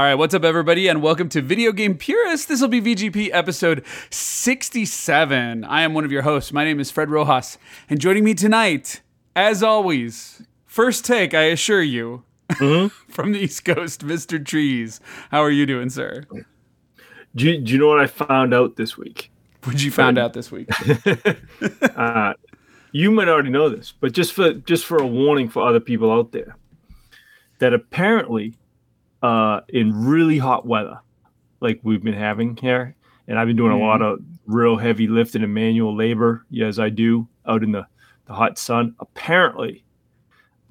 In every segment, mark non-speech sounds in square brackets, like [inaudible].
All right, what's up, everybody, and welcome to Video Game Purist. This will be VGP episode 67. I am one of your hosts. My name is Fred Rojas, and joining me tonight, as always, first take, I assure you, [laughs] from the East Coast, Mr. Trees. How are you doing, sir? Do you, do you know what I found out this week? What you found out this week? [laughs] Uh, you might already know this, but just for just for a warning for other people out there, that apparently, uh, in really hot weather, like we've been having here, and I've been doing a lot of real heavy lifting and manual labor, as I do out in the, the hot sun. Apparently,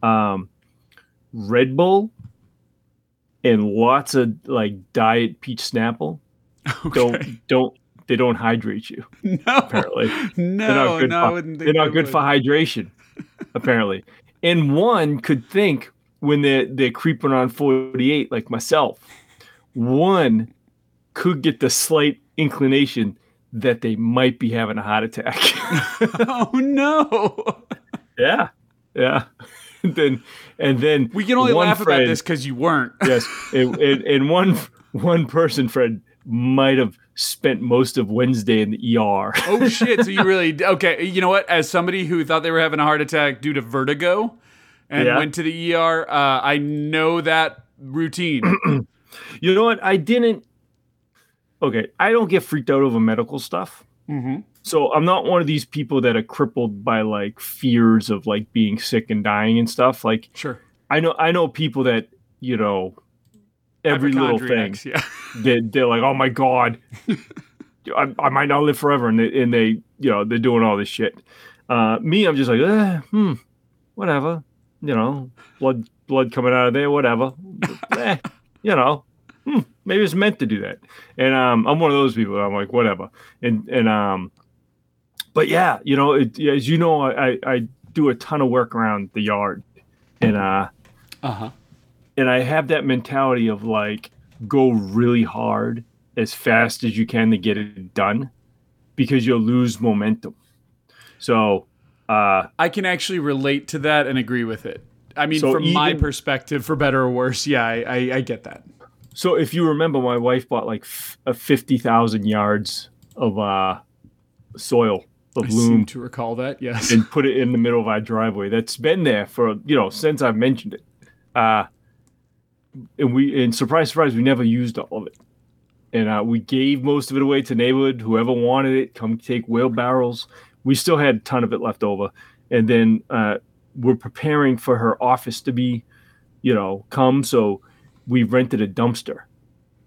um, Red Bull and lots of like diet peach Snapple [laughs] Okay. don't don't they don't hydrate you [laughs] No, apparently. no, They're not good no, for, they're not they good would. for hydration, apparently. And one could think when they're they're creeping on 48 like myself, one could get the slight inclination that they might be having a heart attack. [laughs] Oh no! yeah. Yeah. And [laughs] then and then We can only laugh about this because you weren't. [laughs] yes and, and, and one one person fred might have spent most of wednesday in the er Oh shit! So you really okay? You know what? As somebody who thought they were having a heart attack due to vertigo, and Yeah. went to the ER, uh, I know that routine. [clears throat] you know what i didn't okay i don't get freaked out over medical stuff mm-hmm. so i'm not one of these people that are crippled by like fears of like being sick and dying and stuff like Sure. i know i know people that you know every little thing Yeah. [laughs] they, they're like oh my god I, I might not live forever and they, and they you know they're doing all this shit uh me i'm just like eh, hmm whatever you know blood blood coming out of there whatever [laughs] eh, you know hmm, maybe it's meant to do that and um i'm one of those people i'm like whatever and and um but yeah you know it, as you know I, I i do a ton of work around the yard and uh Uh huh. and I have that mentality of like go really hard as fast as you can to get it done because you'll lose momentum. So uh I can actually relate to that and agree with it. I mean, So from my perspective, for better or worse, yeah, I, I, I get that. so if you remember my wife bought like f- a 50,000 yards of uh soil of I loam seem to recall that. Yes. and put it in the middle of our driveway. That's been there for you know since I've mentioned it. Uh, and we and surprise, surprise, we never used all of it. And uh, we gave most of it away to neighborhood. Whoever wanted it, come take wheelbarrows. We still had a ton of it left over. And then uh, we're preparing for her office to be, you know, come. So we rented a dumpster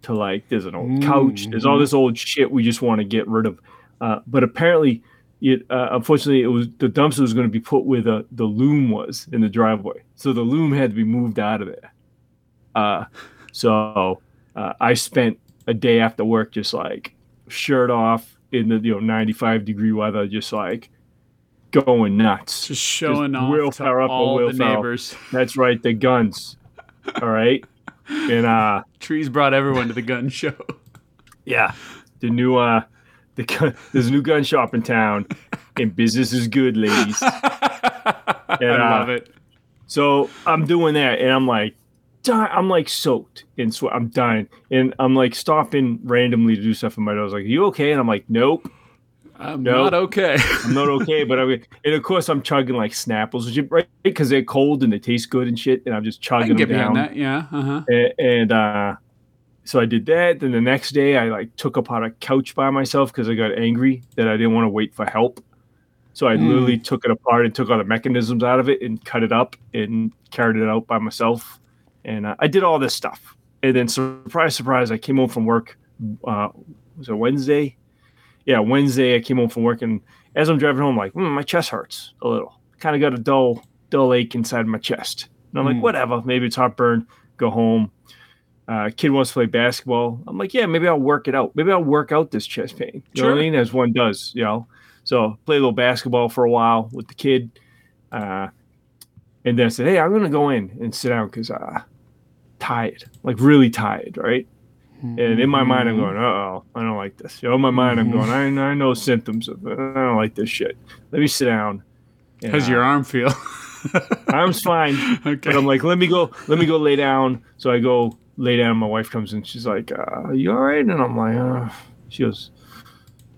to like. There's an old couch. There's all this old shit we just want to get rid of. Uh, but apparently, it uh, unfortunately it was the dumpster was going to be put where the the loam was in the driveway so the loam had to be moved out of there uh so uh, i spent a day after work just like shirt off in the you know 95 degree weather just like going nuts Just showing Just off Will to up all Will the Ferrell. neighbors. that's right the guns all right and uh Trees brought everyone to the gun show. yeah the new uh the gun, there's a new gun shop in town and business is good ladies [laughs] And, I uh, love it. So I'm doing that, and I'm like, di- I'm like soaked in sweat. I'm dying, and I'm like stopping randomly to do stuff in my nose. Like, you okay? And I'm like, nope, I'm no. not okay. I'm not okay. but I'm, and of course, I'm chugging like Snapples, right? Because they're cold and they taste good and shit, and I'm just I chugging them down. that. Yeah. Uh huh. A- And, uh, so I did that. Then the next day, I like took apart a couch by myself because I got angry that I didn't want to wait for help. So I Mm. literally took it apart and took all the mechanisms out of it and cut it up and carried it out by myself. And uh, I did all this stuff. And then surprise, surprise, I came home from work. Uh, was it Wednesday? Yeah, Wednesday. I came home from work, and as I'm driving home, like, mm, my chest hurts a little. Kind of got a dull, dull ache inside my chest. And I'm Mm. like, whatever. Maybe it's heartburn. Go home. Uh, kid wants to play basketball. I'm like, yeah, maybe I'll work it out. Maybe I'll work out this chest pain. You know what I Sure. mean? As one does, you know. So play a little basketball for a while with the kid. Uh, and then I said, hey, I'm gonna go in and sit down because uh tired, like really tired, right? And in my mind, I'm going, uh oh, I don't like this. You know, in my mind, I'm going, I, I know symptoms of it. I don't like this shit. Let me sit down. And, How's your arm feel? [laughs] arm's fine. okay. But I'm like, let me go, let me go lay down. So I go lay down. My wife comes in. She's like, uh, "You all right?" And I'm like, uh. "She goes,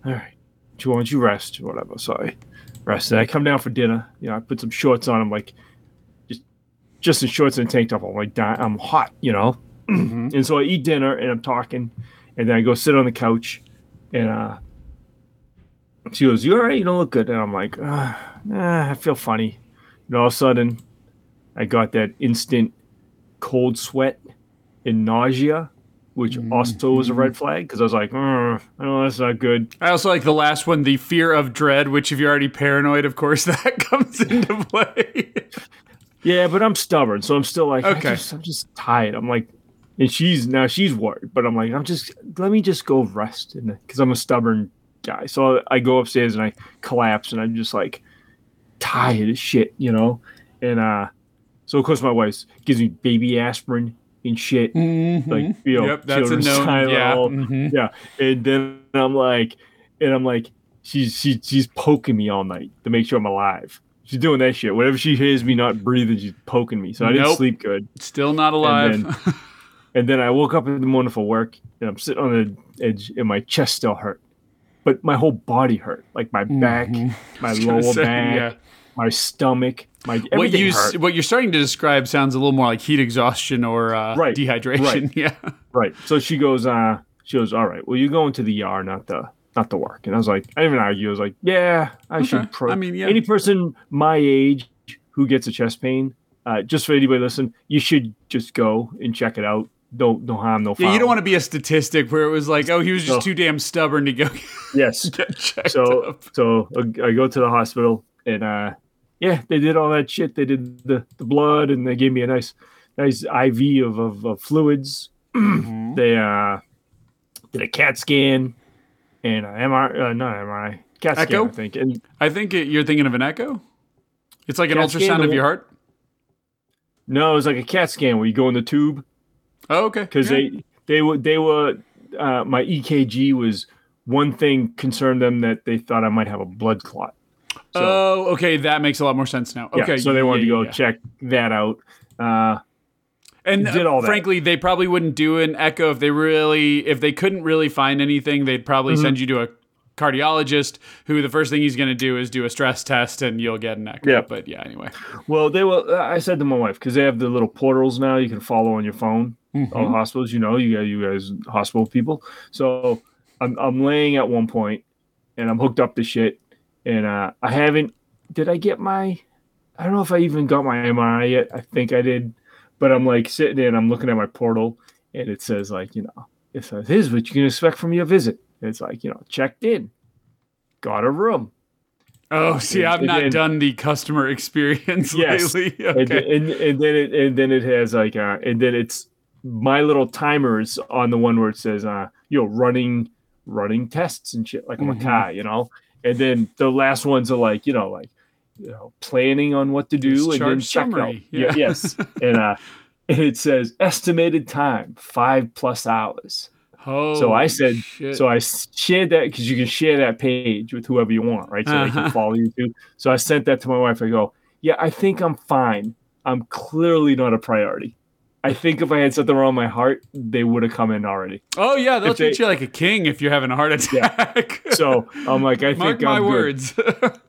all right. She wants you rest or whatever." So I rested. I come down for dinner. You know, I put some shorts on. I'm like, just in shorts and a tank top. I'm like, I'm hot. You know. And so I eat dinner and I'm talking, and then I go sit on the couch, and uh, she goes, "You all right? You don't look good." And I'm like, uh, eh, "I feel funny." And all of a sudden, I got that instant cold sweat and nausea, which also was a red flag because I was like, "Mm, "Oh, that's not good." I also like the last one, the fear of dread, which if you're already paranoid, of course, [laughs] that comes into play. Yeah, but I'm stubborn, so I'm still like, Okay. Just, I'm just tired. I'm like, and she's now she's worried, but I'm like, I'm just let me just go rest, and because I'm a stubborn guy. So I go upstairs and I collapse, and I'm just like tired as shit, you know. And uh, so of course my wife gives me baby aspirin and shit, like you know, Mm-hmm. Yep, that's a known- yeah, mhm. yeah. And then I'm like, and I'm like, she's she, she's poking me all night to make sure I'm alive. She's doing that shit. Whenever she hears me not breathing, she's poking me. So I didn't Nope. sleep good. Still not alive. then- [laughs] And then I woke up in the morning for work, and I'm sitting on the edge, and my chest still hurt, but my whole body hurt, like my back, [laughs] my Mm-hmm. was gonna lower say, back, yeah. my stomach, my what you hurt. what you're starting to describe sounds a little more like heat exhaustion or uh, Right, dehydration. [laughs] Yeah. Right. So she goes, uh, she goes, all right, well, you're going to the ER, not the not the work. And I was like, I didn't even argue. I was like, yeah, I Okay. should. Pro- I mean, yeah. any person my age who gets a chest pain, uh, just for anybody listen, you should just go and check it out. Don't don't harm, no foul. Yeah, you don't want to be a statistic where it was like, oh, he was just No. too damn stubborn to go [laughs] Yes. get checked so up. so I go to the hospital and uh, yeah, they did all that shit. They did the, the blood and they gave me a nice nice IV of of, of fluids. [clears throat] Mm-hmm. They uh did a CAT scan and uh, MRI, uh, not MRI, CAT Echo? scan, I think. And I think it, you're thinking of an echo. It's like an CAT ultrasound of your heart. no, it was like a CAT scan where you go in the tube Oh, okay. because Yeah. they they were they were uh, my EKG was one thing concerned them that they thought I might have a blood clot. So, oh, okay. That makes a lot more sense now. yeah, Okay. so they wanted yeah, to go yeah, yeah. check that out. Uh, And did all uh, that. frankly, they probably wouldn't do an echo if they really, if they couldn't really find anything. They'd probably Mm-hmm. send you to a cardiologist, who the first thing he's going to do is do a stress test, and you'll get an echo. Yeah. But yeah, anyway. Well, they will. uh, I said to my wife because they have the little portals now you can follow on your phone. All hospitals, you know, you guys, you guys, hospital people. So I'm I'm laying at one point, and I'm hooked up to shit, and uh, I haven't. Did I get my? I don't know if I even got my MRI yet. I think I did, but I'm like sitting there and I'm looking at my portal, and it says like you know, it says here's what you can expect from your visit. It's like you know, checked in, got a room. Oh, see, And- I've and not done the customer [laughs] experience Yes. lately. and, [laughs] Okay. and and then it and then it has like uh and then it's my little timers on the one where it says uh you know running running tests and shit like Mhm. car you know and then the last ones are like you know like you know planning on what to do and then Discharge check out. summary, Yeah, yeah. yes and uh [laughs] it says estimated time five plus hours so I said, shit. so I shared that because you can share that page with whoever you want, right? So they Uh-huh. can follow you too. So I sent that to my wife. I go, yeah, I think I'm fine. I'm clearly not a priority. I think if I had something wrong with my heart, they would have come in already. oh yeah, they'll if they- treat you like a king if you're having a heart attack. So I'm like, I [laughs] Mark think my I'm good. [laughs]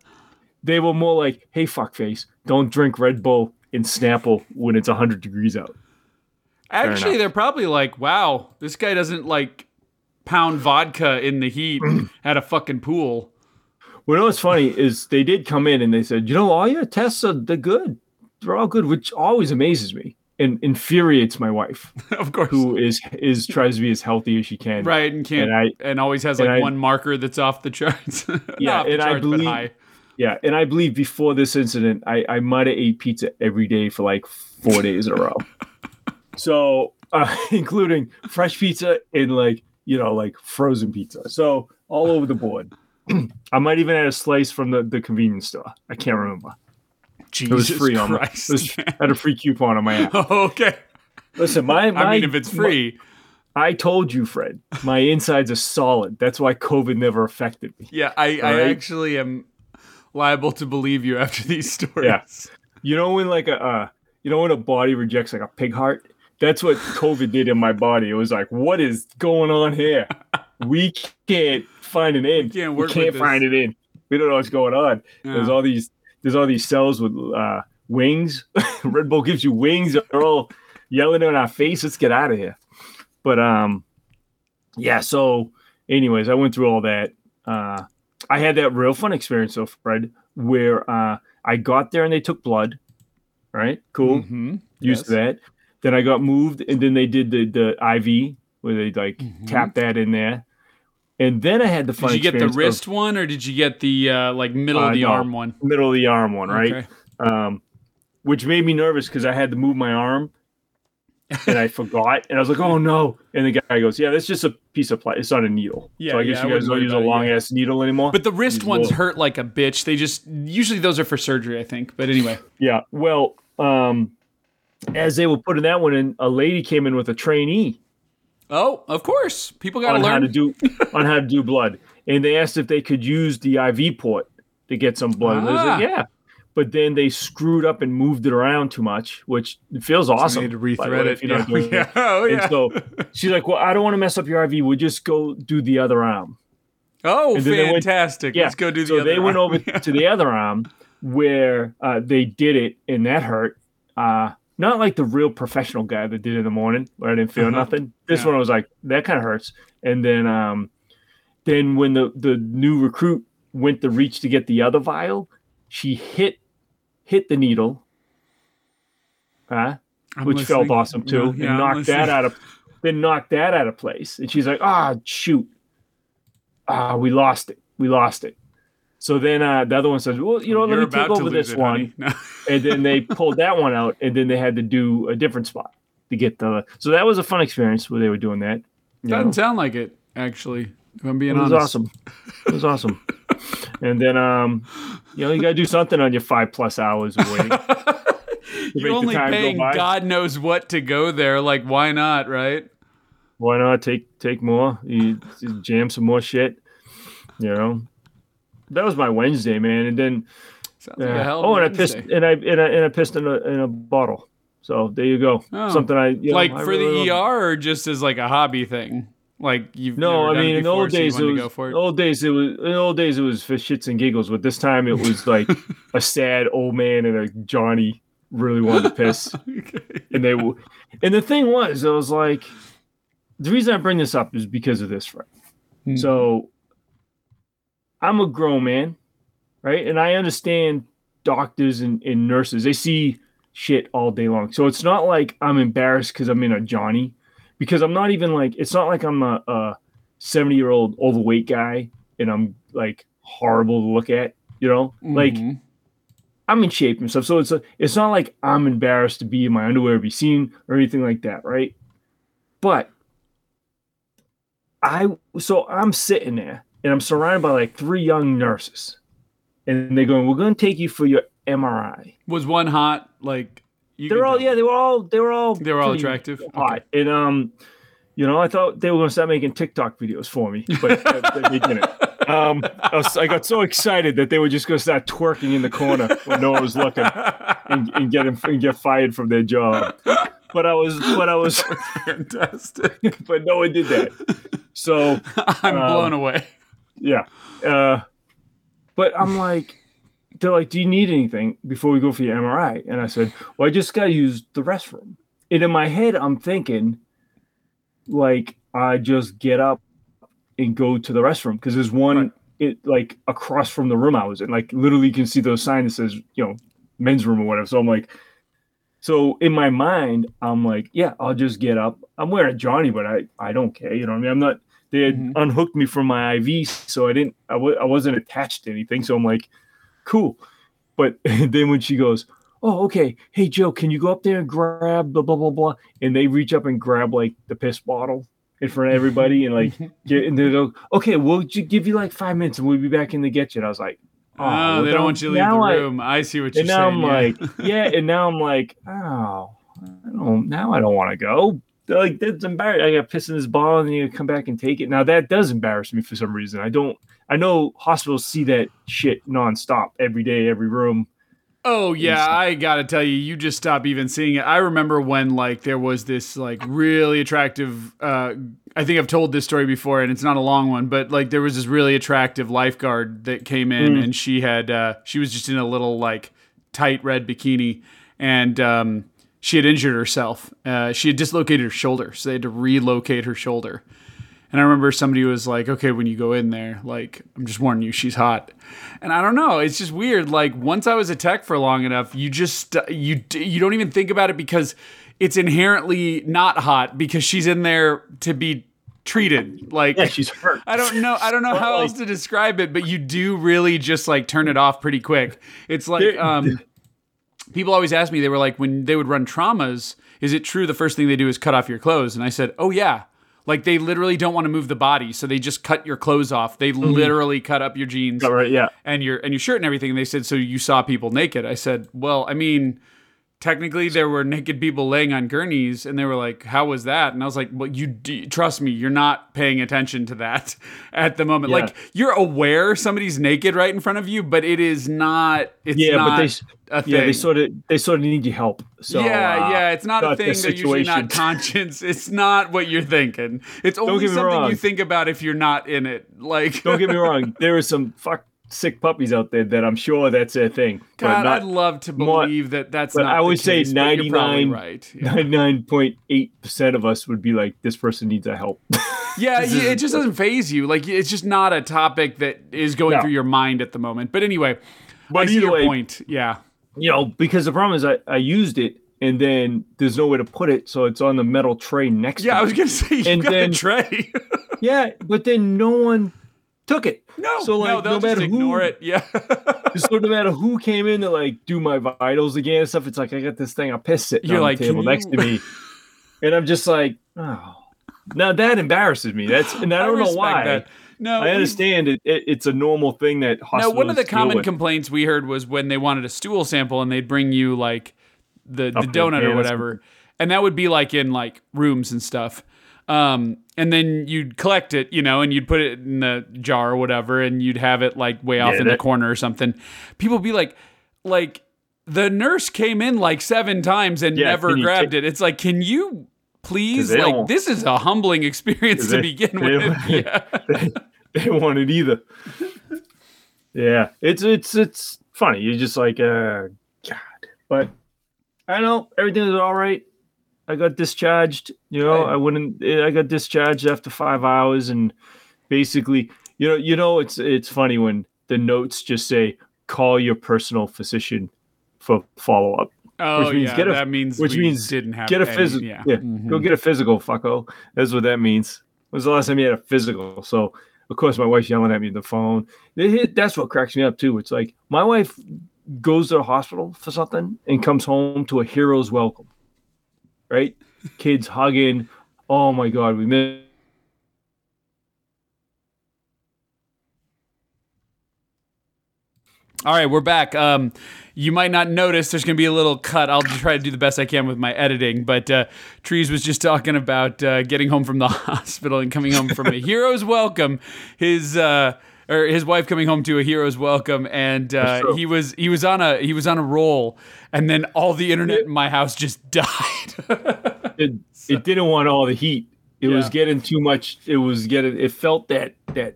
words. They were more like, hey, fuckface, don't drink Red Bull and Snapple when it's 100 degrees out. Actually, they're probably like, wow, this guy doesn't like pound vodka in the heat [clears throat] at a fucking pool. Well, you know what's funny is they did come in and they said, you know, all your tests are they're good. They're all good, which always amazes me and infuriates my wife, [laughs] of course. who is is tries to be as healthy as she can. right, and can't And and, always has and like I- one marker that's off the charts. Not [laughs] Yeah, off the and I charts, but believe- high. Yeah, and I believe before this incident, I I might have ate pizza every day for like four days in a row. [laughs] So, uh, [laughs] including fresh pizza and like you know like frozen pizza. So all over the board. [clears throat] I might even add a slice from the, the convenience store. I can't remember. Jesus It was free on my. Was, I [laughs] had a free coupon on my app. okay. Listen, my, my I mean, if it's my- free, I told you, Fred. My insides are solid. That's why COVID never affected me. yeah, I, I right. actually am liable to believe you after [laughs] these stories. Yeah. You know when like a uh, you know when a body rejects like a pig heart that's what COVID did in my body. It was like, what is going on here? We can't find an in. can't We can't find this. it in. We don't know what's going on. There's all these there's all these cells with uh, wings. [laughs] Red Bull gives you wings. They're all yelling in our face. Let's get out of here. But um, yeah. So, anyways, I went through all that. Uh, I had that real fun experience though, Fred, where uh, I got there and they took blood. Right, cool. Mhm. Used Yes. that. Then I got moved, and then they did the the IV where they like Mhm. tap that in there. And then I had the fun. Did you get the experience of wrist one or did you get the uh, like middle Uh, of the no. arm one? middle of the arm one, right? Okay. um, which made me nervous because I had to move my arm and I forgot, and I was like, "Oh no!" And the guy goes, "Yeah, that's just a piece of plastic. It's not a needle." Yeah, so I guess yeah, you guys don't use a long ass needle anymore. But the wrist These ones little- hurt like a bitch. They just usually those are for surgery, I think. But anyway, yeah, well, um, as they were putting that one in, a lady came in with a trainee oh, of course, people got to learn how to do [laughs] on how to do blood, and they asked if they could use the IV port to get some blood. And I was Ah. like, "Yeah." But then they screwed up and moved it around too much, which feels awesome. need to rethread it. you're not Yeah. [laughs] yeah. Oh, And so she's like, "Well, I don't want to mess up your IV. We'll just go do the other arm." oh, they went- fantastic. Yeah. Let's go do the other. so other they went over to the [laughs] other arm where uh, they did it, and that hurt. Uh, not like the real professional guy that did it in the morning where I didn't feel Uh-huh. nothing. This Yeah. one I was like, that kind of hurts. And then, um, then when the the new recruit went to reach to get the other vial, she hit hit the needle. Uh, I'm which listening. felt awesome too, Yeah, and knocked that out of then knocked that out of place. And she's like, "Ah, shoot, ah, we lost it, we lost it." So then uh, the other one says, "Well, you know, You're let me take over this it, one," No. [laughs] and then they pulled that one out, and then they had to do a different spot to get the. So that was a fun experience where they were doing that. Doesn't sound like it, actually. If I'm being It was awesome. It was awesome. [laughs] and then, um, you know, you got to do something on your five plus hours of waiting. [laughs] You're only time go paying. God knows what to go there. Like, why not, right? why not take take more you jam some more shit you know that was my wednesday man and then like uh, oh and i pissed and i and i, and I pissed in a, in a bottle so there you go Oh. something i you know, like I for really the love- ER or just as like a hobby thing? Like you've no i mean in old so days it was it. old days it was in old days it was for shits and giggles but this time it was like a [laughs] sad old man and a johnny really wanted to piss [laughs] Okay. and they w- and the thing was it was like the reason i bring this up is because of this right Hmm. so i'm a grown man right and i understand doctors and, and nurses they see shit all day long so it's not like i'm embarrassed because i'm in a johnny because i'm not even like it's not like i'm a, a 70 year old overweight guy and i'm like horrible to look at you know like Mhm. I'm in shape and stuff. So it's a, it's not like I'm embarrassed to be in my underwear, be seen, or anything like that, right? But I so I'm sitting there and I'm surrounded by like three young nurses, and they're going, "We're going to take you for your MRI." was one hot like you They're all yeah, they were all they were all They were all attractive? hot, and um, you know, I thought they were going to start making TikTok videos for me, but uh, they [laughs] didn't. Um, I, was, I got so excited that they were just going to start twerking in the corner when no one was looking and, and get and get fired from their job. But I was, but I was, fantastic. [laughs] but no one did that. So [laughs] I'm Um, blown away. yeah, uh, but I'm like, they're like, "Do you need anything before we go for your MRI?" And I said, "Well, I just got to use the restroom." And in my head, I'm thinking, like, I just get up and go to the restroom because there's one Right. it like across from the room I was in. Like literally, you can see those sign that says, you know, men's room or whatever. So I'm like, so in my mind, I'm like, yeah, I'll just get up. I'm wearing a Johnny, but I I don't care. You know what I mean? I'm not. They had Mhm. unhooked me from my IV, so I didn't. I w- I wasn't attached to anything. So I'm like, cool. But [laughs] then when she goes, oh, okay. Hey, Joe, can you go up there and grab the blah blah blah? And they reach up and grab like the piss bottle in front of everybody and like [laughs] get, and they go, okay, we'll give you like five minutes and we'll be back in to get you. And I was like, Oh, oh well, they don't now- want you to leave the now I- room. I, see what you're and now saying. I'm yeah. like, yeah, and now I'm like, [laughs] oh, I don't, now I don't want to go. They're like that's embarrassing. I got piss in this ball, and then you come back and take it. Now that does embarrass me for some reason. I don't. I know hospitals see that shit nonstop every day, every room. Oh yeah, I gotta tell you, you just stop even seeing it. I remember when like there was this like really attractive. Uh, I think I've told this story before, and it's not a long one, but like there was this really attractive lifeguard that came in, and she had uh, she was just in a little like tight red bikini, and um, she had injured herself. Uh, she had dislocated her shoulder, so they had to relocate her shoulder. And I remember somebody was like, "Okay, when you go in there, like, I'm just warning you, she's hot." And I don't know, it's just weird. Like once I was a tech for long enough, you just you you don't even think about it because it's inherently not hot because she's in there to be treated. Like Yeah, she's hurt. I don't know. I don't know [laughs] how else to describe it, but you do really just like turn it off pretty quick. It's like um, people always ask me. They were like, when they would run traumas, is it true the first thing they do is cut off your clothes? And I said, oh yeah. Like they literally don't want to move the body, so they just cut your clothes off. They mm-hmm. literally cut up your jeans right, yeah. and your and your shirt and everything. And they said, so you saw people naked. I said, well, I mean, technically there were naked people laying on gurneys, and they were like, how was that? And I was like, well, you d- trust me, you're not paying attention to that [laughs] at the moment. Yeah. Like you're aware somebody's naked right in front of you, but it is not. It's Yeah, not but they a thing. Yeah, they sort of they sort of need your help. So yeah, uh, yeah, it's not a thing. They're usually not [laughs] conscious. It's not what you're thinking. It's only something you think about if you're not in it. Like, Don't get me [laughs] wrong. There are some fuck sick puppies out there that I'm sure that's their thing. but God, not I'd love to more- believe that that's but not. I would say case, but you're probably 99 right. Yeah, ninety nine point eight percent of us would be like, this person needs a help. [laughs] yeah it just doesn't phase you. Like, it's just not a topic that is going No. through your mind at the moment. But anyway, But I see either your way- point. Yeah, you know, because the problem is I, I used it and then there's nowhere to put it, so it's on the metal tray next yeah. I was gonna say you And got then- a tray. [laughs] Yeah, but then no one took it. no, So, like, no, they'll no just matter ignore who- it. Yeah. [laughs] so no matter who came in to like do my vitals again and stuff, it's like I got this thing, I'll piss sitting You're on like, the table "Can next to me. And I'm just like, oh. Now that embarrasses me. That's and I don't know why. that. No, I understand it, it. It's a normal thing that Now, one of the common with. complaints we heard was when they wanted a stool sample and they'd bring you like the, the Up donut or whatever, and that would be like in like rooms and stuff. Um, and then you'd collect it, you know, and you'd put it in the jar or whatever, and you'd have it like way off in the corner or something. People be like, like the nurse came in like seven times and Yeah, never can you grabbed it. It's like, can you please? 'Cause they Like, don't- this is a humbling experience to they- begin they with. [laughs] Yeah. they, they want it either. Yeah, it's it's it's funny. You're just like, uh, God. But I don't know. Everything is all right. I got discharged. You know, Hey. I wouldn't. I got discharged after five hours, and basically, you know, you know, it's it's funny when the notes just say, "Call your personal physician for follow up." Oh, means yeah. get a- that means which we means didn't have Get a physical. Yeah. Yeah, Mhm. go get a physical, fucko. That's what that means. When's the last time you had a physical? So, of course, my wife's yelling at me on the phone. It- it- That's what cracks me up too. It's like my wife goes to the hospital for something and comes home to a hero's welcome. Right? Kids hugging. Oh my god, we miss. All right, we're back. Um, you might not notice there's going to be a little cut. I'll try to do the best I can with my editing. But uh, Trees was just talking about uh, getting home from the [laughs] hospital and coming home from a [laughs] hero's welcome. His uh, or his wife coming home to a hero's welcome, and uh, he was he was on a he was on a roll, and then all the internet in my house just [laughs] died. It, it didn't want all the heat. It was getting too much. It was getting. It felt that that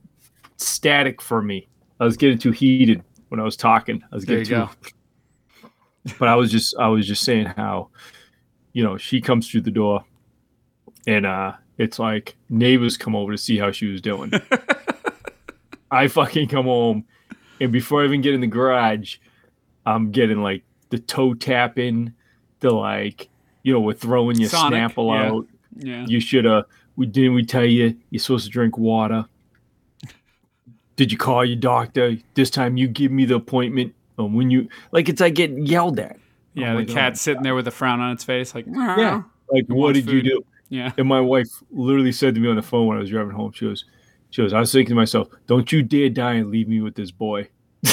static for me. I was getting too heated when I was talking. I was getting too. [laughs] But I was just I was just saying how, you know, she comes through the door, and uh it's like neighbors come over to see how she was doing. [laughs] I fucking come home, and before I even get in the garage, I'm getting like the toe tapping, the like, you know, we're throwing your Sonic, Snapple yeah. out. yeah. You should have. We didn't. We tell you you're supposed to drink water. Did you call your doctor? This time you give me the appointment. Um, when you like, it's like getting yelled at. Yeah, Oh the God. cat's sitting there with a frown on its face, like Yeah. Like, what did you do? yeah. And my wife literally said to me on the phone when I was driving home, she goes, she goes, I was thinking to myself, don't you dare die and leave me with this boy. [laughs] [laughs]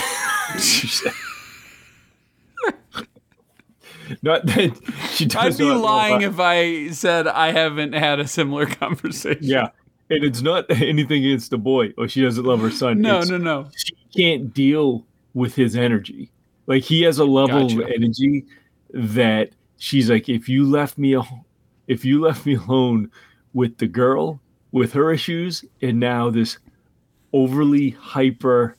Not that she I'd be lying if I said I haven't had a similar [laughs] conversation. Yeah. And it's not anything against the boy or she doesn't love her son. No, It's no, no. she can't deal with his energy. Like he has a level Gotcha. of energy that she's like, if you left me, al- if you left me alone with the girl with her issues, and now this overly hyper,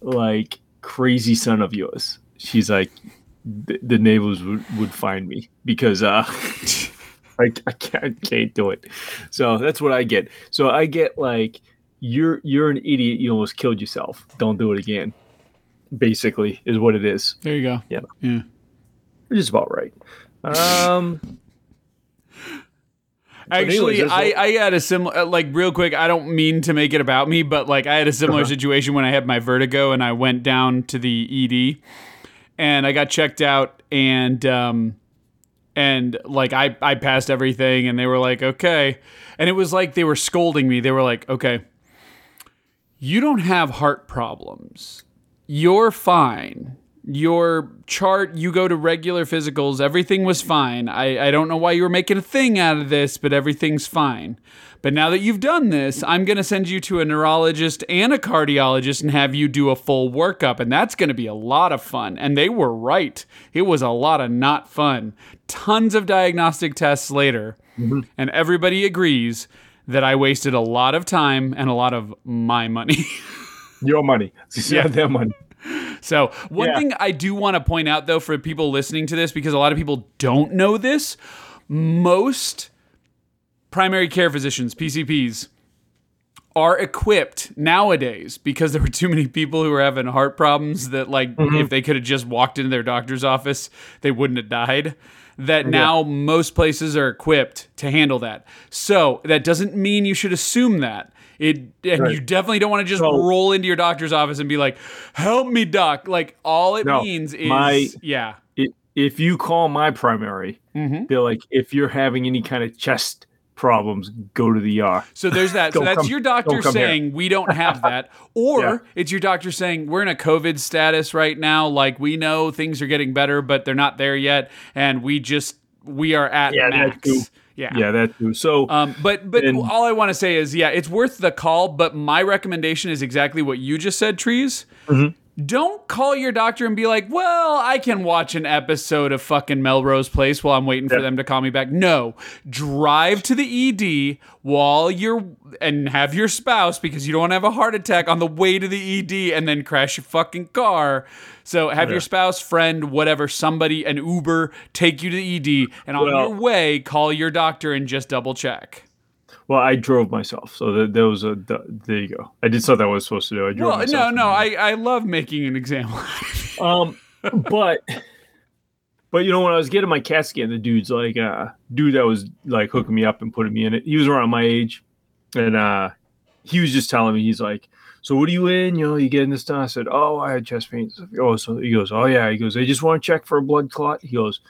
like crazy son of yours, she's like, the, the neighbors would, would find me because uh, [laughs] I, I can't can't do it. So that's what I get. So I get like, you're you're an idiot. You almost killed yourself. Don't do it again. Basically, is what it is. There you go. Yeah. Yeah. Which is about right. Um, Actually, anyways, I, I had a similar, like, real quick. I don't mean to make it about me, but like, I had a similar Uh-huh. situation when I had my vertigo and I went down to the ED and I got checked out and, um, and like, I, I passed everything and they were like, okay. And it was like they were scolding me. They were like, okay, you don't have heart problems. You're fine. Your chart, you go to regular physicals, everything was fine. I, I don't know why you were making a thing out of this, but everything's fine. But now that you've done this, I'm going to send you to a neurologist and a cardiologist and have you do a full workup. And that's going to be a lot of fun. And they were right. It was a lot of not fun. Tons of diagnostic tests later. Mm-hmm. And everybody agrees that I wasted a lot of time and a lot of my money. [laughs] your money. [laughs] Yeah, their money. So, one Yeah. thing I do want to point out though for people listening to this because a lot of people don't know this, most primary care physicians, PCPs, are equipped nowadays because there were too many people who were having heart problems that like mm-hmm. if they could have just walked into their doctor's office, they wouldn't have died. That now most places are equipped to handle that. So, that doesn't mean you should assume that. It and Right. you definitely don't want to just So- roll into your doctor's office and be like, "Help me, doc." Like all it No, means is my- yeah. I- If you call my primary, Mm-hmm. they're like, if you're having any kind of chest problems, go to the ER. So there's that. [laughs] so that's come- your doctor don't here. saying we don't have that, [laughs] or Yeah. it's your doctor saying we're in a COVID status right now. Like we know things are getting better, but they're not there yet, and we just we are at Yeah, max. Yeah. Yeah, that too. So Um, but but And- all I want to say is, yeah, it's worth the call. But my recommendation is exactly what you just said, Trees. Mm-hmm. Don't call your doctor and be like, "Well, I can watch an episode of fucking Melrose Place while I'm waiting for Yeah. them to call me back." No, drive to the ED while you're and have your spouse because you don't want to have a heart attack on the way to the ED and then crash your fucking car. So have your spouse, friend, whatever, somebody, an Uber take you to the ED, and on Well- your way, call your doctor and just double check. Well, I drove myself. So that there was a th- there you go. I did something I was supposed to do. I drove Well, myself. no, no, I, I love making an example. [laughs] Um, but but you know when I was getting my CAT scan, the dude's like, uh, dude that was like hooking me up and putting me in it. He was around my age, and uh, he was just telling me, he's like, so what are you in? You know, you getting this done? I said, oh, I had chest pains. Oh, so he goes, oh yeah. He goes, they just want to check for a blood clot. He goes,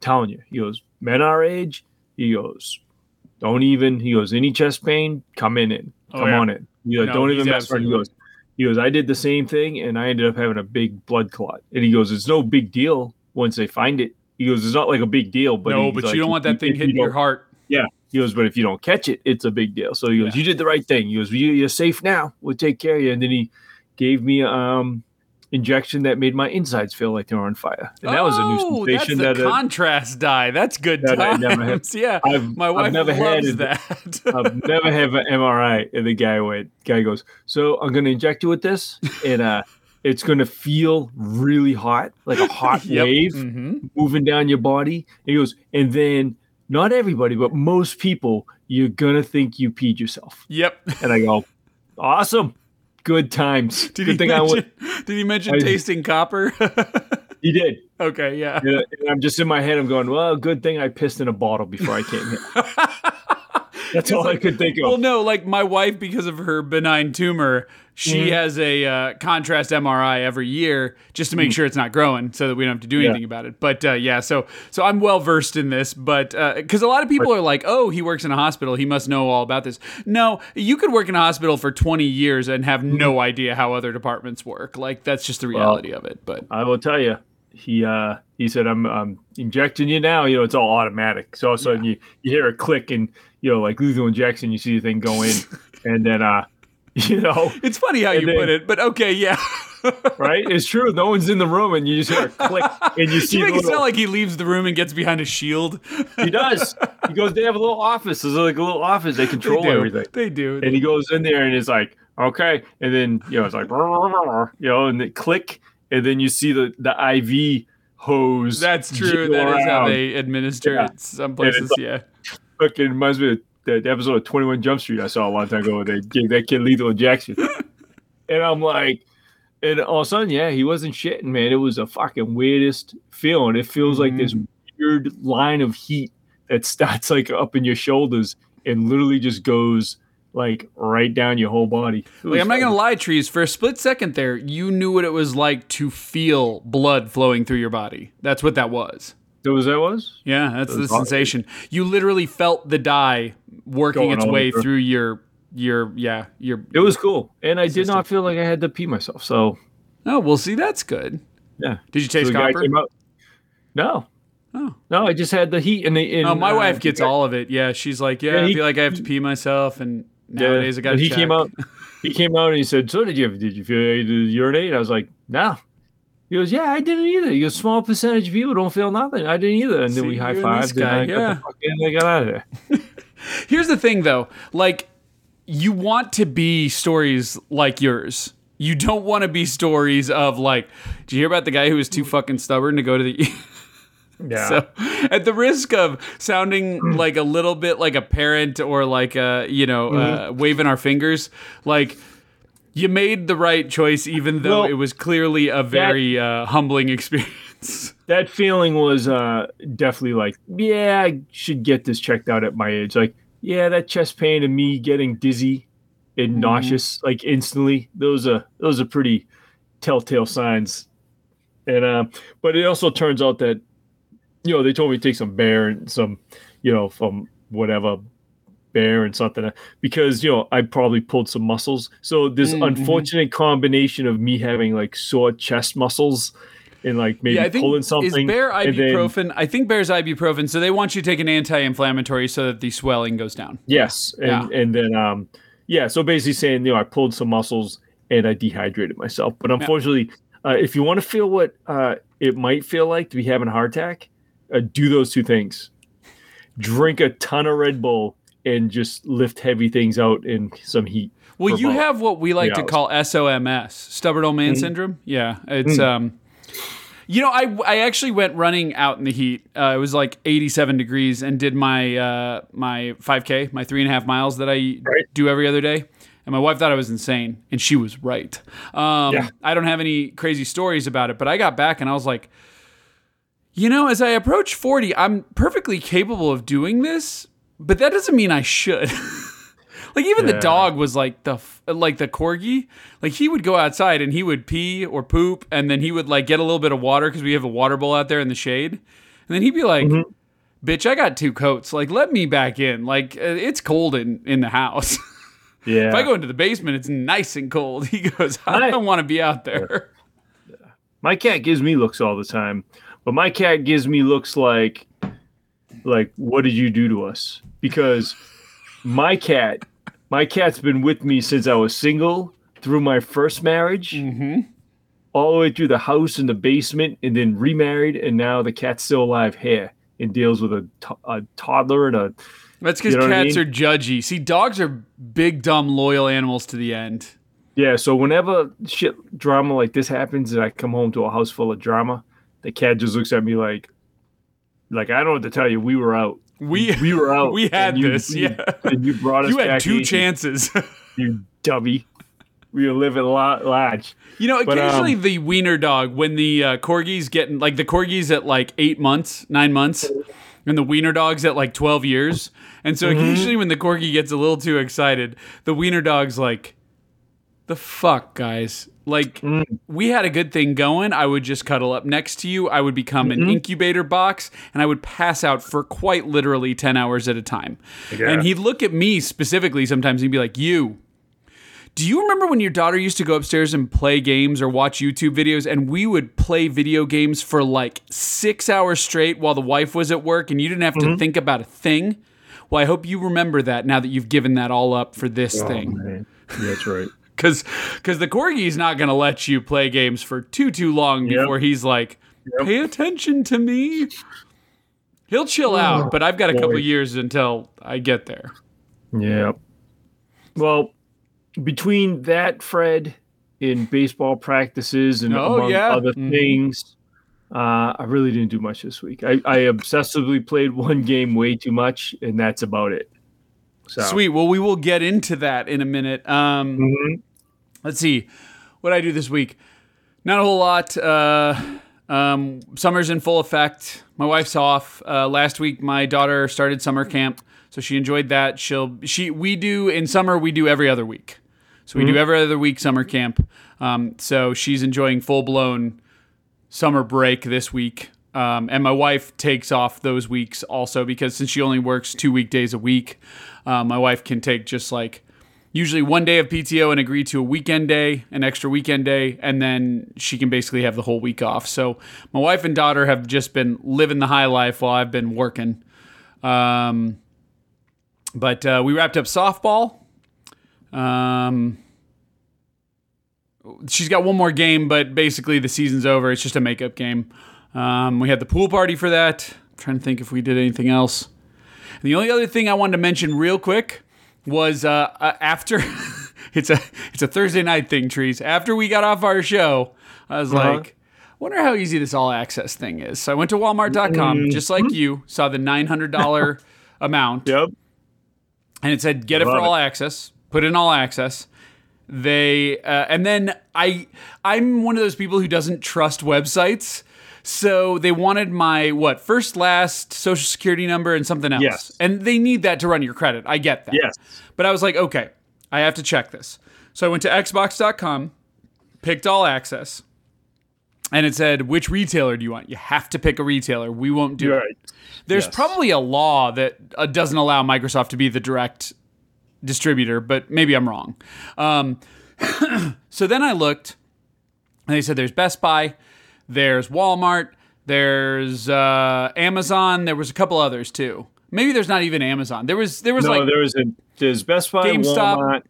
telling you. He goes, men our age. He goes, don't even. He goes, any chest pain, come in in, Oh, come yeah. on it. He goes, No, don't even mess. He goes, he goes, I did the same thing and I ended up having a big blood clot. And he goes, it's no big deal once they find it. He goes, it's not like a big deal, but no, but like, you don't want that thing you hitting your heart. Yeah. He goes, but if you don't catch it, it's a big deal. So he goes, Yeah. you did the right thing. He goes, you, you're safe now. We'll take care of you. And then he gave me um injection that made my insides feel like they were on fire. And that was a Oh, new that's sensation the that uh, contrast dye. That's good that I never had. [laughs] Yeah, I've, my wife I've never loves had that. [laughs] I've never had an MRI. And the guy went, guy goes, so I'm going to inject you with this, and uh, it's going to feel really hot, like a [laughs] hot Yep. wave Mhm. moving down your body. And he goes, and then not everybody, but most people, you're going to think you peed yourself. Yep. And I go, awesome. Good times. [laughs] Did Good he mention? went. Did he mention I- tasting copper? [laughs] He did. okay, yeah. And uh, and I'm just in my head. I'm going, well, good thing I pissed in a bottle before I came here. [laughs] That's all I could think of. Well, no, like my wife, because of her benign tumor, she Mhm. has a uh, contrast MRI every year just to make sure it's not growing, so that we don't have to do Mm. Yeah. anything about it. But uh, yeah, so so I'm well versed in this, but because a lot of people are like, "Oh, he works in a hospital, he must know all about this." No, you could work in a hospital for 20 years and have no idea how other departments work. Like that's just the reality of it. But I will tell you, he uh he said, I'm I'm injecting you now. You know, it's all automatic. So all of a sudden you, you hear a click and you know, like lethal injection, you see the thing go in, [laughs] and then uh, [laughs] you know, it's funny how And you then- put it. But okay, yeah. [laughs] right? It's true. No one's in the room, and you just hear a click, and you [laughs] see. You make it sound like he leaves the room and gets behind a shield. he does. He goes. They have a little office. There's like a little office. They control they everything. They do. And he goes in there, and it's like, okay, and then you know, it's like, you know, and they click, and then you see the the IV hose. That's true. That is how they administer Yeah. it some places. like- yeah. fucking reminds me of that episode of 21 Jump Street I saw a long time ago where they gave that kid lethal injection. [laughs] and I'm like, and all of a sudden, yeah, he wasn't shitting, man. It was the fucking weirdest feeling. It feels like this Mm-hmm. weird line of heat that starts like up in your shoulders and literally just goes like right down your whole body. Like, I'm not gonna lie, trees. For a split second there, you knew what it was like to feel blood flowing through your body. That's what that was. That was that was? Yeah, that's the awesome. sensation. You literally felt the dye working Going its way over. through your your yeah your. It was cool. And I did not feel like I had to pee myself. So Oh, well, see, that's good. yeah. Did you taste guy copper? No. Oh. No, I just had the heat and the. And, Oh, my uh, wife gets all of it. Yeah, she's like, yeah, Yeah, I feel like I have to pee myself, and Yeah, nowadays I got he came out. He came out and he said, "So did you? Did you feel you urinate?" I was like, "No." He goes, "Yeah, I didn't either." He goes, "Small percentage of people don't feel nothing. I didn't either." And then See, we high fived. And guy, I got yeah. the fuck in and I got out of there. [laughs] Here's the thing, though. Like, you want to be stories like yours. You don't want to be stories of like, do you hear about the guy who was too fucking stubborn to go to the? [laughs] Yeah. So, at the risk of sounding like a little bit like a parent or like a, you know, uh, waving our fingers, like you made the right choice, even though Well, it was clearly a very uh, humbling experience. [laughs] that feeling was uh, definitely like, yeah, I should get this checked out at my age. Like, yeah, that chest pain and me getting dizzy and Mm-hmm. nauseous like instantly. Those are those are pretty telltale signs. And uh, but it also turns out that you know they told me to take some Bayer and some you know from whatever Bayer and something because you know I probably pulled some muscles. So this Mhm. unfortunate combination of me having like sore chest muscles and like maybe yeah, I think pulling something. is Bayer and then- ibuprofen. I think Bayer's ibuprofen. So they want you to take an anti-inflammatory so that the swelling goes down. Yes, and and then um yeah, so basically saying you know I pulled some muscles and I dehydrated myself, but unfortunately, uh, if you want to feel what uh, it might feel like to be having a heart attack, uh, do those two things: drink a ton of Red Bull and just lift heavy things out in some heat. Well, you have what we like to hours. call SOMS, stubborn old man syndrome. Yeah, it's um, you know, I I actually went running out in the heat. Uh, it was like 87 degrees, and did my uh my 5K, my three and a half miles that I Right. do every other day. And my wife thought I was insane, and she was right. Um, Yeah. I don't have any crazy stories about it, but I got back and I was like, you know, as I approach 40, I'm perfectly capable of doing this, but that doesn't mean I should. [laughs] like even the dog was like the like the corgi, like he would go outside and he would pee or poop and then he would like get a little bit of water cuz we have a water bowl out there in the shade. And then he'd be like, "Bitch, I got two coats. Like let me back in. Like uh, it's cold in in the house." Yeah, [laughs] if I go into the basement, it's nice and cold. [laughs] He goes, "I I- don't want to be out there." my cat gives me looks all the time, but my cat gives me looks like like what did you do to us? Because my cat, my cat's been with me since I was single through my first marriage, Mhm. all the way through the house and the basement, and then remarried, and now the cat's still alive here and deals with a, to- a toddler and a That's because You know what I cats mean? are judgy. See, dogs are big, dumb, loyal animals to the end. yeah. So whenever shit drama like this happens, and I come home to a house full of drama, the cat just looks at me like, like I don't know what to tell you. We were out. We we were [laughs] out. we had you- this, you- yeah. And you brought us You had two in, chances. [laughs] You dummy. We were living la- large. you know, But, um, occasionally the wiener dog, when the uh, corgi's getting like the corgi's at like eight months, nine months, and the wiener dog's at like twelve years, and so Mm-hmm. occasionally when the corgi gets a little too excited, the wiener dog's like, "The fuck, guys." Like Mm. we had a good thing going. I would just cuddle up next to you. I would become Mm-hmm. an incubator box, and I would pass out for quite literally ten hours at a time. Yeah. And he'd look at me specifically sometimes. And he'd be like, "You." Do you remember when your daughter used to go upstairs and play games or watch YouTube videos and we would play video games for like six hours straight while the wife was at work and you didn't have Mm-hmm. to think about a thing? Well, I hope you remember that now that you've given that all up for this Oh, thing. man. Yeah, that's right. Because because the corgi's not going to let you play games for too too long Yep. before he's like, Yep. pay attention to me. He'll chill out, but I've got a couple years until I get there. Yeah. Well, between that, Fred, in baseball practices and Oh, among yeah. other Mhm. things, uh, I really didn't do much this week. I, I obsessively played one game way too much, and that's about it. So, Sweet. Well, we will get into that in a minute. Um, Mhm. Let's see what I do this week. Not a whole lot. Uh, um, summer's in full effect. My wife's off. Uh, last week, my daughter started summer camp, so she enjoyed that. She'll she we do in summer we do every other week, so we do every other week summer camp. Um, so she's enjoying full blown summer break this week. Um, and my wife takes off those weeks also because since she only works two weekdays a week, um, my wife can take just like usually one day of PTO and agree to a weekend day, an extra weekend day, and then she can basically have the whole week off. So my wife and daughter have just been living the high life while I've been working. Um, but uh, we wrapped up softball. Um, she's got one more game, but basically the season's over. It's just a makeup game. Um, we had the pool party for that. I'm trying to think if we did anything else. And the only other thing I wanted to mention real quick was uh, uh, after [laughs] it's a it's a Thursday night thing, trees. After we got off our show, I was Uh-huh. like, wonder how easy this all access thing is. So I went to Walmart.com, just like you, saw the nine hundred dollar [laughs] amount Yep. and it said get it for it. all access put in all access they uh, and then i i'm one of those people who doesn't trust websites so they wanted my what first last social security number and something else Yes. and they need that to run your credit i get that Yes. but i was like okay i have to check this so i went to xbox.com picked all access and it said which retailer do you want you have to pick a retailer we won't do You're it right. there's Yes. probably a law that uh, doesn't allow Microsoft to be the direct distributor, but maybe I'm wrong. Um, [clears throat] so then I looked, and they said there's Best Buy, there's Walmart, there's uh, Amazon, there was a couple others too. Maybe there's not even Amazon. There was there was No, like there was a there's Best Buy, GameStop, Walmart.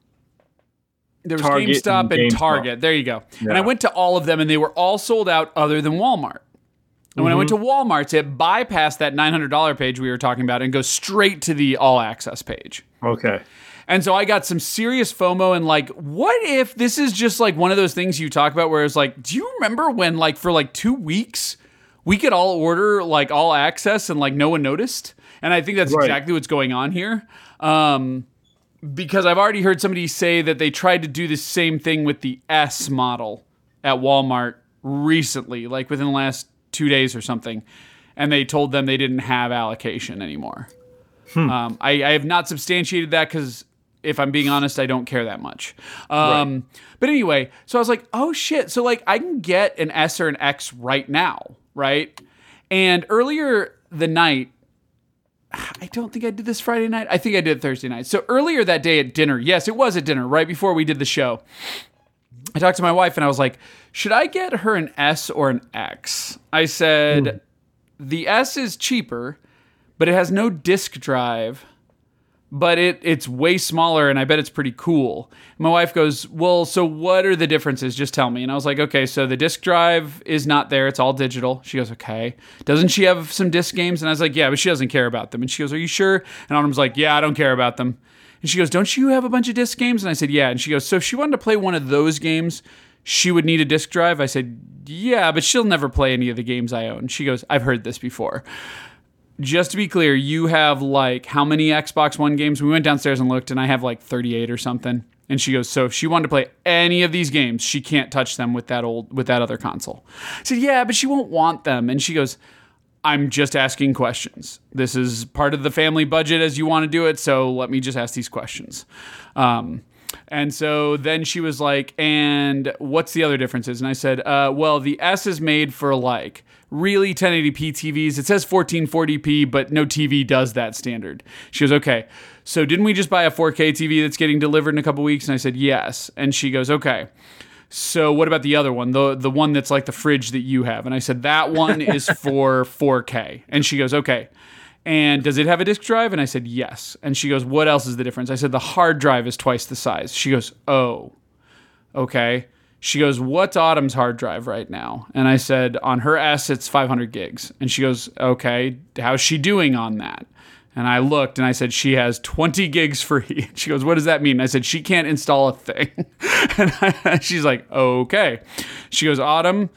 there was Target GameStop and, and GameStop. Target. There you go. And I went to all of them, and they were all sold out, other than Walmart. And when I went to Mm-hmm. Walmart, it bypassed that $900 page we were talking about and goes straight to the all access page. Okay. And so I got some serious FOMO and like, what if this is just like one of those things you talk about where it's like, do you remember when like for like two weeks we could all order like all access and like no one noticed? And I think that's Right. exactly what's going on here. Um, because I've already heard somebody say that they tried to do the same thing with the S model at Walmart recently, like within the last two days or something. And they told them they didn't have allocation anymore. Um, I, I have not substantiated that because if I'm being honest, I don't care that much. Um, But anyway, so I was like, oh shit. So like I can get an S or an X right now, right? And earlier the night, I don't think I did this Friday night. I think I did Thursday night. So earlier that day at dinner, yes, it was at dinner, right before we did the show. I talked to my wife and I was like, should I get her an S or an X? I said, the S is cheaper, but it has no disk drive, but it it's way smaller and I bet it's pretty cool. My wife goes, "Well, so what are the differences? Just tell me." And I was like, "Okay, so the disk drive is not there. It's all digital." She goes, "Okay." Doesn't she have some disc games? And I was like, "Yeah, but she doesn't care about them." And she goes, "Are you sure?" And Autumn's like, "Yeah, I don't care about them." And she goes, "Don't you have a bunch of disc games?" And I said, "Yeah." And she goes, "So if she wanted to play one of those games, she would need a disk drive?" I said, "Yeah, but she'll never play any of the games I own." She goes, "I've heard this before." Just to be clear, you have like how many Xbox One games? We went downstairs and looked, and I have like 38 or something. And she goes, so if she wanted to play any of these games, she can't touch them with that old with that other console. I said, yeah, but she won't want them. And she goes, I'm just asking questions. This is part of the family budget as you want to do it, so let me just ask these questions. Um, and so then she was like, and what's the other differences? And I said, uh, well, the S is made for like really 1080p TVs. It says 1440p, but no TV does that standard. She goes, okay. So didn't we just buy a 4K TV that's getting delivered in a couple weeks? And I said, yes. And she goes, okay. So what about the other one, the the one that's like the fridge that you have? And I said that one [laughs] is for 4K. And she goes, okay. And does it have a disk drive? And I said yes. And she goes, what else is the difference? I said the hard drive is twice the size. She goes, oh. Okay. She goes, What's Autumn's hard drive right now? And I said, On her S, it's 500 gigs. And she goes, Okay. How's she doing on that? And I looked and I said, She has 20 gigs free. [laughs] She goes, What does that mean? And I said, She can't install a thing. [laughs] and I, [laughs] she's like, Okay. She goes, Autumn,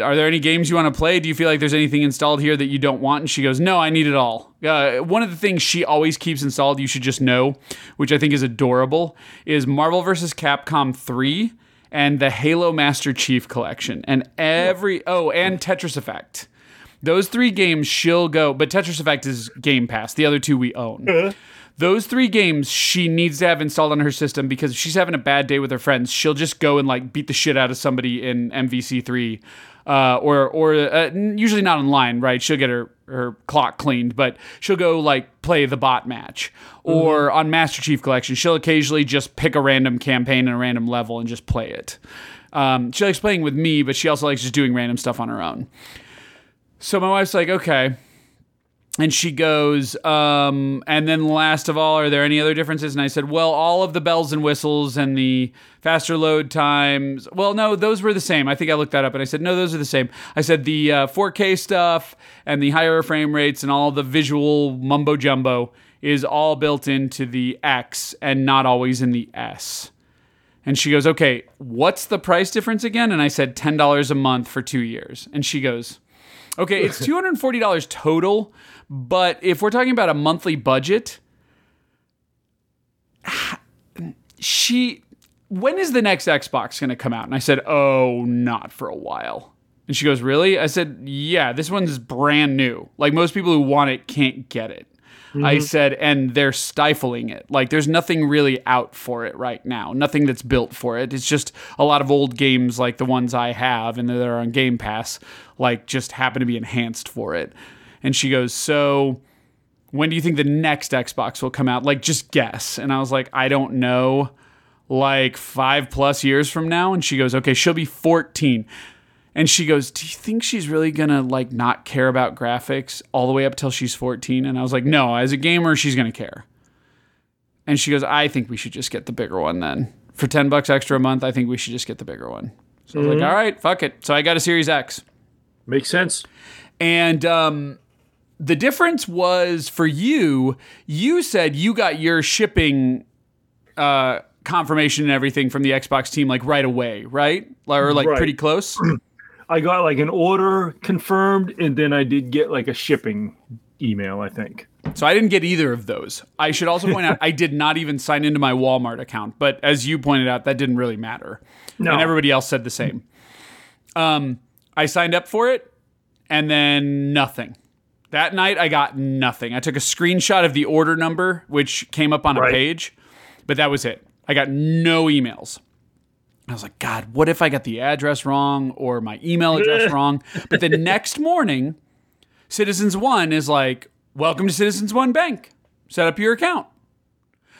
are there any games you want to play? Do you feel like there's anything installed here that you don't want? And she goes, No, I need it all. Uh, one of the things she always keeps installed, you should just know, which I think is adorable, is Marvel vs. Capcom 3 and the Halo Master Chief collection. And every, oh, and Tetris Effect. Those three games she'll go, but Tetris Effect is Game Pass. The other two we own. Uh-huh. Those three games she needs to have installed on her system because if she's having a bad day with her friends, she'll just go and like beat the shit out of somebody in MVC3 uh, or or uh, usually not online, right? She'll get her her clock cleaned, but she'll go like play the bot match or on Master Chief Collection. She'll occasionally just pick a random campaign and a random level and just play it. Um, she likes playing with me, but she also likes just doing random stuff on her own. So my wife's like, okay. And she goes, um, and then last of all, are there any other differences? And I said, well, all of the bells and whistles and the faster load times. Well, no, those were the same. I think I looked that up and I said, no, those are the same. I said the uh, 4K stuff and the higher frame rates and all the visual mumbo jumbo is all built into the X and not always in the S. And she goes, okay, what's the price difference again? And I said, $10 a month for two years. And she goes, okay, it's [laughs] $240 total. But if we're talking about a monthly budget, [sighs] she, when is the next Xbox going to come out? And I said, oh, not for a while. And she goes, really? I said, yeah, this one's brand new. Like most people who want it can't get it. I mm-hmm. said, and they're stifling it. Like there's nothing really out for it right now. Nothing that's built for it. It's just a lot of old games like the ones I have and that are on Game Pass, like just happen to be enhanced for it. And she goes, so when do you think the next Xbox will come out? Like just guess. And I was like, I don't know. Like five plus years from now. And she goes, okay, she'll be 14. And she goes, "Do you think she's really gonna like not care about graphics all the way up till she's 14?" And I was like, "No, as a gamer, she's gonna care." And she goes, "I think we should just get the bigger one then. For 10 bucks extra a month, I think we should just get the bigger one." So I was like, "All right, fuck it." So I got a Series X. Makes sense. And um, the difference was for you, you said you got your shipping uh, confirmation and everything from the Xbox team like right away, right? Or like Right. pretty close. [clears throat] I got like an order confirmed, and then I did get like a shipping email. I think. So I didn't get either of those. I should also point out [laughs] I did not even sign into my Walmart account, but as you pointed out, that didn't really matter. No. And everybody else said the same. Um, I signed up for it and then nothing. That night I got nothing. I took a screenshot of the order number, which came up on a page, but that was it. I got no emails. I was like, God, what if I got the address wrong or my email address [laughs] wrong? But the next morning, Citizens One is like, Welcome to Citizens One Bank. Set up your account.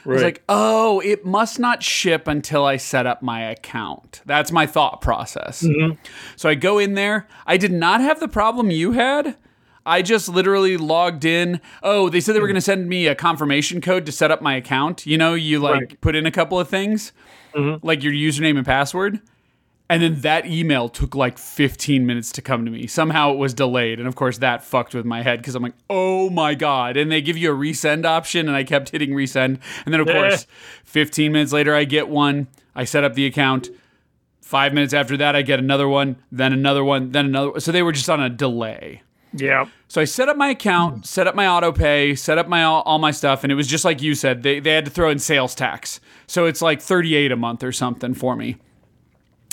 I was like, oh, it must not ship until I set up my account. That's my thought process. Mm-hmm. So I go in there. I did not have the problem you had. I just literally logged in. Oh, they said they were going to send me a confirmation code to set up my account. You know, you like Right. put in a couple of things, Mm-hmm. like your username and password. And then that email took like 15 minutes to come to me. Somehow it was delayed. And of course, that fucked with my head because I'm like, oh my God. And they give you a resend option. And I kept hitting resend. And then, of course, 15 minutes later, I get one. I set up the account. Five minutes after that, I get another one, then another one, then another. So they were just on a delay. Yeah. So I set up my account, set up my auto pay, set up my all, all my stuff, and it was just like you said. They they had to throw in sales tax, so it's like thirty eight a month or something for me.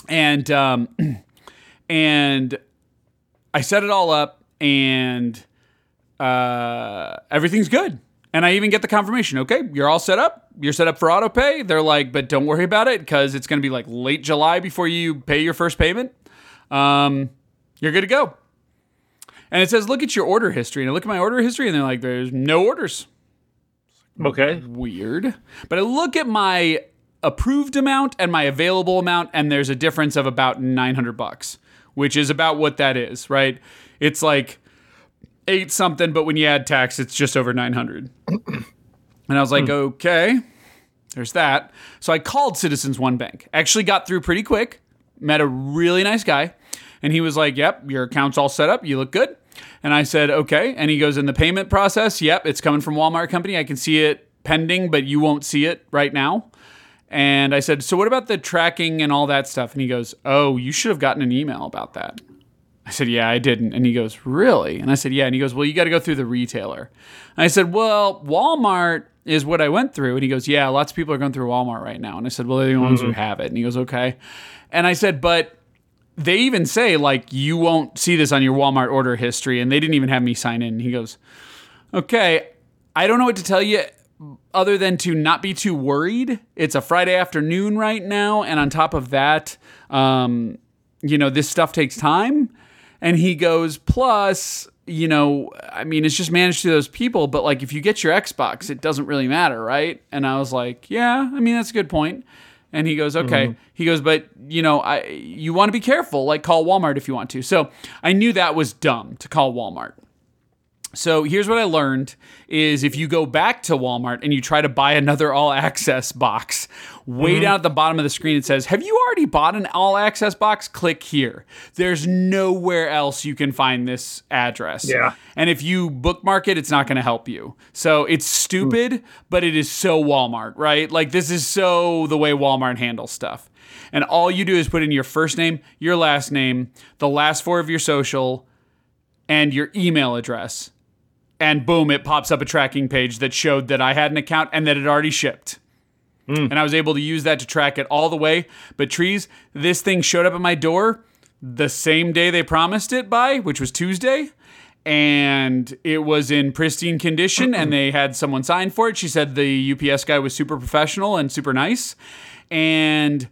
And um, [clears throat] and I set it all up, and uh, everything's good. And I even get the confirmation. Okay, you're all set up. You're set up for auto pay. They're like, but don't worry about it because it's going to be like late July before you pay your first payment. Um, you're good to go. And it says, look at your order history. And I look at my order history and they're like, there's no orders. Okay. Weird. But I look at my approved amount and my available amount, and there's a difference of about 900 bucks, which is about what that is, right? It's like eight something, but when you add tax, it's just over 900. And I was like, hmm. okay, there's that. So I called Citizens One Bank. Actually got through pretty quick. Met a really nice guy. And he was like, Yep, your account's all set up. You look good. And I said, Okay. And he goes, In the payment process, yep, it's coming from Walmart Company. I can see it pending, but you won't see it right now. And I said, So what about the tracking and all that stuff? And he goes, Oh, you should have gotten an email about that. I said, Yeah, I didn't. And he goes, Really? And I said, Yeah. And he goes, Well, you got to go through the retailer. And I said, Well, Walmart is what I went through. And he goes, Yeah, lots of people are going through Walmart right now. And I said, Well, they're the ones who mm-hmm. have it. And he goes, Okay. And I said, But they even say, like, you won't see this on your Walmart order history. And they didn't even have me sign in. And he goes, Okay, I don't know what to tell you other than to not be too worried. It's a Friday afternoon right now. And on top of that, um, you know, this stuff takes time. And he goes, plus, you know, I mean, it's just managed to those people, but like if you get your Xbox, it doesn't really matter, right? And I was like, yeah, I mean, that's a good point. And he goes, okay. Mm-hmm. He goes, but you know, I you want to be careful, like call Walmart if you want to. So I knew that was dumb to call Walmart. So here's what I learned is if you go back to Walmart and you try to buy another all access box, way mm-hmm. down at the bottom of the screen it says, "Have you already bought an all access box? Click here." There's nowhere else you can find this address. Yeah. And if you bookmark it, it's not going to help you. So it's hmm. stupid, but it is so Walmart, right? Like this is so the way Walmart handles stuff. And all you do is put in your first name, your last name, the last four of your social, and your email address. And boom, it pops up a tracking page that showed that I had an account and that it already shipped. Hmm. And I was able to use that to track it all the way. But trees, this thing showed up at my door the same day they promised it by, which was Tuesday. And it was in pristine condition, and they had someone sign for it. She said the UPS guy was super professional and super nice. And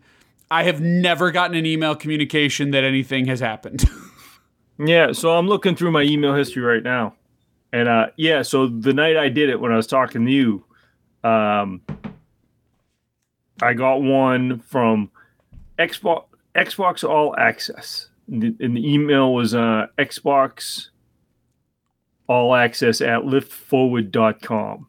I have never gotten an email communication that anything has happened. [laughs] Yeah, so I'm looking through my email history right now. And uh yeah, so the night I did it when I was talking to you, um I got one from Xbox Xbox All Access. And the, and the email was uh Xbox All Access at liftforward.com,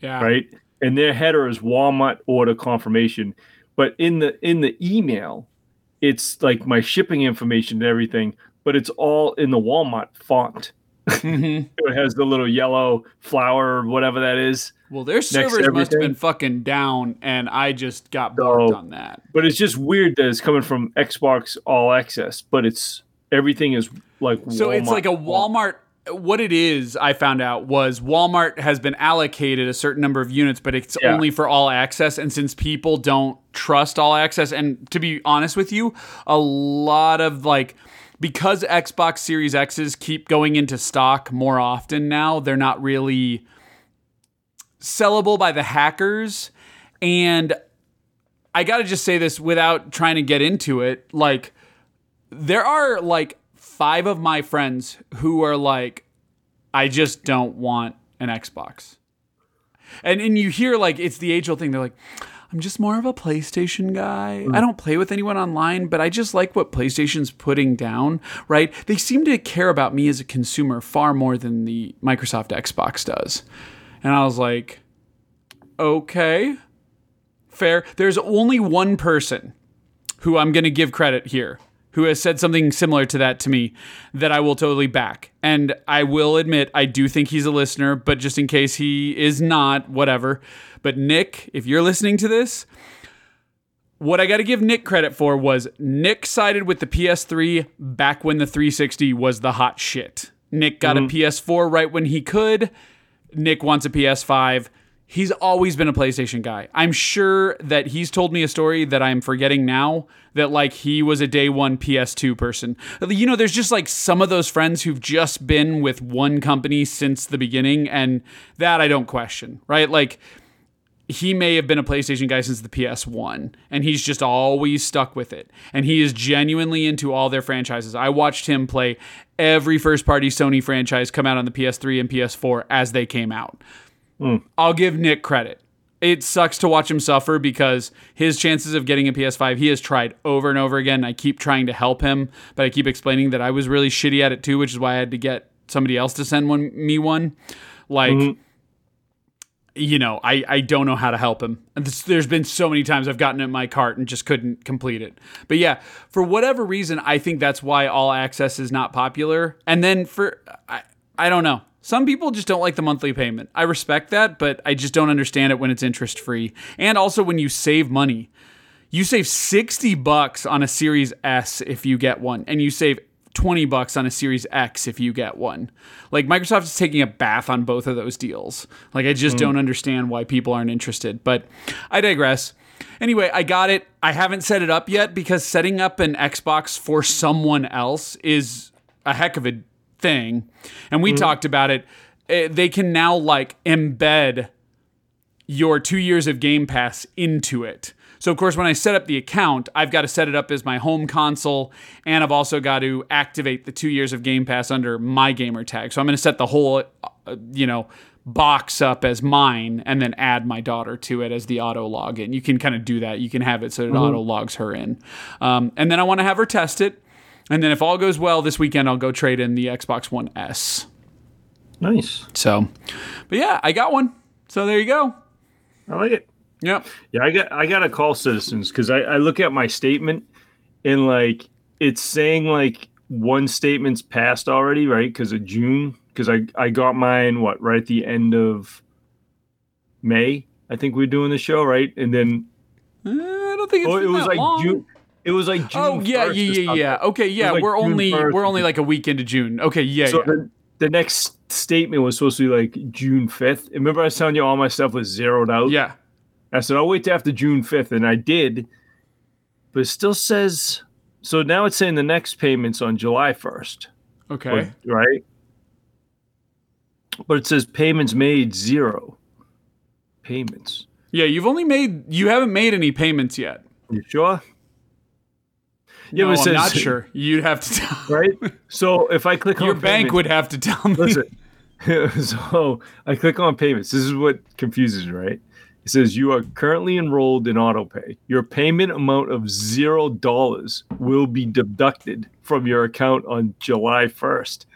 yeah. right? And their header is Walmart order confirmation. But in the in the email, it's like my shipping information and everything, but it's all in the Walmart font. Mhm. [laughs] It has the little yellow flower, or whatever that is. Well, their servers must have been fucking down, and I just got borked So- on that. But it's just weird that it's coming from Xbox All Access, but it's everything is like So it's like a. Walmart. What it is, I found out, was Walmart has been allocated a certain number of units, but it's Yeah. only for all access. And since people don't trust all access, and to be honest with you, a lot of like, because Xbox Series X's keep going into stock more often now, they're not really sellable by the hackers. And I got to just say this without trying to get into it. Like, there are like five of my friends who are like, I just don't want an Xbox. And and you hear like it's the age old thing. They're like, I'm just more of a PlayStation guy. Hmm. I don't play with anyone online, but I just like what PlayStation's putting down, right? They seem to care about me as a consumer far more than the Microsoft Xbox does. And I was like, okay, fair. There's only one person who I'm going to give credit here, who has said something similar to that to me that I will totally back. And I will admit, I do think he's a listener, but just in case he is not, whatever. But Nick, if you're listening to this, what I got to give Nick credit for was Nick sided with the PS3 back when the 360 was the hot shit. Nick got a mm-hmm. PS4 right when he could. Nick wants a PS5. He's always been a PlayStation guy. I'm sure that he's told me a story that I'm forgetting now that like he was a day one PS2 person. You know, there's just like some of those friends who've just been with one company since the beginning and that I don't question, right? Like he may have been a PlayStation guy since the PS1 and he's just always stuck with it. And he is genuinely into all their franchises. I watched him play every first party Sony franchise come out on the PS3 and PS4 as they came out. I'll give Nick credit. It sucks to watch him suffer because his chances of getting a PS5, he has tried over and over again. I keep trying to help him, but I keep explaining that I was really shitty at it too, which is why I had to get somebody else to send one me one. Like mm-hmm. You know, I, I don't know how to help him. There's been so many times I've gotten in my cart and just couldn't complete it. But yeah, for whatever reason, I think that's why all access is not popular. And then for, I, I don't know. Some people just don't like the monthly payment. I respect that, but I just don't understand it when it's interest free. And also when you save money. You save 60 bucks on a Series S if you get one, and you save 20 bucks on a Series X if you get one. Like Microsoft is taking a bath on both of those deals. Like I just don't understand why people aren't interested, but I digress. Anyway, I got it. I haven't set it up yet because setting up an Xbox for someone else is a heck of a thing. And we talked about it. Eh, They can now like embed your two years of Game Pass into it. So, of course, when I set up the account, I've got to set it up as my home console, and I've also got to activate the two years of Game Pass under my gamer tag. So, I'm going to set the whole, uh, you know, box up as mine and then add my daughter to it as the auto login. You can kind of do that. You can have it so it auto logs her in. Um, and then I want to have her test it. And then if all goes well this weekend, I'll go trade in the Xbox One S. Nice. So, but yeah, I got one. So there you go. I like it. Yep. Yeah, I got I gotta call citizens because I, I look at my statement and like it's saying like one statement's passed already, right? Because of June. Because I I got mine what right at the end of May. I think we are doing the show right, and then Uh, I don't think it's oh, it was like long. June. It was like June. Oh yeah, 1st yeah, yeah, yeah. Okay, yeah. like we're June only 1st we're only like a week into June. Okay, yeah, So yeah. the, the next statement was supposed to be like June fifth. Remember, I was telling you all my stuff was zeroed out. yeah. I said I'll wait till after June fifth, and I did. But it still says so now. It's saying the next payment's on July first, Okay. right? But it says payments made zero. Payments. Yeah, you've only made you haven't made any payments yet. You sure? Yeah, no, but it I'm says- not [laughs] sure. You'd have to tell. Right. So if I click Your on your bank payments- would have to tell me. Listen. [laughs] so I click on payments. This is what confuses me, right? It says you are currently enrolled in autopay. Your payment amount of zero dollars will be deducted from your account on July first.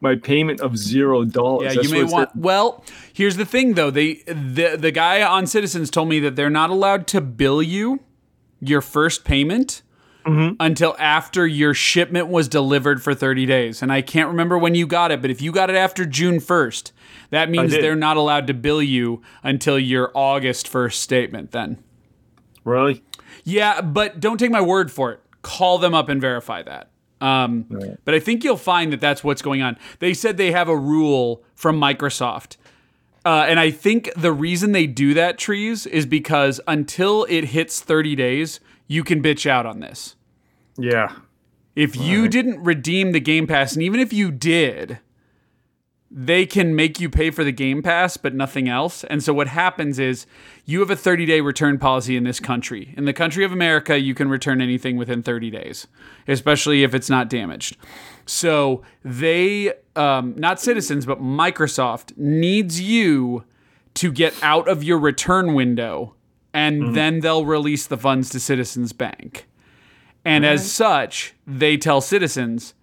My payment of zero dollars. Yeah, you may want. Well, here's the thing, though. They the the guy on Citizens told me that they're not allowed to bill you your first payment Mm-hmm. until after your shipment was delivered for 30 days. And I can't remember when you got it, but if you got it after June 1st, that means they're not allowed to bill you until your August 1st statement. Then, really. yeah, but don't take my word for it. Call them up and verify that. Um, But I think you'll find that that's what's going on. They said they have a rule from Microsoft. Uh, and I think the reason they do that, Trees, is because until it hits 30 days, you can bitch out on this. Yeah. If you didn't redeem the Game Pass, and even if you did, they can make you pay for the Game Pass, but nothing else. And so what happens is you have a 30 day return policy in this country. In the country of America, you can return anything within 30 days, especially if it's not damaged. So they, um, not citizens, but Microsoft needs you to get out of your return window, and then they'll release the funds to Citizens Bank. And as such, they tell citizens,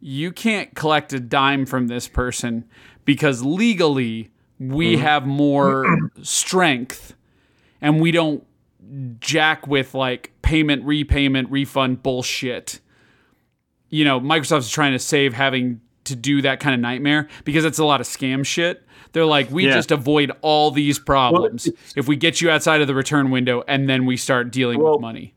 you can't collect a dime from this person because legally we mm-hmm. have more [clears throat] strength and we don't jack with like payment, repayment, refund bullshit. You know, Microsoft's trying to save having to do that kind of nightmare because it's a lot of scam shit. They're like, we Yeah. just avoid all these problems it's- if we get you outside of the return window and then we start dealing Well, with money.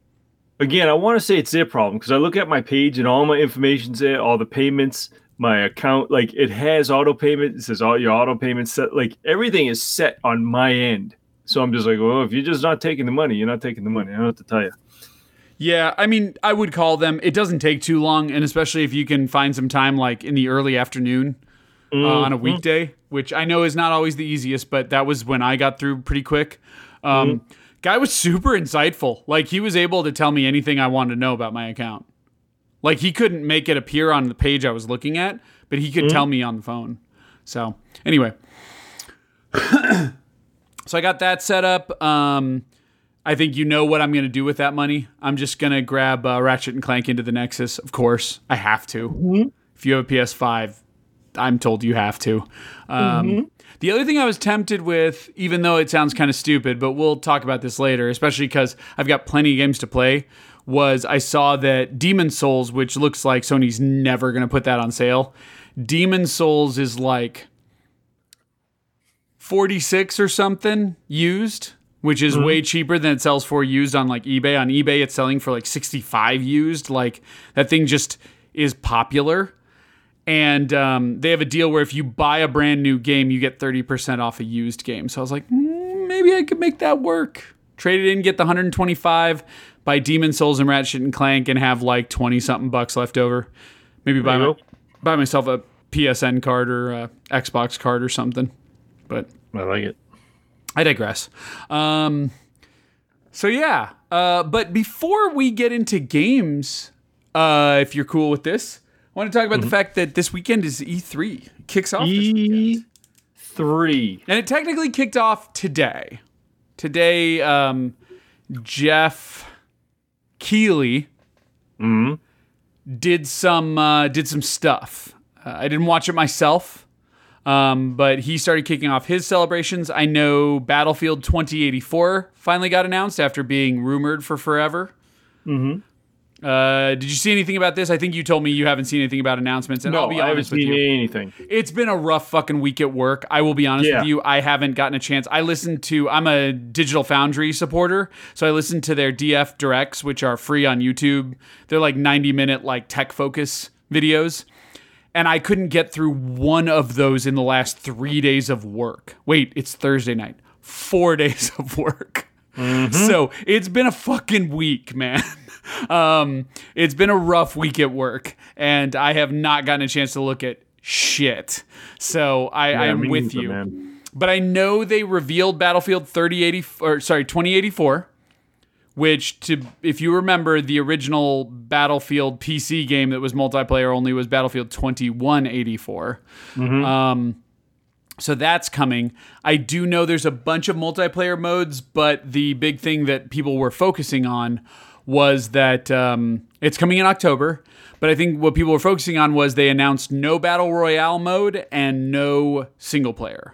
Again, I want to say it's their problem because I look at my page and all my information's there, all the payments, my account, like it has auto payment. It says all your auto payments set, like everything is set on my end. So I'm just like, well, if you're just not taking the money, you're not taking the money. I don't have to tell you. Yeah, I mean, I would call them. It doesn't take too long, and especially if you can find some time, like in the early afternoon uh, on a weekday, which I know is not always the easiest, but that was when I got through pretty quick. Um, Guy was super insightful. Like he was able to tell me anything I wanted to know about my account. Like he couldn't make it appear on the page I was looking at, but he could tell me on the phone. So anyway, [coughs] so I got that set up. Um, I think you know what I'm going to do with that money. I'm just going to grab uh, Ratchet and Clank into the Nexus. Of course, I have to. If you have a PS5, I'm told you have to. Um, The other thing I was tempted with, even though it sounds kind of stupid, but we'll talk about this later, especially because I've got plenty of games to play, was I saw that Demon's Souls, which looks like Sony's never going to put that on sale, Demon's Souls is like 46 or something used, which is way mm-hmm. cheaper than it sells for used on like eBay. On eBay, it's selling for like 65 used. Like that thing just is popular. And um, they have a deal where if you buy a brand new game, you get 30% off a used game. So I was like, mm, maybe I could make that work. Trade it in, get the 125, buy Demon's Souls and Ratchet and Clank, and have like 20 something bucks left over. Maybe buy, my, buy myself a PSN card or Xbox card or something. But I like it. I digress. Um, so yeah, uh, but before we get into games, uh, if you're cool with this, I want to talk about the fact that this weekend is E3. It kicks off, this. E three. and it technically kicked off today. Today, um, Jeff Keighley did some uh, did some stuff. Uh, I didn't watch it myself. Um, but he started kicking off his celebrations. I know Battlefield 2084 finally got announced after being rumored for forever. Mm-hmm. Uh, did you see anything about this? I think you told me you haven't seen anything about announcements, and No, I'll be I haven't honest with seen you. anything. It's been a rough fucking week at work. I will be honest Yeah. with you. I haven't gotten a chance. I listened to, I'm a Digital Foundry supporter. So I listened to their DF Directs, which are free on YouTube. They're like 90 minute, like tech focus videos. And I couldn't get through one of those in the last three days of work. Wait, it's Thursday night. Four [laughs] days of work. So it's been a fucking week, man. [laughs] um, it's been a rough week at work, and I have not gotten a chance to look at shit. So I, I'm with you. man. But I know they revealed Battlefield 3080 or sorry 2084, which to if you remember the original Battlefield PC game that was multiplayer only was Battlefield 2184. Um, so that's coming. I do know there's a bunch of multiplayer modes, but the big thing that people were focusing on was that um, it's coming in October. But I think what people were focusing on was they announced no battle royale mode and no single player.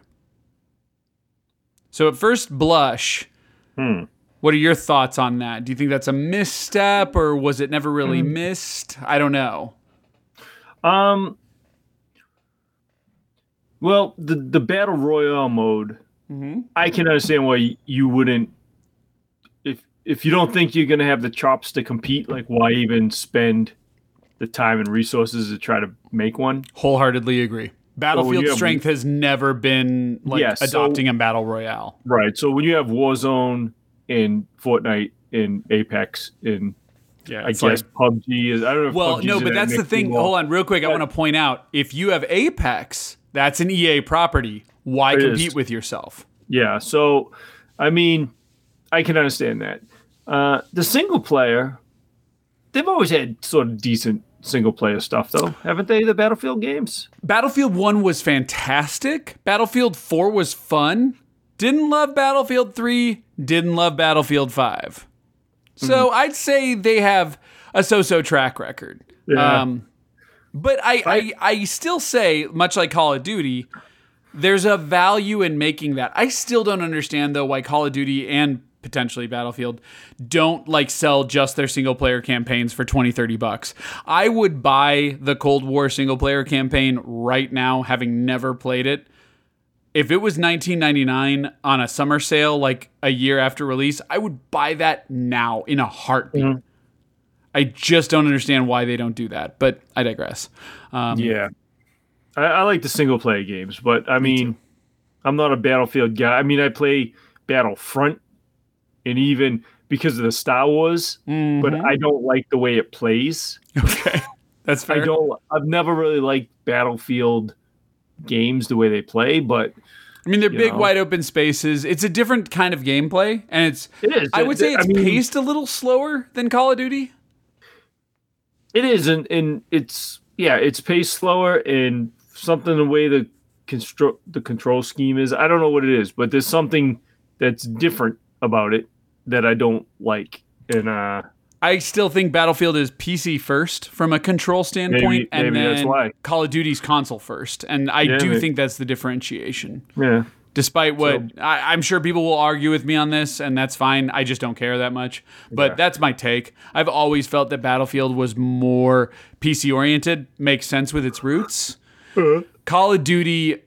So at first blush, what are your thoughts on that? Do you think that's a misstep or was it never really missed? I don't know. Um. Well, the the battle royale mode, I can understand why you wouldn't. If you don't think you're gonna have the chops to compete, like why even spend the time and resources to try to make one? Wholeheartedly agree. Battlefield have- strength has never been like Yeah, so- adopting a battle royale. Right. So when you have Warzone in Fortnite in Apex in Yeah, I guess PUBG is I don't know. If well, PUBG's no, but that's the thing. anymore. Hold on, real quick. I want to point out if you have Apex, that's an EA property. Why compete is. with yourself? Yeah. So, I mean, I can understand that. Uh, the single player, they've always had sort of decent single player stuff, though, haven't they? The Battlefield games. Battlefield 1 was fantastic. Battlefield 4 was fun. Didn't love Battlefield 3, didn't love Battlefield 5. Hmm. So I'd say they have a so-so track record. Yeah. Um, but I, I, I still say, much like Call of Duty, there's a value in making that. I still don't understand though why Call of Duty and potentially Battlefield don't like sell just their single player campaigns for 20 30 bucks. I would buy the Cold War single player campaign right now having never played it. If it was 1999 on a summer sale like a year after release, I would buy that now in a heartbeat. I just don't understand why they don't do that, but I digress. Um, Yeah. I, I like the single player games, but I mean, I'm not a Battlefield guy. I mean, I play Battlefront, and even because of the Star Wars, but mm-hmm. I don't like the way it plays. Okay, [laughs] that's fair. I don't. I've never really liked Battlefield games the way they play, but I mean, they're big, know. wide open spaces. It's a different kind of gameplay, and it's. it is. I would say I it's mean, paced a little slower than Call of Duty. It is, and, and it's yeah, it's paced slower and something the way the construct the control scheme is. I don't know what it is, but there's something that's different about it that I don't like. And uh, I still think Battlefield is PC first from a control standpoint, and maybe then that's why. Call of Duty's console first. And I Yeah, do may- think that's the differentiation. Yeah. Despite what I, I'm sure people will argue with me on this, and that's fine. I just don't care that much. But Yeah. that's my take. I've always felt that Battlefield was more PC oriented, makes sense with its roots. Uh-huh. Call of Duty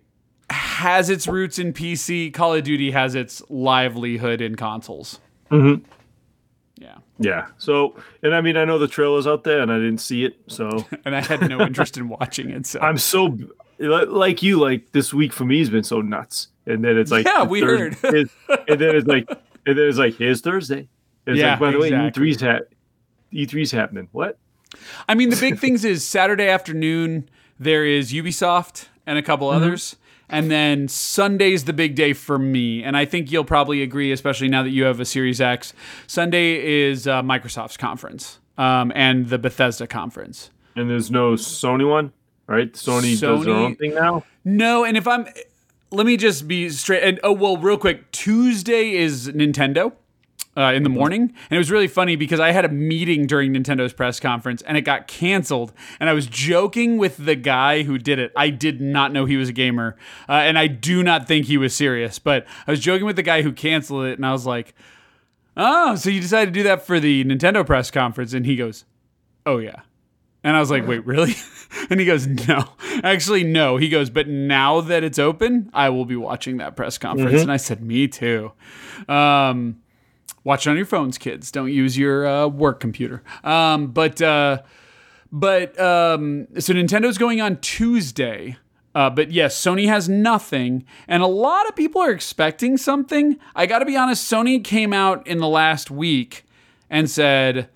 has its roots in PC. Call of Duty has its livelihood in consoles. Mhm. Yeah. Yeah. So, and I mean, I know the trailer's out there, and I didn't see it. So [laughs] And I had no interest in watching it. So I'm so like you. Like this week for me has been so nuts. And then it's like Yeah, weird. [laughs] And then it's like, and then it's like, here's Thursday. It's Yeah, like, by the exactly. way, E3's ha- E3's happening. What? I mean, the big things is Saturday afternoon, there is Ubisoft and a couple others. And then Sunday's the big day for me. And I think you'll probably agree, especially now that you have a Series X. Sunday is uh, Microsoft's conference um, and the Bethesda conference. And there's no Sony one, right? Sony, does their own thing now. No, and if I'm. Let me just be straight. And oh, well, real quick. Tuesday is Nintendo. Uh, in the morning, and it was really funny because I had a meeting during Nintendo's press conference and it got canceled. And I was joking with the guy who did it. I did not know he was a gamer, uh, and I do not think he was serious. But I was joking with the guy who canceled it, and I was like, "Oh, so you decided to do that for the Nintendo press conference?" And he goes, "Oh yeah." And I was like, wait, really? [laughs] and he goes, no. Actually, no. He goes, but now that it's open, I will be watching that press conference. And I said, me too. Um, watch it on your phones, kids. Don't use your uh, work computer. Um, but uh, but um, so Nintendo's going on Tuesday. Uh, but yes, Sony has nothing, and a lot of people are expecting something. I got to be honest. Sony came out in the last week and said,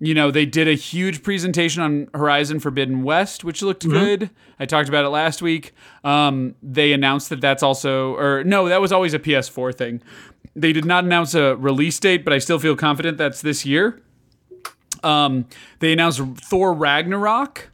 you know, they did a huge presentation on Horizon Forbidden West, which looked good. I talked about it last week. Um, they announced that that's also, or no, that was always a PS4 thing. They did not announce a release date, but I still feel confident that's this year. Um, they announced Thor Ragnarok.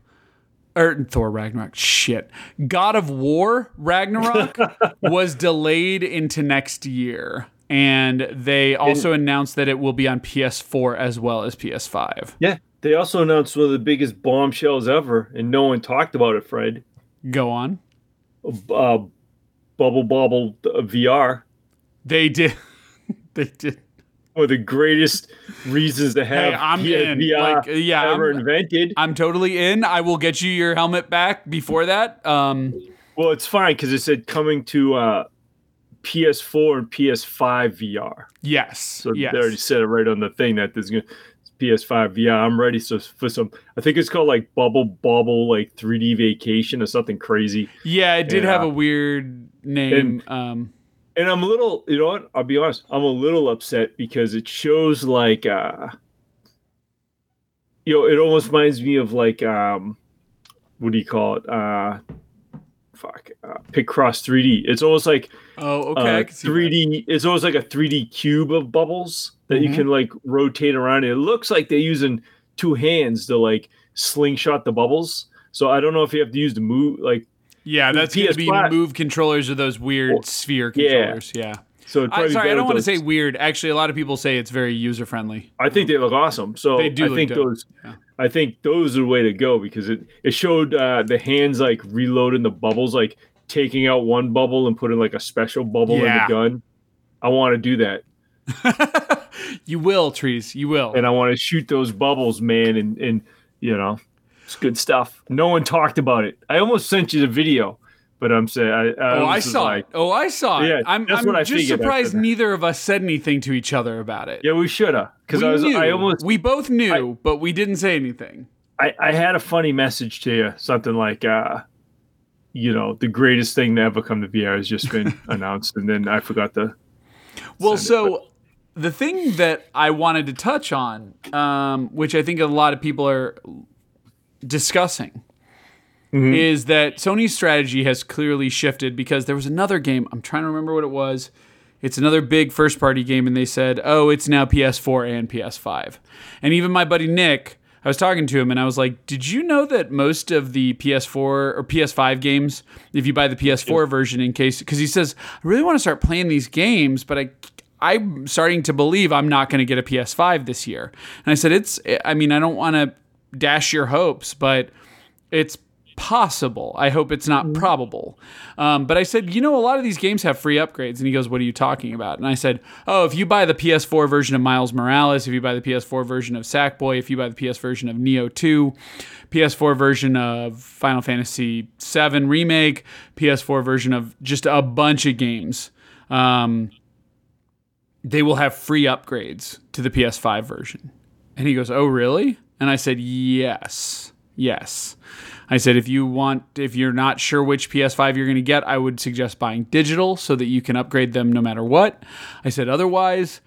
Or Thor Ragnarok, shit. God of War Ragnarok [laughs] was delayed into next year. And they also announced that it will be on PS4 as well as PS5. Yeah. They also announced one of the biggest bombshells ever, and no one talked about it, Fred. Go on. Uh, Bubble Bobble uh, VR. They did. [laughs] they did. One of the greatest reasons to have Hey, I'm in. Like, yeah, ever I'm- invented. I'm totally in. I will get you your helmet back before that. Um, Well, it's fine because it said coming to uh, PS4 and PS5 VR. yes. So yes. they already said it right on the thing that there's gonna PS5 VR. I'm ready so for some. I think it's called like Bubble Bobble like 3D Vacation or something crazy. yeah, it did Yeah. have a weird name. um, And I'm a little, you know what? I'll be honest. I'm a little upset because it shows like, uh, you know, it almost reminds me of like, um, what do you call it? Uh, fuck, uh, Picross 3D. It's almost like oh, okay. Uh, that. 3D. It's almost like a 3D cube of bubbles that you Mhm. can like rotate around. It looks like they're using two hands to like slingshot the bubbles. So I don't know if you have to use the move like. Yeah, that's going to be move controllers or those weird Well, sphere controllers. Yeah. So it'd I, sorry, I don't want to say weird. Actually, a lot of people say it's very user friendly. I think they look awesome. So They do I think dope. those. Yeah. I think those are the way to go because it it showed uh, the hands like reloading the bubbles, like taking out one bubble and putting like a special bubble Yeah. in the gun. I want to do that, [laughs] you will, trees. You will. and I want to shoot those bubbles, man, and and you know, it's good stuff. No one talked about it. I almost sent you the video, but I'm saying I, I Oh, I saw like, it. Oh, I saw it. Yeah, I'm, that's I'm what I just surprised neither of us said anything to each other about it. Yeah, we should have because I was knew. I almost we both knew, but we didn't say anything. I, I had a funny message to you, something like, uh, you know, the greatest thing to ever come to VR has just been [laughs] announced, and then I forgot to. Well, Send it, so the thing that I wanted to touch on, um, which I think a lot of people are discussing, Mm-hmm. is that Sony's strategy has clearly shifted because there was another game. I'm trying to remember what it was. It's another big first party game, and they said, oh, it's now PS4 and PS5. And even my buddy Nick, I was talking to him and I was like, did you know that most of the PS4 or PS5 games, if you buy the PS4 version in case, because he says, I really want to start playing these games, but I, I'm starting to believe I'm not going to get a PS5 this year. And I said, it's, I mean, I don't want to dash your hopes, but it's possible. I hope it's not probable. Um, but I said, you know, a lot of these games have free upgrades. And he goes, what are you talking about? And I said, oh, if you buy the PS4 version of Miles Morales, if you buy the PS4 version of Sackboy, if you buy the PS version of Nioh 2, PS4 version of Final Fantasy VII Remake, PS4 version of just a bunch of games. Um, they will have free upgrades to the PS5 version. And he goes, Oh, really? And I said, Yes, yes. I said, if you want, if you're not sure which PS5 you're going to get, I would suggest buying digital so that you can upgrade them no matter what. I said, otherwise,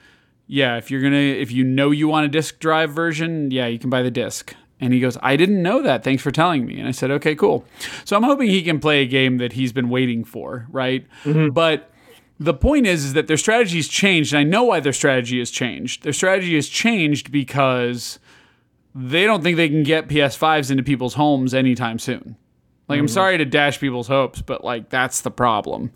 yeah, if you're going to, if you know you want a disk drive version, yeah, you can buy the disc. And he goes, I didn't know that. Thanks for telling me. And I said, okay, cool. So I'm hoping he can play a game that he's been waiting for, right? Mm-hmm. But the point is, is that their strategy's changed. And I know why their strategy has changed. Their strategy has changed because they don't think they can get PS5s into people's homes anytime soon. Like, I'm mm-hmm. sorry to dash people's hopes, but like, that's the problem.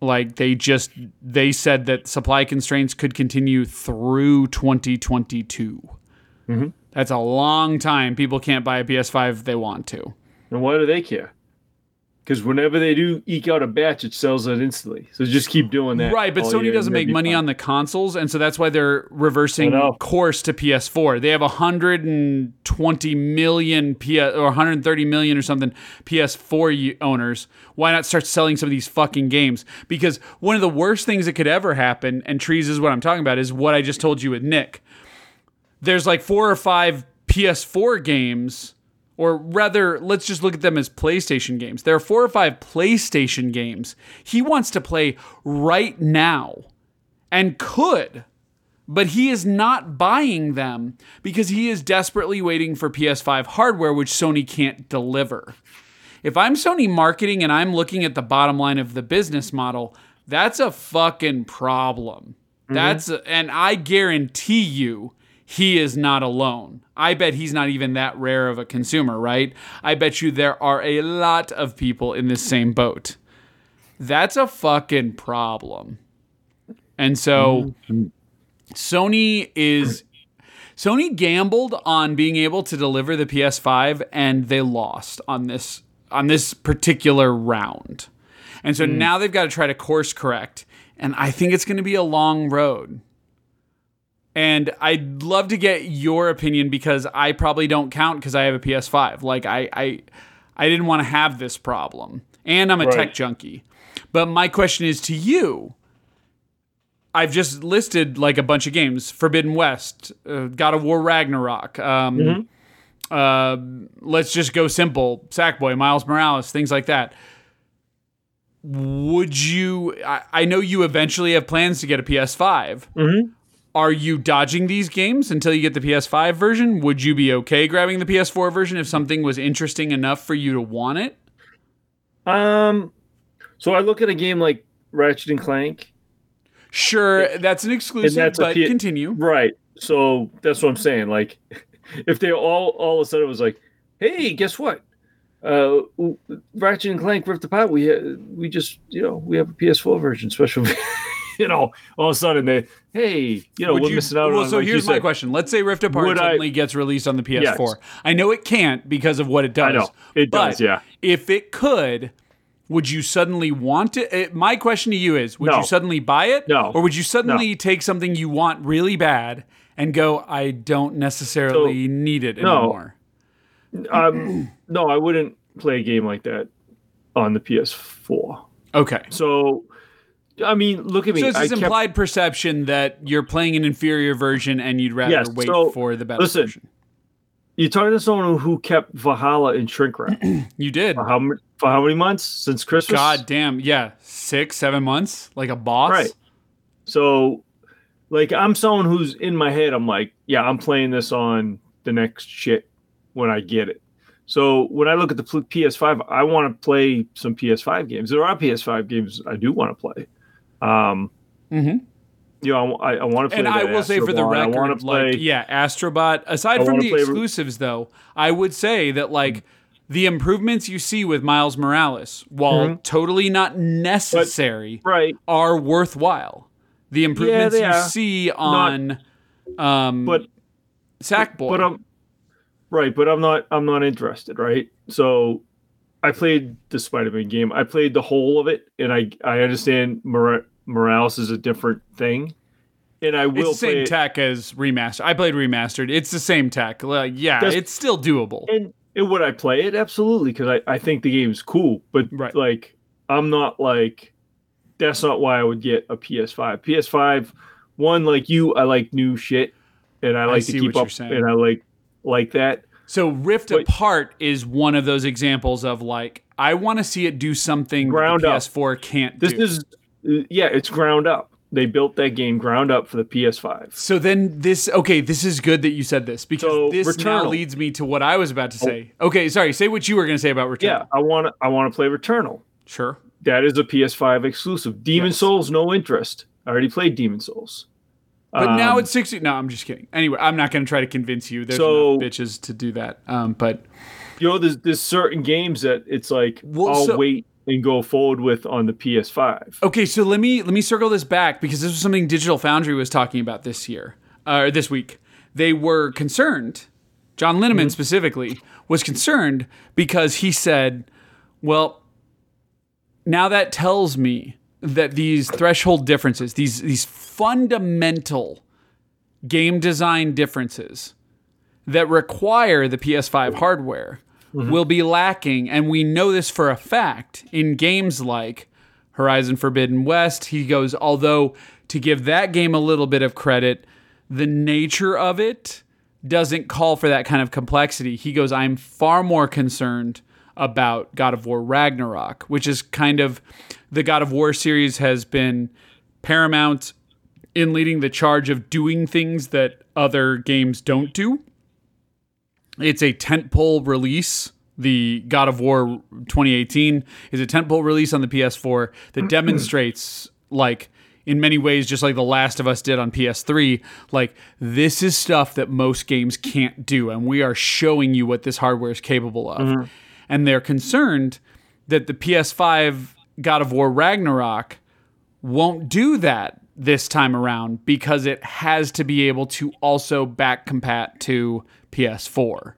Like, they just, they said that supply constraints could continue through 2022. Mm-hmm. That's a long time. People can't buy a PS5 if they want to. And why do they care? Because whenever they do eke out a batch, it sells out instantly. So just keep doing that. Right, but Sony doesn't make money fine. on the consoles, and so that's why they're reversing course to PS4. They have 120 million PS or 130 million or something PS4 owners. Why not start selling some of these fucking games? Because one of the worst things that could ever happen, and trees is what I'm talking about, is what I just told you with Nick. There's like four or five PS4 games or rather, let's just look at them as PlayStation games. There are four or five PlayStation games he wants to play right now and could, but he is not buying them because he is desperately waiting for PS5 hardware, which Sony can't deliver. If I'm Sony marketing and I'm looking at the bottom line of the business model, that's a fucking problem. Mm-hmm. That's a, and I guarantee you he is not alone. I bet he's not even that rare of a consumer, right? I bet you there are a lot of people in this same boat. That's a fucking problem. And so Sony is Sony gambled on being able to deliver the PS5 and they lost on this on this particular round. And so hmm. now they've got to try to course correct and I think it's going to be a long road. And I'd love to get your opinion because I probably don't count because I have a PS5. Like I I I didn't want to have this problem. And I'm a tech junkie. But my question is to you. I've just listed like a bunch of games: Forbidden West, uh, God of War Ragnarok. Um, uh, let's just go simple: Sackboy, Miles Morales, things like that. Would you? I, I know you eventually have plans to get a PS5. Mhm. Are you dodging these games until you get the PS5 version? Would you be okay grabbing the PS4 version if something was interesting enough for you to want it? Um, so I look at a game like Ratchet and Clank. Sure, that's an exclusive, that's but P- continue. Right. So that's what I'm saying. Like, [laughs] if they all all of a sudden was like, "Hey, guess what? Uh, Ratchet and Clank Rift Apart. We uh, we just you know we have a PS4 version special. [laughs] [laughs] [laughs] you know, all of a sudden they, hey, you know, Would we're you- missing out well, on. so like here's my said. question. Let's say Rift Apart Would I- suddenly gets released on the PS4. Yes. I know it can't because of what it does. I know it but does. Yeah. If it could, would you suddenly want it? it? My question to you is: Would No. you suddenly buy it? No. Or would you suddenly take something you want really bad and go, "I don't necessarily need it no. anymore"? [clears throat] Um, no, I wouldn't play a game like that on the PS4. Okay. So, I mean, look at me. So it's this kept- implied perception that you're playing an inferior version and you'd rather Yes, wait so, for the better listen, version. you're talking to someone who kept Valhalla in shrink wrap [clears throat] You did. for how for how many months since Christmas? God damn. Yeah. Six, seven months? Like a boss? Right. So, like, I'm someone who's in my head. I'm like, yeah, I'm playing this on the next shit when I get it. So when I look at the PS5, I want to play some PS5 games. There are PS5 games I do want to play. Um, Mhm. you know, I, I want to play. And I that will say for the Astrobot. I record, play. like, yeah, Astrobot. Aside I from the play- exclusives, though, I would say that like the improvements you see with Miles Morales, while Mhm. totally not necessary, right. are worthwhile. the improvements they you are. see on um, But Sackboy. but I'm right, but I'm not I'm not interested, right? So I played the Spider-Man game. I played the whole of it, and I I understand Mora- Morales is a different thing, and I it's will the same play tech as remastered. I played remastered. It's the same tech. Like, yeah, That's- it's still doable. And, and would I play it? Absolutely, because I, I think the game's cool. But Right. like, I'm not like, that's not why I would get a PS5. PS5, one like you, I like new shit, and I like see to keep up, and I like like that. So Rift Apart is one of those examples of like I want to see it do something Ground the up. PS4 can't This do. is, uh, yeah, it's ground up. They built that game ground up for the PS5. so then this okay, this is good that you said this because So, this now Returnal. leads me to what I was about to oh. say. Okay, sorry, say what you were going to say about Returnal. Yeah, I want to I want to play Returnal. Sure. That is a PS5 exclusive. Demon Yes. Souls, no interest. I already played Demon's Souls. But now Um, it's 60. No, I'm just kidding. Anyway, I'm not going to try to convince you. There's So- enough bitches to do that. Um, but you know, there's there's certain games that it's like Well, I'll so- wait and go forward with on the PS5. Okay, so let me let me circle this back because this was something Digital Foundry was talking about this year uh, or this week. They were concerned. John Linneman specifically was concerned because he said, "Well, now that tells me that these threshold differences, these these fundamental game design differences that require the PS5 hardware mm-hmm. will be lacking. And we know this for a fact in games like Horizon Forbidden West. He goes, although to give that game a little bit of credit, the nature of it doesn't call for that kind of complexity. He goes, I'm far more concerned about God of War Ragnarok, which is kind of the God of War series has been paramount in leading the charge of doing things that other games don't do. It's a tentpole release. The God of War 2018 is a tentpole release on the PS4 that demonstrates, like, in many ways, just like The Last of Us did on PS3, like, this is stuff that most games can't do. And we are showing you what this hardware is capable of. Mm-hmm. And they're concerned that the PS5 God of War Ragnarok won't do that this time around because it has to be able to also back compat to PS4.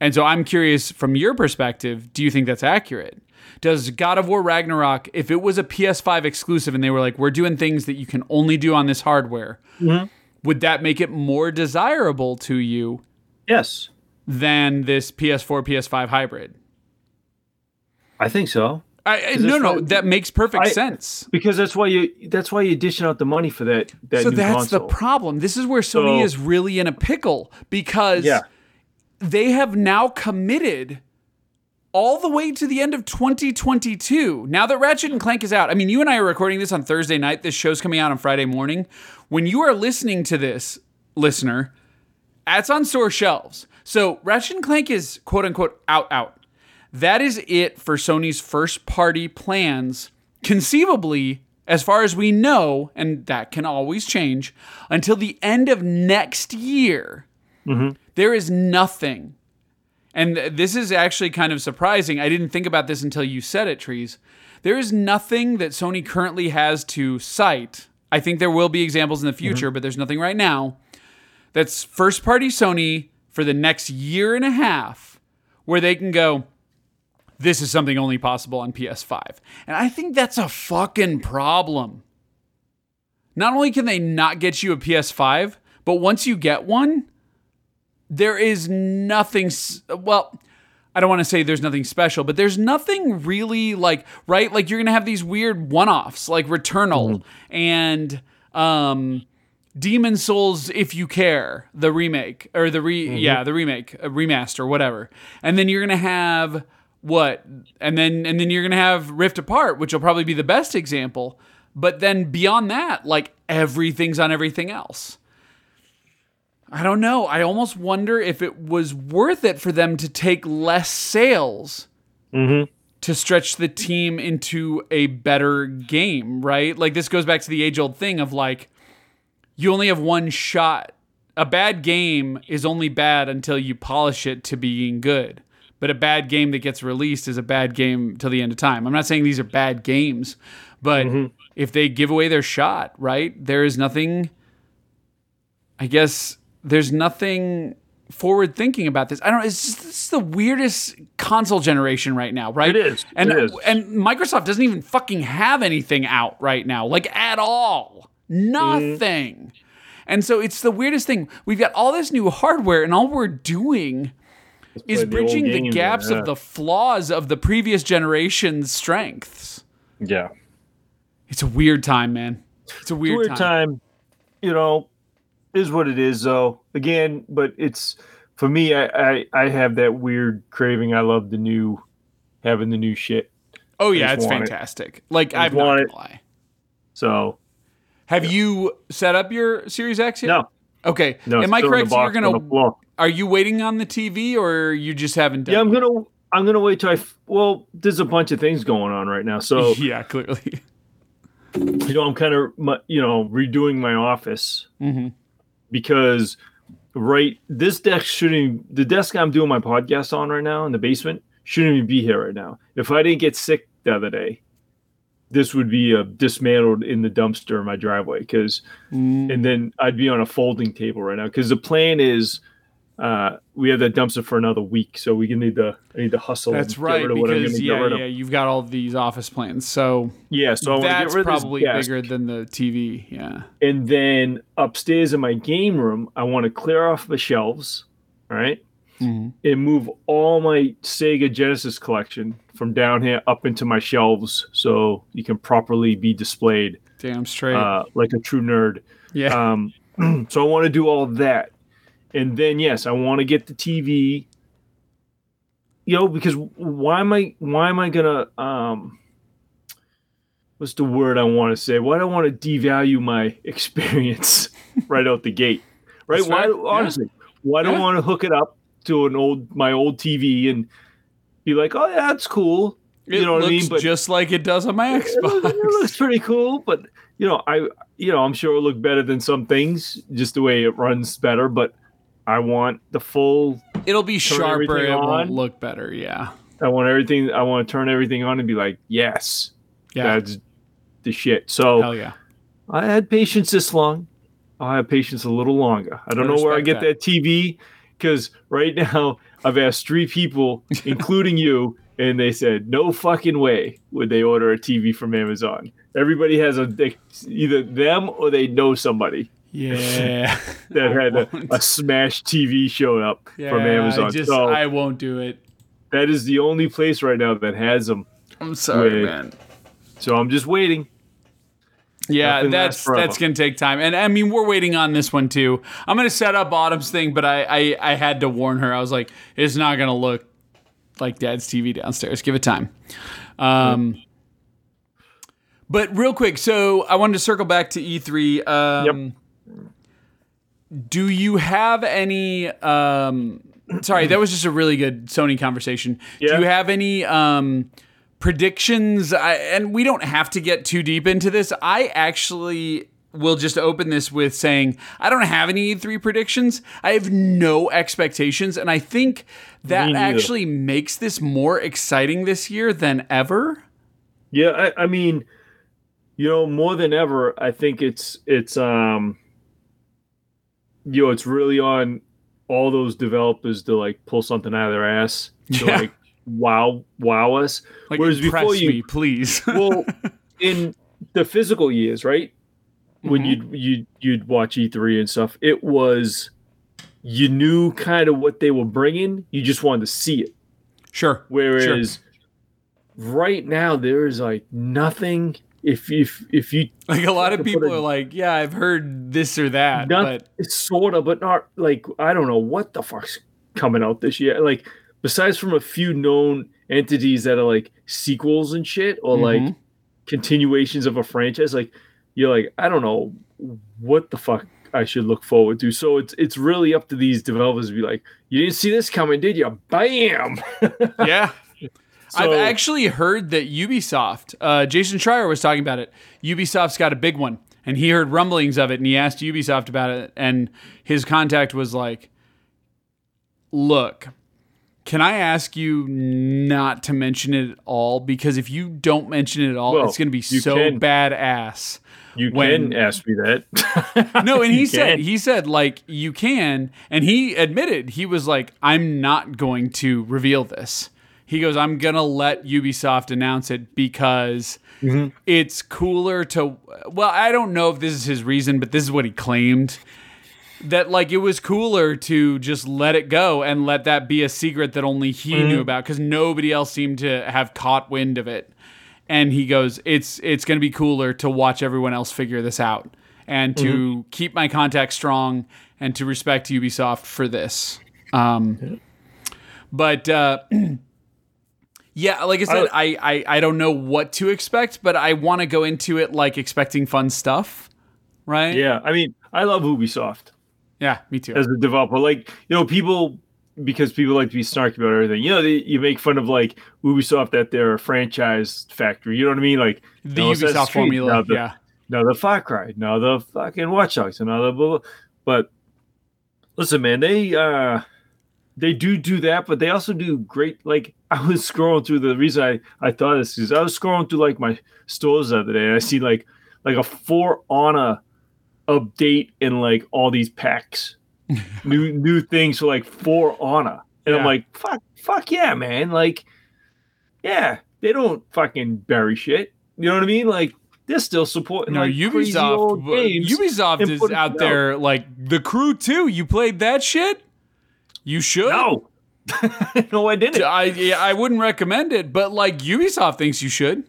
And so I'm curious from your perspective, do you think that's accurate? Does God of War Ragnarok, if it was a PS5 exclusive and they were like, we're doing things that you can only do on this hardware, mm-hmm. would that make it more desirable to you Yes, than this PS4 PS5 hybrid? I think so. I, no, no, why- that makes perfect I- sense. Because that's why you that's why you're dishing out the money for that that So that's console. the problem. This is where Sony So- is really in a pickle because Yeah. they have now committed all the way to the end of 2022. Now that Ratchet and Clank is out, I mean, you and I are recording this on Thursday night. This show's coming out on Friday morning. When you are listening to this, listener, it's on store shelves. So Ratchet and Clank is quote unquote out out. That is it for Sony's first party plans, conceivably, as far as we know, and that can always change, until the end of next year. Mm-hmm. There is nothing. And this is actually kind of surprising. I didn't think about this until you said it, Trees. There is nothing that Sony currently has to cite. I think there will be examples in the mm-hmm. future, but there's nothing right now that's first party Sony for the next year and a half where they can go, this is something only possible on PS5. And I think that's a fucking problem. Not only can they not get you a PS5, but once you get one, there is nothing, well, I don't want to say there's nothing special, but there's nothing really like, right? Like you're going to have these weird one offs like Returnal and, um, Demon's Souls, if you care, the remake or the re, yeah, the remake, remaster, whatever, and then you're gonna have what, and then and then you're gonna have Rift Apart, which will probably be the best example. But then beyond that, like everything's on everything else. I don't know. I almost wonder if it was worth it for them to take less sales mm-hmm. to stretch the team into a better game, right? Like this goes back to the age old thing of like, you only have one shot. A bad game is only bad until you polish it to being good. But a bad game that gets released is a bad game till the end of time. I'm not saying these are bad games, But mm-hmm. if they give away their shot, right? There is nothing. I guess there's nothing forward thinking about this. I don't know. It's just this is the weirdest console generation right now, right? It is. And It is. and Microsoft doesn't even fucking have anything out right now, like at all. Nothing. Mm-hmm. And so it's the weirdest thing. We've got all this new hardware, and all we're doing is play the bridging the gaps yeah. of the flaws of the previous generation's strengths. Yeah. It's a weird time, man. It's a weird, Weird time. time. You know, is what it is though. Again, but it's for me. I I, I have that weird craving. I love the new, having the new shit. Oh yeah, it's want it. fantastic. Like I I'm not gonna it. lie. So Have you set up your Series X yet? no, Okay. no. Am I correct? you're box on the gonna. Are you waiting on the TV or you just haven't done? Yeah, I'm gonna. I'm gonna wait till I. f- Well, there's a bunch of things going on right now. So [laughs] yeah, clearly. [laughs] you know, I'm kind of you know redoing my office hmm because right this desk shouldn't the desk I'm doing my podcast on right now in the basement shouldn't even be here right now. If I didn't get sick the other day, this would be uh, dismantled in the dumpster in my driveway because Mm. and then I'd be on a folding table right now because the plan is uh, we have that dumpster for another week, so we can need to I need to hustle. That's and get right rid of what I'm because yeah, get rid of. yeah, you've got all these office plans, so Yeah, so I that's get rid probably this bigger than the TV. Yeah. And then upstairs in my game room, I want to clear off the shelves, all right, Mhm. and move all my Sega Genesis collection from down here up into my shelves so you can properly be displayed Damn straight. uh, like a true nerd. yeah. Um, [clears throat] so I want to do all that, and then yes, I want to get the TV. You know, because why am I why am I gonna um what's the word I want to say? Why do I want to devalue my [laughs] experience [laughs] right out the gate? Right? That's why right. Yeah. honestly, why do I want to hook it up to an old my old TV and be like, oh yeah, that's cool. it you know what I mean? But just like it does on my [laughs] it looks- it looks pretty cool, but you know, I you know, I'm sure it'll look better than some things, just the way it runs better. But I want the full. It'll be sharper. It won't look better. Yeah. I want everything. I want to turn everything on and be like, yes, Yeah. that's the shit. So Hell yeah. I had patience this long. I'll have patience a little longer. I don't I know where I get that, TV because right now I've asked three people, [laughs] including you, and they said no fucking way would they order a TV from Amazon. Everybody has a they, either them or they know somebody Yeah. [laughs] that I had a, a smash TV show up Yeah, from Amazon. I just so I won't do it. that is the only place right now that has them. I'm sorry, Wait. man. So I'm just waiting. Yeah, Nothing that's that's gonna take time, and I mean we're waiting on this one too. I'm gonna set up Autumn's thing, but I I, I had to warn her. I was like, it's not gonna look like Dad's TV downstairs. Give it time. Um, but real quick, so I wanted to circle back to E3. Um, Do you have any? Um, sorry, that was just a really good Sony conversation. Yeah. Do you have any? Um, predictions I, and we don't have to get too deep into this i actually will just open this with saying i don't have any e3 predictions i have no expectations and i think that actually makes this more exciting this year than ever Yeah, I, I mean, you know, more than ever, I think it's it's um, you know, it's really on all those developers to like pull something out of their ass to Yeah. like wow wow us. like Whereas before you- me please [laughs] Well, [laughs] in the physical years, right? When Mhm. you'd you you'd watch E3 and stuff, it was you knew kind of what they were bringing. You just wanted to see it. sure Whereas right now there is like nothing. If if if you like a lot of people a- are like yeah i've heard this or that not but it's sort of, but not like I don't know what the fuck's coming out this year. Like besides from a few known entities that are like sequels and shit or like Mhm. continuations of a franchise, like you're like I don't know what the fuck I should look forward to. So it's it's really up to these developers to be like, you didn't see this coming, did you? Bam. [laughs] yeah I've actually heard that Ubisoft, uh, Jason Schreier was talking about it. Ubisoft's got a big one, and he heard rumblings of it, and he asked Ubisoft about it, and his contact was like, "Look, Can I ask you not to mention it at all? Because if you don't mention it at all, Well, it's going to be so can. badass. You When- can ask me that. [laughs] No, and [laughs] he said he said like you can, and he admitted he was like, I'm not going to reveal this. He goes, I'm gonna let Ubisoft announce it because Mm-hmm. it's cooler to. Well, I don't know if this is his reason, but this is what he claimed. That like it was cooler to just let it go and let that be a secret that only he Mm-hmm. knew about because nobody else seemed to have caught wind of it. And he goes, "It's it's going to be cooler to watch everyone else figure this out and to Mm-hmm. keep my contact strong and to respect Ubisoft for this." Um, but uh, [clears throat] yeah, like I said, I, I I don't know what to expect, but I want to go into it like expecting fun stuff, right? yeah, I mean, I love Ubisoft yeah, me too. as a developer. Like, you know, people because people like to be snarky about everything. You know, they, you make fun of like Ubisoft that they're a franchise factory. You know what I mean? Like The now Assassin's Ubisoft Creed, formula, now the- yeah. now the Far Cry, now the fucking Watch Dogs, and now the blah, blah. But listen, man, they uh they do do that, but they also do great. Like I was scrolling through the reason I I thought this is I was scrolling through like my stores the other day, and I see like like a For Honor update and like all these packs, [laughs] new new things for like For Honor, and I'm like fuck fuck yeah, man, like yeah, they don't fucking bury shit. You know what I mean? Like they're still supporting No, like Ubisoft. Ubisoft is out there like the Crew 2. You played that shit. You should. No, [laughs] no, I didn't. I yeah, I wouldn't recommend it, but like Ubisoft thinks you should.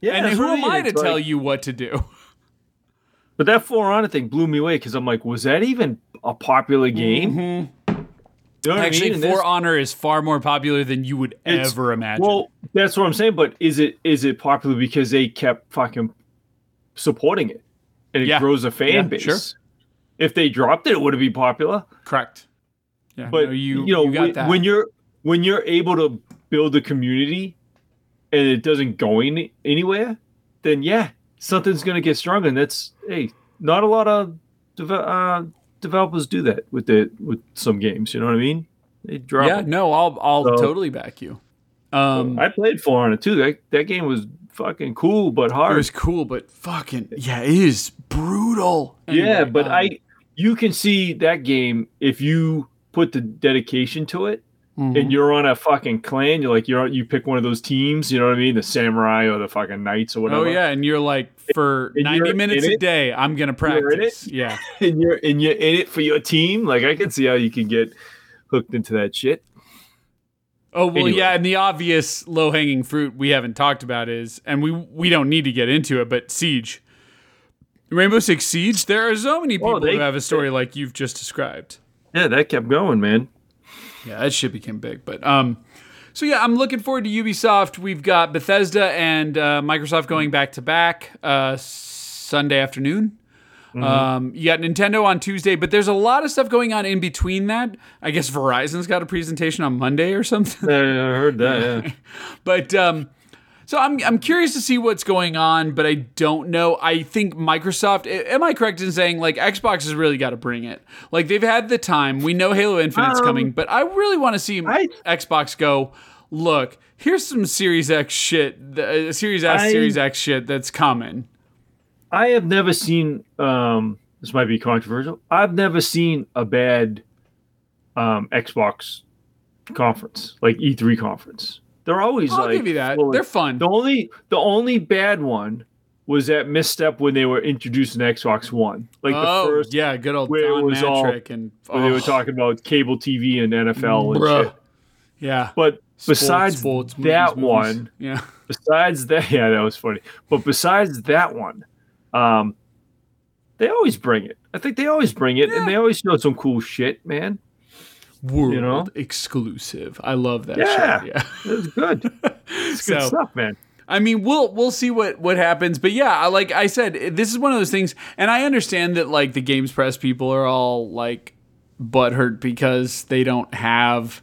Yeah, and who I am mean. I to It's tell like- you what to do? [laughs] But that For Honor thing blew me away because I'm like, was that even a popular game? You know what I Mm-hmm. Actually, mean? For this- Honor is far more popular than you would ever imagine. Well, that's what I'm saying. But is it is it popular because they kept fucking supporting it and it Yeah. grows a fan Yeah, base? sure. If they dropped it, it would be popular. Correct. Yeah, But no, you you know, you got when, that. when you're when you're able to build a community and it doesn't go any, anywhere, then yeah, something's gonna get stronger. And that's hey, not a lot of deve- uh, developers do that with the with some games. You know what I mean? They drop. yeah, it. no, I'll I'll So- totally back you. Um, I played For Honor too. That that game was fucking cool but hard. it was cool, but fucking yeah, it is brutal. yeah, but um, I you can see that game if you put the dedication to it mhm. and you're on a fucking clan, you're like you're you pick one of those teams, you know what I mean, the samurai or the fucking knights or whatever. Oh yeah, and you're like for And 90 minutes a day, I'm gonna You're in it? practice. Yeah. [laughs] and you're and you're in it for your team. Like I can see how you can get hooked into that shit. Oh well, Anyway. yeah, and the obvious low hanging fruit we haven't talked about is, and we we don't need to get into it, but Siege, Rainbow Six Siege. There are so many people Oh, they- who have a story like you've just described. Yeah, that kept going, man. Yeah, that shit became big, but um, so yeah, I'm looking forward to Ubisoft. We've got Bethesda and uh, Microsoft going back to back uh, Sunday afternoon. Um, you got Nintendo on Tuesday, but there's a lot of stuff going on in between that. I guess Verizon's got a presentation on Monday or something. I heard that. Yeah. [laughs] But um, so I'm I'm curious to see what's going on, but I don't know. I think Microsoft. Am I correct in saying like Xbox has really got to bring it? Like they've had the time. We know Halo Infinite's Um, coming, but I really want to see I- Xbox go. Look, here's some Series X shit, the, uh, Series S, I- Series X shit that's coming. I have never seen um this might be controversial. I've never seen a bad um Xbox conference, like E3 conference. They're always I'll like give you that. They're fun. The only the only bad one was that misstep when they were introducing Xbox One. Like oh the first yeah, good old where it Don was all- and when they oh, were talking about cable TV and NFL and bruh. shit. Yeah. But Sports, besides sports, movies, that movies. one, yeah. besides that, [laughs] yeah, that was funny. But besides that one, um, they always bring it. I think they always bring it, Yeah. and they always show some cool shit, man. World know? exclusive. I love that Yeah. shit. Yeah. [laughs] [laughs] It's good. It's good stuff, man. I mean, we'll we'll see what what happens, but yeah, like I said, this is one of those things, and I understand that like the games press people are all like butthurt because they don't have,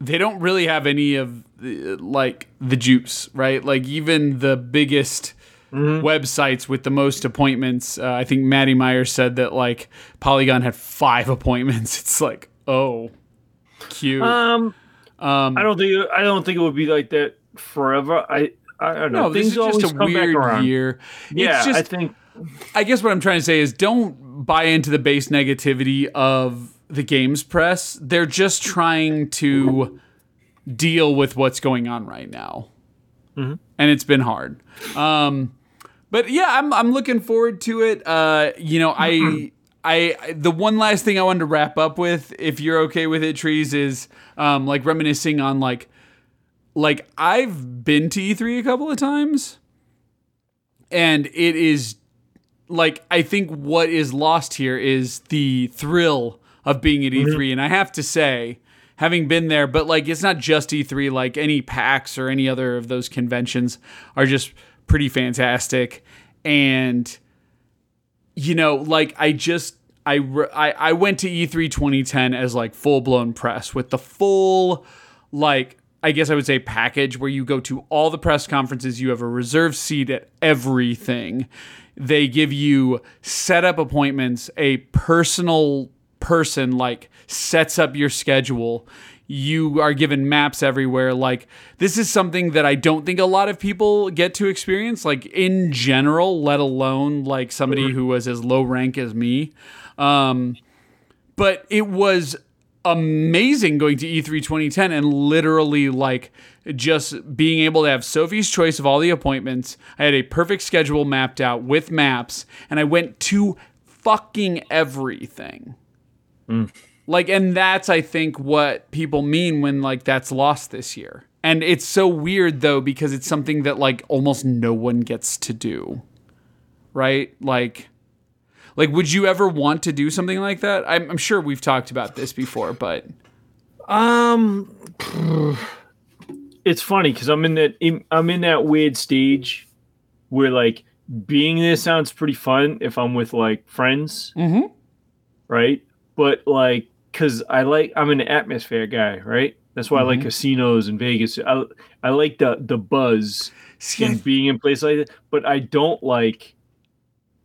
they don't really have any of the, like the juice, right? Like even the biggest websites with the most appointments. Uh, I think Maddie Meyer said that like Polygon had five [laughs] appointments. It's like, oh, Cute. Um, Um, I don't think I don't think it would be like that forever. I I don't know. no, this Things is just always a come back weird around. year. Yeah, it's just, I think I guess what I'm trying to say is don't buy into the base negativity of the games press. They're just trying to deal with what's going on right now. And it's been hard. Um, but yeah, I'm I'm looking forward to it. Uh, you know, I [clears throat] I the one last thing I wanted to wrap up with, if you're okay with it, trees, is um, like reminiscing on like like I've been to E3 a couple of times, and it is like I think what is lost here is the thrill of being at E3, and I have to say, having been there, but like it's not just E3. Like any PAX or any other of those conventions are just pretty fantastic, and you know, like I just. I, I, I went to E E3 2010 as like full blown press with the full like I guess I would say package where you go to all the press conferences, you have a reserved seat at everything. They give you setup appointments, a personal person like sets up your schedule. You are given maps everywhere. Like, this is something that I don't think a lot of people get to experience, like, in general, let alone like somebody who was as low rank as me. Um, but it was amazing going to E E3 2010 and literally like just being able to have Sophie's choice of all the appointments. I had a perfect schedule mapped out with maps and I went to fucking everything. Like and that's I think what people mean when like that's lost this year. And it's so weird though because it's something that like almost no one gets to do. Right? Like like, would you ever want to do something like that? I'm, I'm sure we've talked about this before, but Um, it's funny because I'm in that I'm in that weird stage where like being there sounds pretty fun if I'm with like friends, Mhm. right? But like, cause I like I'm an atmosphere guy, right? That's why I Mm-hmm. like casinos in Vegas. I I like the the buzz see, I- and being in places like that. But I don't like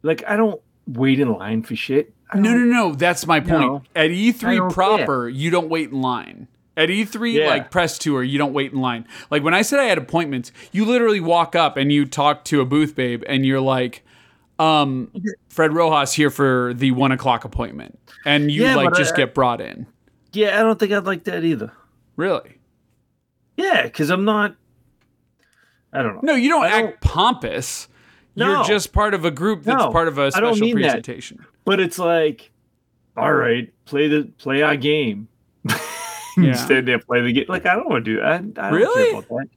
like I don't wait in line for shit. I no, no, no. That's my point. No. At I E3 don't proper, you don't wait in line. At E3, Yeah. like press tour, you don't wait in line. Like when I said I had appointments, you literally walk up and you talk to a booth babe, and you're like, um, "Fred Rojas here for the one o'clock appointment," and you Yeah, like just I- get brought in. Yeah, I don't think I'd like that either. Really? Yeah, because I'm not. I don't know. No, you don't I act don't- pompous. You're just part of a group that's No, part of a I special mean that. presentation. But it's like, all right, play the play our game. [laughs] Yeah. Stand there, play the game. Like I don't want to do that. I don't Really? care about that.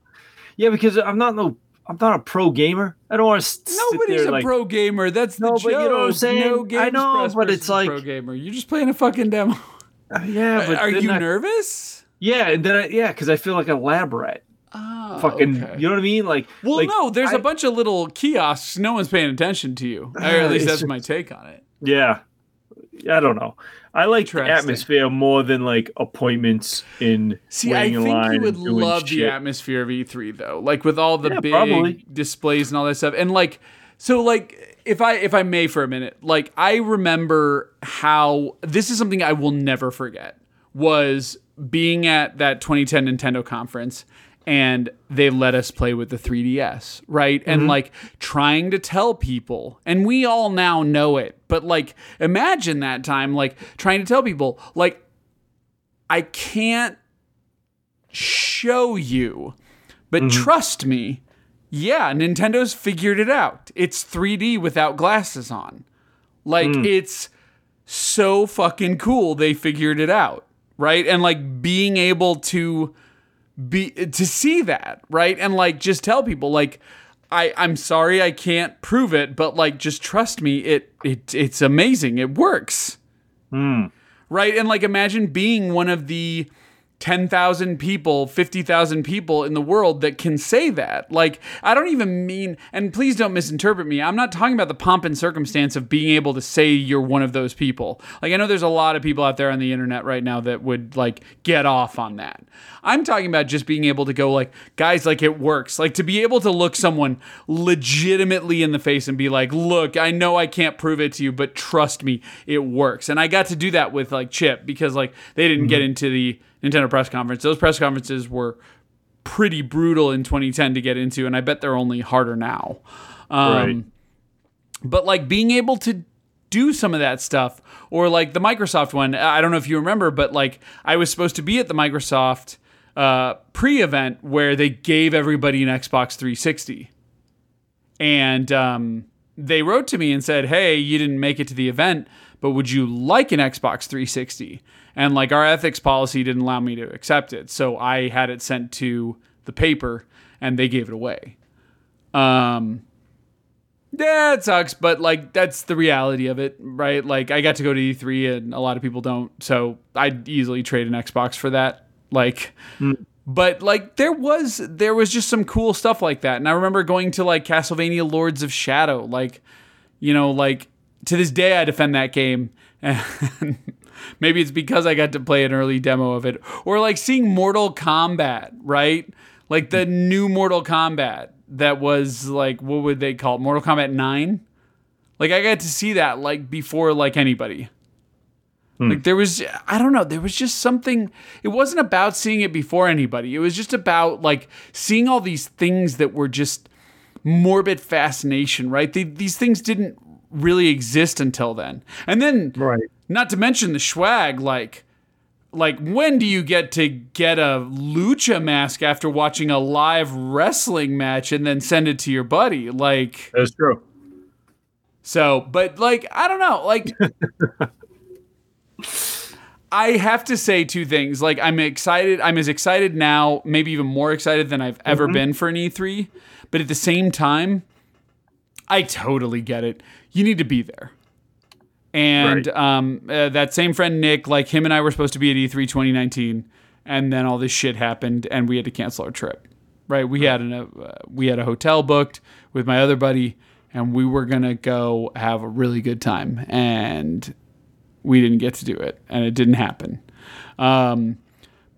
Yeah, because I'm not no. I'm not a pro gamer. I don't want to sit Nobody's there a like. pro gamer. That's the No, joke. but you know what I'm saying? No I games know, press but it's like- pro gamer. You're just playing a fucking demo. [laughs] yeah, but Are you I- nervous? Yeah, and then I, yeah, because I feel like a lab rat. Oh, Fucking, okay. you know what I mean? Like, Well, like, no, there's a I- bunch of little kiosks. No one's paying attention to you. [laughs] Or at Uh, least that's just- my take on it. Yeah. I don't know. I like the atmosphere more than like appointments in See, I waiting think line you would love the atmosphere of E3 though, like with all the Yeah, big probably. displays and all that stuff. And like, so like, if I if I may for a minute, like I remember how this is something I will never forget was being at that 2010 Nintendo conference and they let us play with the 3DS, right? Mm-hmm. And like trying to tell people, and we all now know it, but like imagine that time, like trying to tell people, like, I can't show you, but Mm-hmm. trust me, yeah, Nintendo's figured it out. It's 3D without glasses on. Like, Mm. it's so fucking cool they figured it out, right? And like being able to be to see that, right? And like just tell people like I I'm sorry I can't prove it, but like just trust me, it it it's amazing. It works. Hmm. Right? And like imagine being one of the 10,000 people, 50,000 people in the world that can say that. Like, I don't even mean, and please don't misinterpret me. I'm not talking about the pomp and circumstance of being able to say you're one of those people. Like, I know there's a lot of people out there on the internet right now that would, like, get off on that. I'm talking about just being able to go, like, guys, like, it works. Like, to be able to look someone legitimately in the face and be like, look, I know I can't prove it to you, but trust me, it works. And I got to do that with, like, Chip because, like, they didn't get mm-hmm. into the Nintendo press conference. Those press conferences were pretty brutal in 2010 to get into, and I bet they're only harder now. Um, Right. But like being able to do some of that stuff, or like the Microsoft one, I don't know if you remember, but like I was supposed to be at the Microsoft uh, pre-event where they gave everybody an Xbox 360, and um, they wrote to me and said, "Hey, you didn't make it to the event, but would you like an Xbox 360?" And like our ethics policy didn't allow me to accept it, so I had it sent to the paper, and they gave it away. Um, yeah, it sucks, but like that's the reality of it, right? Like I got to go to E3 and a lot of people don't, so I'd easily trade an Xbox for that. Like but like there was there was just some cool stuff like that. And I remember going to like Castlevania Lords of Shadow, like you know, like to this day I defend that game. [laughs] And maybe it's because I got to play an early demo of it or like seeing Mortal Kombat, right? Like the new Mortal Kombat that was like what would they call it? Mortal Kombat 9? Like I got to see that like before like anybody. Hmm. Like there was I don't know, there was just something it wasn't about seeing it before anybody. It was just about like seeing all these things that were just morbid fascination, right? They, these things didn't really exist until then. And then Right. Not to mention the swag like like when do you get to get a lucha mask after watching a live wrestling match and then send it to your buddy? Like That's true. so, but like, I don't know. Like, [laughs] I have to say two things. Like, I'm excited. I'm as excited now, maybe even more excited than I've ever mm-hmm. been for an E3. But at the same time, I totally get it. You need to be there. And Right. um, uh, that same friend Nick, like him and I were supposed to be at E E3 2019, and then all this shit happened, and we had to cancel our trip. Right? We had an, uh, we had a hotel booked with my other buddy, and we were gonna go have a really good time, and we didn't get to do it, and it didn't happen. Um,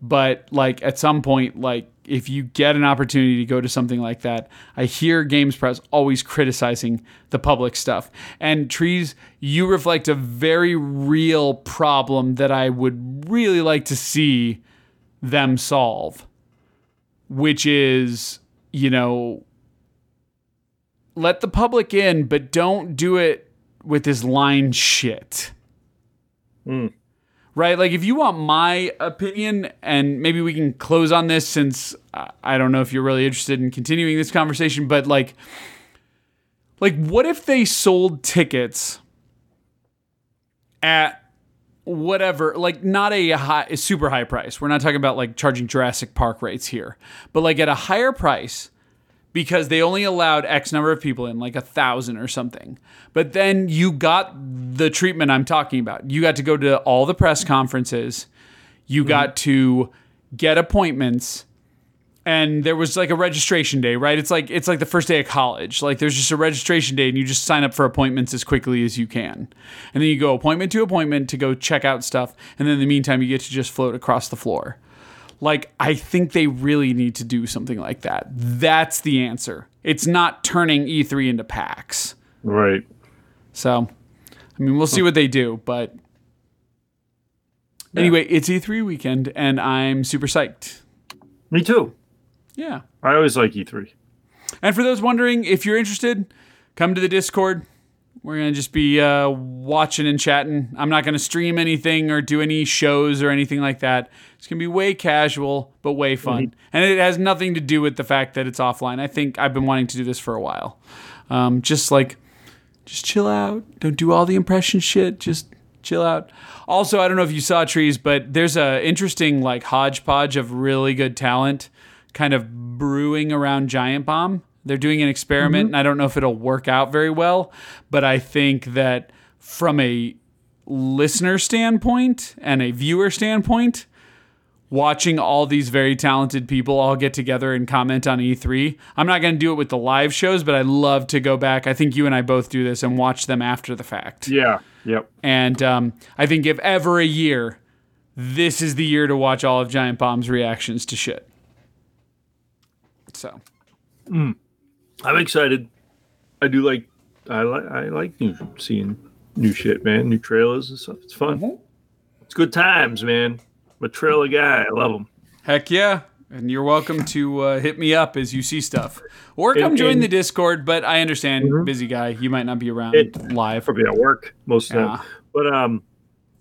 but like at some point, like if you get an opportunity to go to something like that, I hear Games Press always criticizing the public stuff. And Trees, you reflect a very real problem that I would really like to see them solve, which is, you know, let the public in, but don't do it with this line shit hmm. Right? Like, if you want my opinion, and maybe we can close on this since I don't know if you're really interested in continuing this conversation, but like, like, what if they sold tickets at whatever, like, not a high, a super high price? We're not talking about like charging Jurassic Park rates here, but like at a higher price because they only allowed X number of people in, like a thousand or something. But then you got the treatment I'm talking about. You got to go to all the press conferences. You mm-hmm. got to get appointments. And there was like a registration day, right? It's like it's like the first day of college. Like there's just a registration day and you just sign up for appointments as quickly as you can. And then you go appointment to appointment to go check out stuff. And then in the meantime you get to just float across the floor. Like, I think they really need to do something like that. That's the answer. It's not turning E3 into PAX. Right. So, I mean, we'll see what they do. But anyway, it's E3 weekend, and I'm super psyched. Me too. Yeah. I always like E E3. And for those wondering, if you're interested, come to the Discord. We're going to just be uh, watching and chatting. I'm not going to stream anything or do any shows or anything like that. It's going to be way casual, but way fun. And it has nothing to do with the fact that it's offline. I think I've been wanting to do this for a while. Um, just like, just chill out. Don't do all the impression shit. Just chill out. Also, I don't know if you saw trees, but there's a interesting like hodgepodge of really good talent kind of brewing around Giant Bomb. They're doing an experiment, and I don't know if it'll work out very well, but I think that from a listener standpoint and a viewer standpoint, watching all these very talented people all get together and comment on E3. I'm not going to do it with the live shows, but I love to go back. I think you and I both do this and watch them after the fact. Yeah. Yep. And um, I think if ever a year, this is the year to watch all of Giant Bomb's reactions to shit. So, I'm excited. I do like. I like. I like new seeing new shit, man. New trailers and stuff. It's fun. It's good times, man. I'm a trailer guy. I love them. Heck yeah. And you're welcome to uh, hit me up as you see stuff, or come And- join and- the Discord. But I understand, Mhm. busy guy, you might not be around It- live. Probably at work most of the Yeah. time. But um,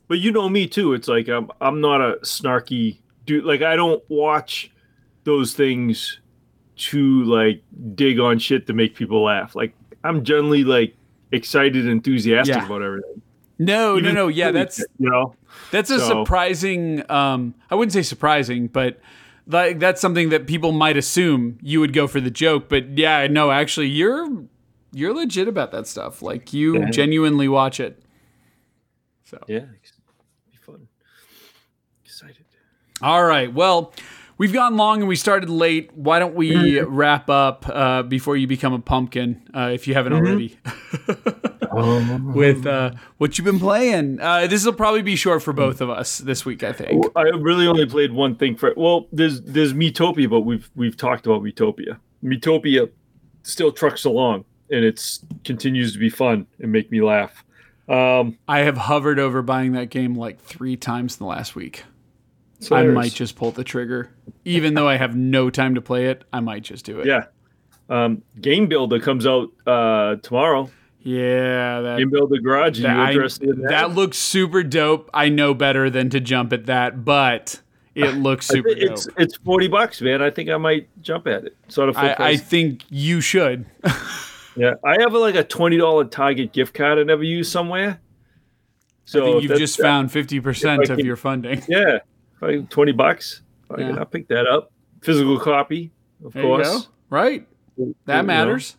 but you know me too. It's like I'm I'm not a snarky dude. Like I don't watch those things to like dig on shit to make people laugh. Like I'm generally like excited, enthusiastic Yeah. about everything. No, Even no, no. Yeah, that's you know. That's a So- surprising. Um, I wouldn't say surprising, but like that's something that people might assume you would go for the joke. But yeah, no, actually, you're you're legit about that stuff. Like you Yeah. genuinely watch it. So Yeah, be fun. Excited. all right, well. We've gone long and we started late. Why don't we Mm-hmm. wrap up uh, before you become a pumpkin, uh, if you haven't Mm-hmm. already, Um, [laughs] with uh, what you've been playing? Uh, this will probably be short for both of us this week, I think. I really only played one thing for well, there's there's Miitopia, but we've we've talked about Miitopia. Miitopia still trucks along and it's continues to be fun and make me laugh. Um I have hovered over buying that game like three times in the last week. So I might just pull the trigger. Even though I have no time to play it, I might just do it. Yeah. Um Game Builder comes out uh tomorrow. Yeah, that, Game Builder Garage. That, you I- that? that looks super dope. I know better than to jump at that, but it [laughs] looks super it's dope. it's forty bucks, man. I think I might jump at it. Sort of I, I think you should. [laughs] yeah. I have like a twenty dollar Target gift card I never used somewhere. So I think you've just found 50% of can- your funding. Yeah, probably twenty bucks. I Yeah. can, that up. Physical copy, of There you course. go. Right. You That know. matters.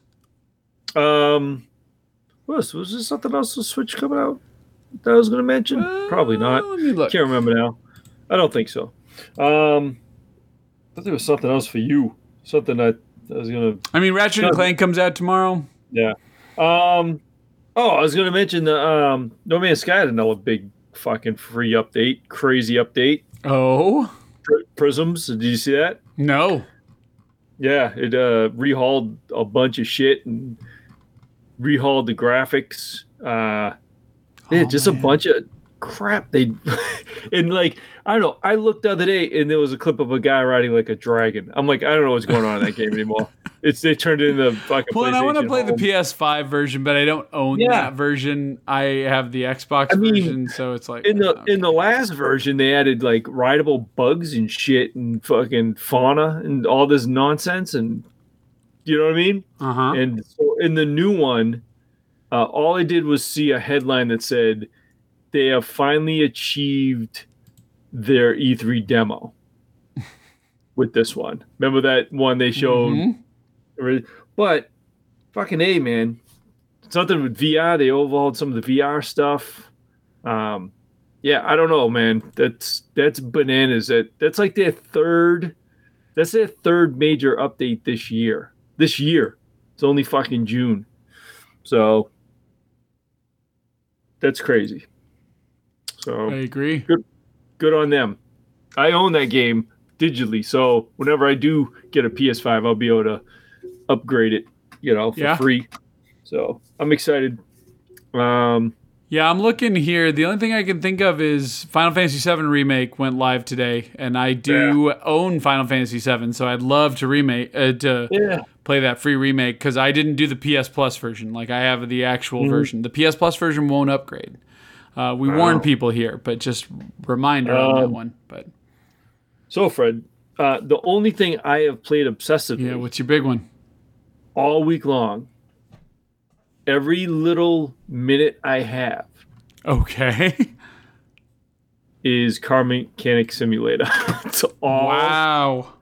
Um, what else? Was there something else on Switch coming out that I was going to mention? Probably not. Uh, me look. Can't remember now. I don't think so. Um, I thought there was something else for you. Something that I was going to. I mean, Ratchet and Clank comes out tomorrow. Yeah. Um. Oh, I was going to mention the um No Man's Sky had another big fucking free update, crazy update. Oh, Pr- Prisms. Did you see that? no. Yeah, it uh rehauled a bunch of shit and rehauled the graphics. Uh yeah, Oh, just man. a bunch of crap they [laughs] and like I don't know, I looked the other day and there was a clip of a guy riding like a dragon. I'm like, I don't know what's going on in that game anymore. [laughs] It's they turned it into fucking Well, I want to play the PS5 version, but I don't own Yeah. that version. I have the Xbox I mean, version, so it's like in the okay. in the last version they added like rideable bugs and shit and fucking fauna and all this nonsense and you know what I mean? uh-huh. And so in the new one, uh, all I did was see a headline that said they have finally achieved their E3 demo [laughs] with this one. Remember that one they showed? Mhm. But fucking A, man. Something with VR. They overhauled some of the VR stuff. Um, yeah, I don't know, man. That's that's bananas. That that's like their third. That's their third major update this year. This year, it's only fucking June. So that's crazy. So I agree. good on them. I own that game digitally, so whenever I do get a PS5, I'll be able to upgrade it, you know, for Yeah. free. So I'm excited. Um, Yeah, I'm looking here. The only thing I can think of is Final Fantasy VII remake went live today, and I do own Final Fantasy VII, so I'd love to remake uh, to yeah, play that free remake because I didn't do the PS Plus version. Like I have the actual Mm-hmm. version. The PS Plus version won't upgrade. Uh, we warn people here, but just reminder on that Um, one. But So Fred, uh, the only thing I have played obsessively yeah, what's your big one? all week long, every little minute I have Okay. [laughs] is Car Mechanic Simulator. [laughs] it's all. wow.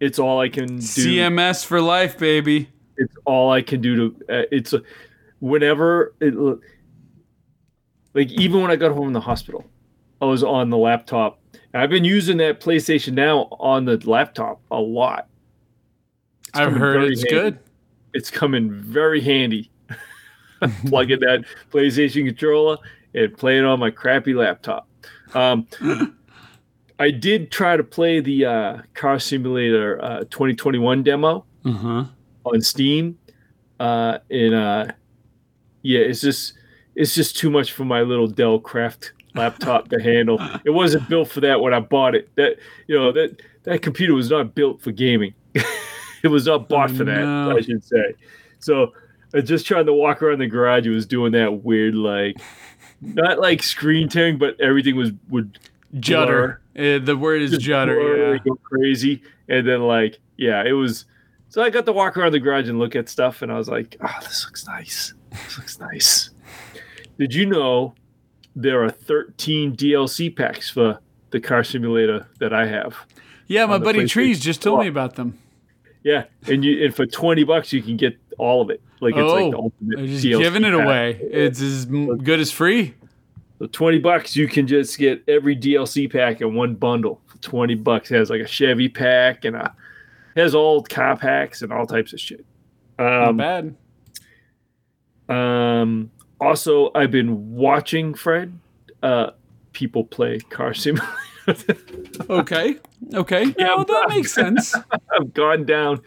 It's all I can do. CMS for life, baby. it's all I can do to. Uh, it's a, whenever it like even when I got home in the hospital, I was on the laptop. And I've been using that PlayStation now on the laptop a lot. It's I've heard it's handy. good. It's coming very handy. [laughs] Plug in that PlayStation controller and play it on my crappy laptop. Um, [laughs] I did try to play the uh, Car Simulator uh, 2021 demo huh. on Steam. Uh, and uh, yeah, it's just it's just too much for my little Dell Craft laptop to handle. It wasn't built for that when I bought it. That you know that that computer was not built for gaming. [laughs] it was not bought for that. no. I should say. So I just trying to walk around the garage. It was doing that weird like, not like screen tearing, but everything was would Judder. Uh, the word is just judder. blur, Yeah. go crazy, and then like yeah, it was. So I got to walk around the garage and look at stuff, and I was like, "Oh, this looks nice. This looks nice." Did you know there are 13 DLC packs for the car simulator that I have? Yeah, my buddy Trees just told me about them. Yeah, and you and for 20 bucks you can get all of it. Like it's like the Oh, ultimate They're just DLC giving it pack. away. It's as good as free. So 20 bucks, you can just get every DLC pack in one bundle. 20 bucks it has like a Chevy pack and a has all car packs and all types of shit. Not Um, bad. um, also, I've been watching Fred uh, people play car [laughs] simulator. Okay. Okay. [laughs] Yeah, well, that makes sense. [laughs] I've gone down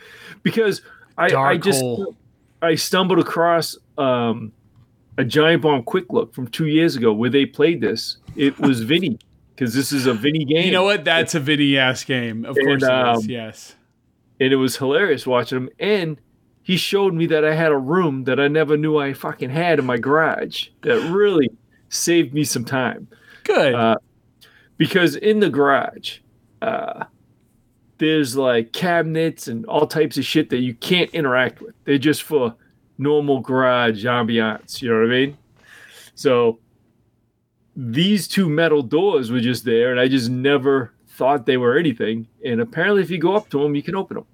because I, I just hole. I stumbled across um, a Giant Bomb Quick Look from two years ago where they played this. It was Vinny because this is a Vinny game. You know what? That's a Vinny ass game. Of And, course it is. um, Yes. and it was hilarious watching them. And he showed me that I had a room that I never knew I fucking had in my garage. That really saved me some time Good. uh, because in the garage, uh, there's like cabinets and all types of shit that you can't interact with. They're just for normal garage ambiance. You know what I mean? So these two metal doors were just there, and I just never thought they were anything. And apparently, if you go up to them, you can open them,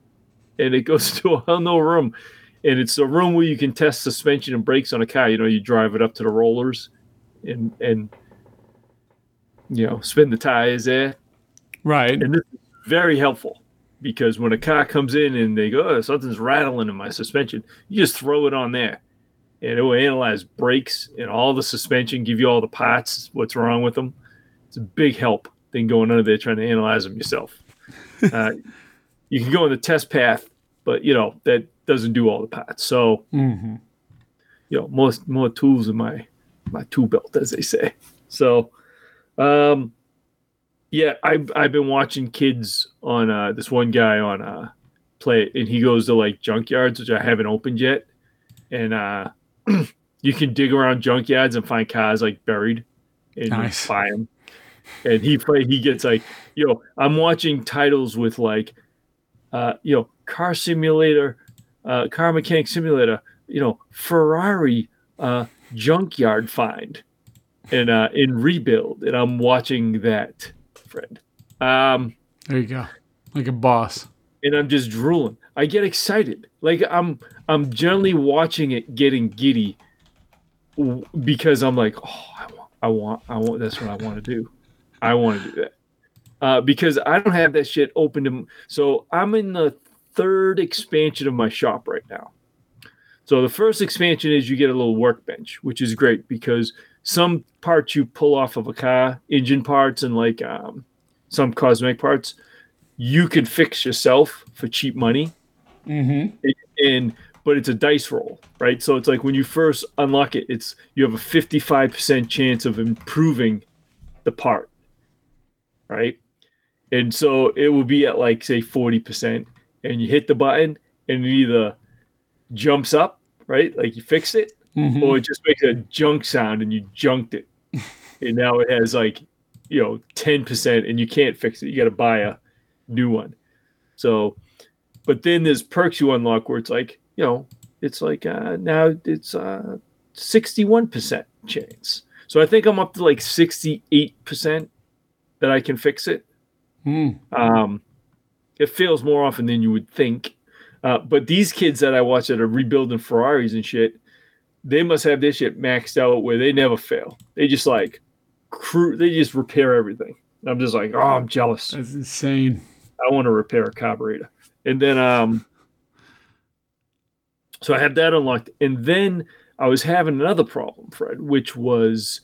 and it goes [laughs] to a no room. And it's a room where you can test suspension and brakes on a car. You know, you drive it up to the rollers, and and you know spin the tires there. right. And this is very helpful because when a car comes in and they go, oh, something's rattling in my suspension, you just throw it on there. And it will analyze brakes and all the suspension, give you all the parts, what's wrong with them. It's a big help than going under there trying to analyze them yourself. [laughs] uh, you can go on the test path, but you know that doesn't do all the parts. So hmm you know more more tools in my my tool belt, as they say. So, um, yeah, I've I've been watching kids on uh, this one guy on uh, play, it, and he goes to like junkyards, which I haven't opened yet, and uh, [clears throat] you can dig around junkyards and find cars like buried, and Nice. buy them. And he play, he gets like, you know, I'm watching titles with like, uh, you know, car simulator, uh, car mechanic simulator, you know, Ferrari uh, junkyard find and uh, in rebuild, and I'm watching that, friend. Um, There you go. Like a boss. and I'm just drooling. I get excited, like I'm I'm generally watching it getting giddy because I'm like, oh, I want, I want, I want. That's what I want to do. I want to do that uh, because I don't have that shit open to. So I'm in the third expansion of my shop right now. So the first expansion is you get a little workbench, which is great because some parts you pull off of a car, engine parts and like um, some cosmetic parts, you can fix yourself for cheap money. Mm-hmm. And but it's a dice roll, right? So it's like when you first unlock it, it's you have a 55% chance of improving the part, right? And so it will be at like say 40%, and you hit the button, and it either jumps up, right? Like you fix it, Mm-hmm. or it just makes a junk sound and you junked it. [laughs] and now it has like, you know, 10% and you can't fix it. You got to buy a new one. So, but then there's perks you unlock where it's like, you know, it's like uh, now it's uh, 61% chance. So I think I'm up to like 68% that I can fix it. Mm. Um, it fails more often than you would think. Uh, but these kids that I watch that are rebuilding Ferraris and shit, they must have this shit maxed out where they never fail. They just like crew, they just repair everything. And I'm just like, oh, I'm jealous. That's insane. I want to repair a carburetor. And then, um, so I had that unlocked. And then I was having another problem, Fred, which was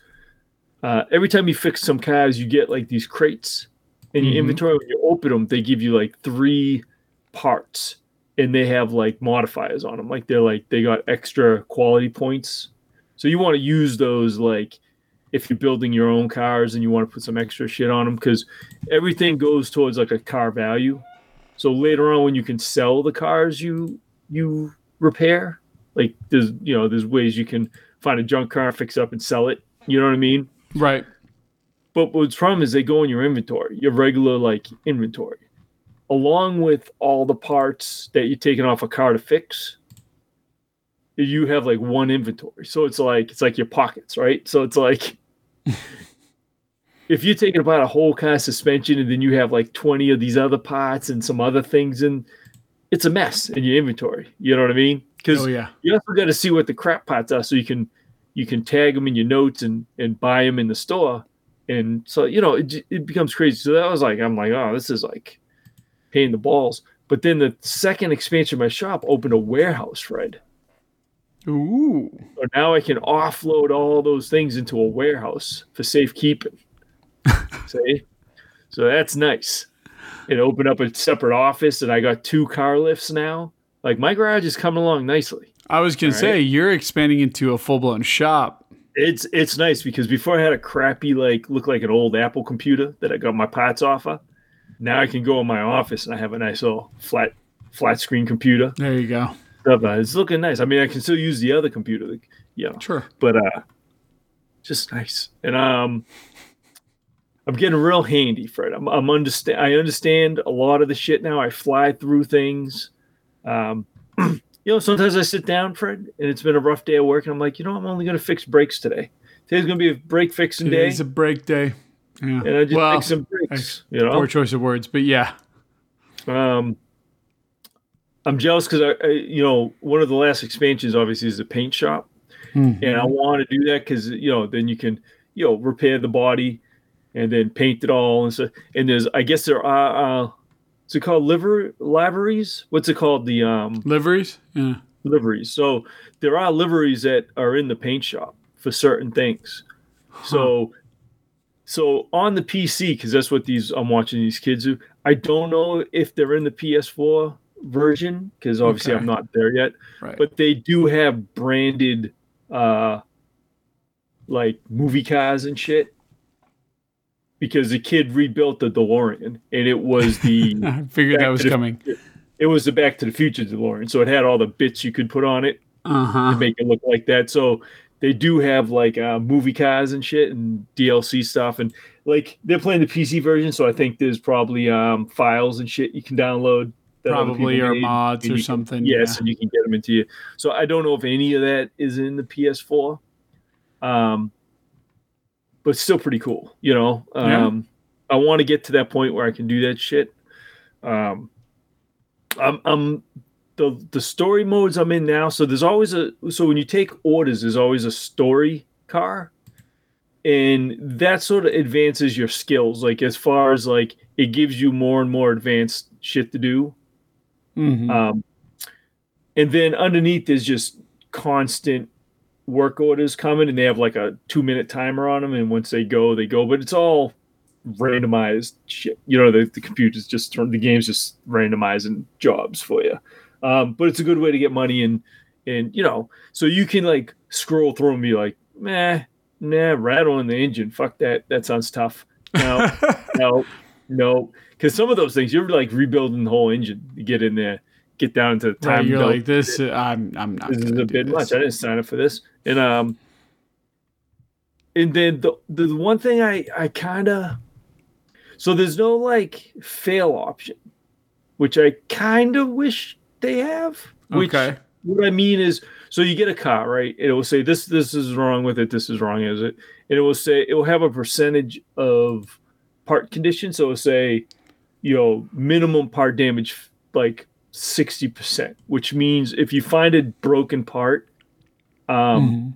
uh, every time you fix some cars, you get like these crates in your Mhm. inventory. When you open them, they give you like three parts and they have like modifiers on them. Like they're like, they got extra quality points. So you want to use those like if you're building your own cars and you want to put some extra shit on them because everything goes towards like a car value. So later on, when you can sell the cars you you repair, like there's you know there's ways you can find a junk car, fix up, and sell it. You know what I mean? Right. But what's problem is they go in your inventory, your regular like inventory, along with all the parts that you're taking off a car to fix. You have like one inventory, so it's like it's like your pockets, right? So it's like [laughs] if you're taking about a whole car suspension and then you have like 20 of these other parts and some other things, and it's a mess in your inventory. You know what I mean? Because Oh yeah. you also got to see what the crap parts are so you can you can tag them in your notes and and buy them in the store and so you know it, it becomes crazy. So that was like i'm like oh this is like paying the balls. But then the second expansion of my shop opened a warehouse fred. Ooh. so now i can offload all those things into a warehouse for safekeeping. [laughs] See? So that's nice. It opened up a separate office and i got two car lifts now. Like my garage is coming along nicely. I was gonna All say right. you're expanding into a full blown shop. It's it's nice because before I had a crappy like look like an old Apple computer that I got my parts off of. Now I can go in my office and I have a nice little flat flat screen computer. There you go. Uh, It's looking nice. I mean, I can still use the other computer, like, know, Sure. but uh, just nice. And um, I'm getting real handy, Fred. I'm, I'm understand. I understand a lot of the shit now. I fly through things. Um, [clears throat] you know, sometimes I sit down, Fred, and it's been a rough day of work, and I'm like, you know, I'm only gonna fix brakes today. Today's gonna be a brake fixing day, Today's a break day. Yeah. and I just well, fix some brakes. You know, poor choice of words, but yeah. Um, I'm jealous because I, I, you know, one of the last expansions obviously is the paint shop, Mhm. and I want to do that because you know then you can you know repair the body, and then paint it all and so and there's I guess there are uh, what's it called liver liveries? What's it called the um Liveries? Yeah. liveries? So there are liveries that are in the paint shop for certain things. So so on the PC because that's what these I'm watching these kids do. I don't know if they're in the PS4 version because obviously Okay. I'm not there yet, Right. but they do have branded uh like movie cars and shit. Because the kid rebuilt the DeLorean and it was the [laughs] I figured that was to the- coming. it was the Back to the Future DeLorean. So it had all the bits you could put on it Uh to make it look like that. So they do have like uh, movie cars and shit and DLC stuff, and like they're playing the PC version. So I think there's probably um, files and shit you can download. Probably or made, mods or can- something. Yes, yeah. and you can get them into you. So I don't know if any of that is in the PS4, um, but still pretty cool. You know, Yeah. um, I want to get to that point where I can do that shit. Um, I'm, I'm the the story modes I'm in now. So there's always a so when you take orders, there's always a story car, and that sort of advances your skills. Like as far as like it gives you more and more advanced shit to do. Mhm. Um, and then underneath is just constant work orders coming, and they have like a two minute timer on them. And once they go, they go. But it's all randomized shit. You know, the, the computer's just the game's just randomizing jobs for you. Um, but it's a good way to get money and and you know, so you can like scroll through and be like, meh, nah, rattle in the engine. Fuck that. That sounds tough. No, [laughs] no, no. Because some of those things, you're like rebuilding the whole engine to get in there, get down to the right, time. you're like this. uh, I'm. I'm not. this is a bit this. much. I didn't sign up for this. And um, and then the the one thing I I kind of so there's no like fail option, which I kind of wish they have. Which Okay. what I mean is, so you get a car, right? And It will say this, this is wrong with it, this is wrong, is it? And it will say it will have a percentage of part condition. So it will say, you know, minimum part damage like sixty percent, which means if you find a broken part, um, Mhm.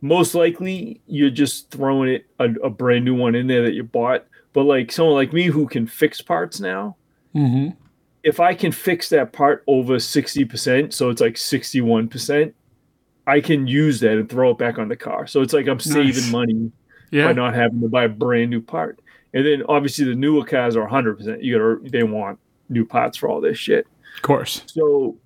most likely you're just throwing it a, a brand new one in there that you bought. But like someone like me who can fix parts now, Mhm. if I can fix that part over 60%, so it's like 61%, I can use that and throw it back on the car. So it's like I'm saving Nice. money Yeah. by not having to buy a brand new part. And then obviously the newer cars are 100%. You gotta, they want new parts for all this shit. Of course. So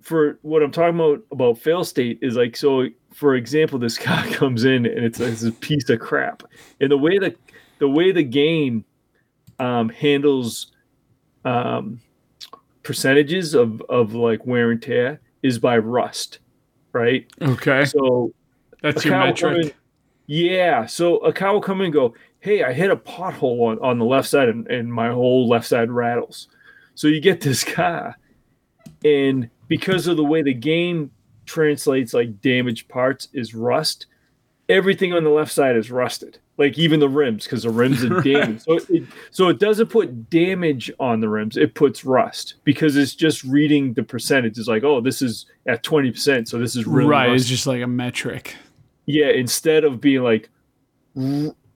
for what I'm talking about about fail state is like so for example, this [laughs] car comes in and it's, it's a piece of crap. And the way the the way the game um, handles um, percentages of of like wear and tear is by rust, right? Okay. So That's your metric. in- yeah. So a cow will come in and go, Hey, I hit a pothole on, on the left side and, and my whole left side rattles. So you get this [laughs] car, and because of the way the game translates like damaged parts is rust, everything on the left side is rusted. Like even the rims, because the rims are [laughs] damaged. So it so it doesn't put damage on the rims, it puts rust because it's just reading the percentage. It's like, oh, this is at 20%, so this is really right. rusty. It's just like a metric. Yeah, instead of being like,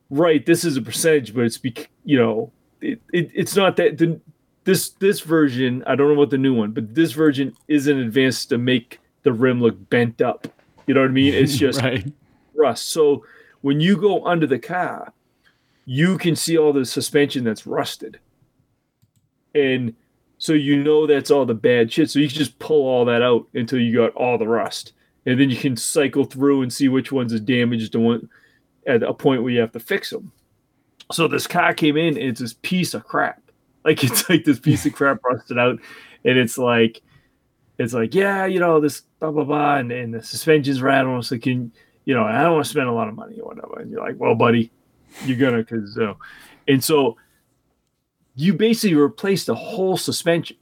right, this is a percentage, but it's be you know, it, it it's not that the, this this version. I don't know about the new one, but this version isn't advanced to make the rim look bent up. You know what I mean? It's [laughs] just right. rust. So when you go under the car, you can see all the suspension that's rusted, and so you know that's all the bad shit. So you can just pull all that out until you got all the rust, and then you can cycle through and see which ones is damaged and what at a point where you have to fix them. So this car came in and it's this piece of crap. Like it's like this piece of crap rusted out, and it's like it's like, yeah, you know, this blah blah blah, and, and the suspension's rattling. So can you know, I don't want to spend a lot of money or whatever. And you're like, well, buddy, you're gonna because uh, and so you basically replace the whole suspension.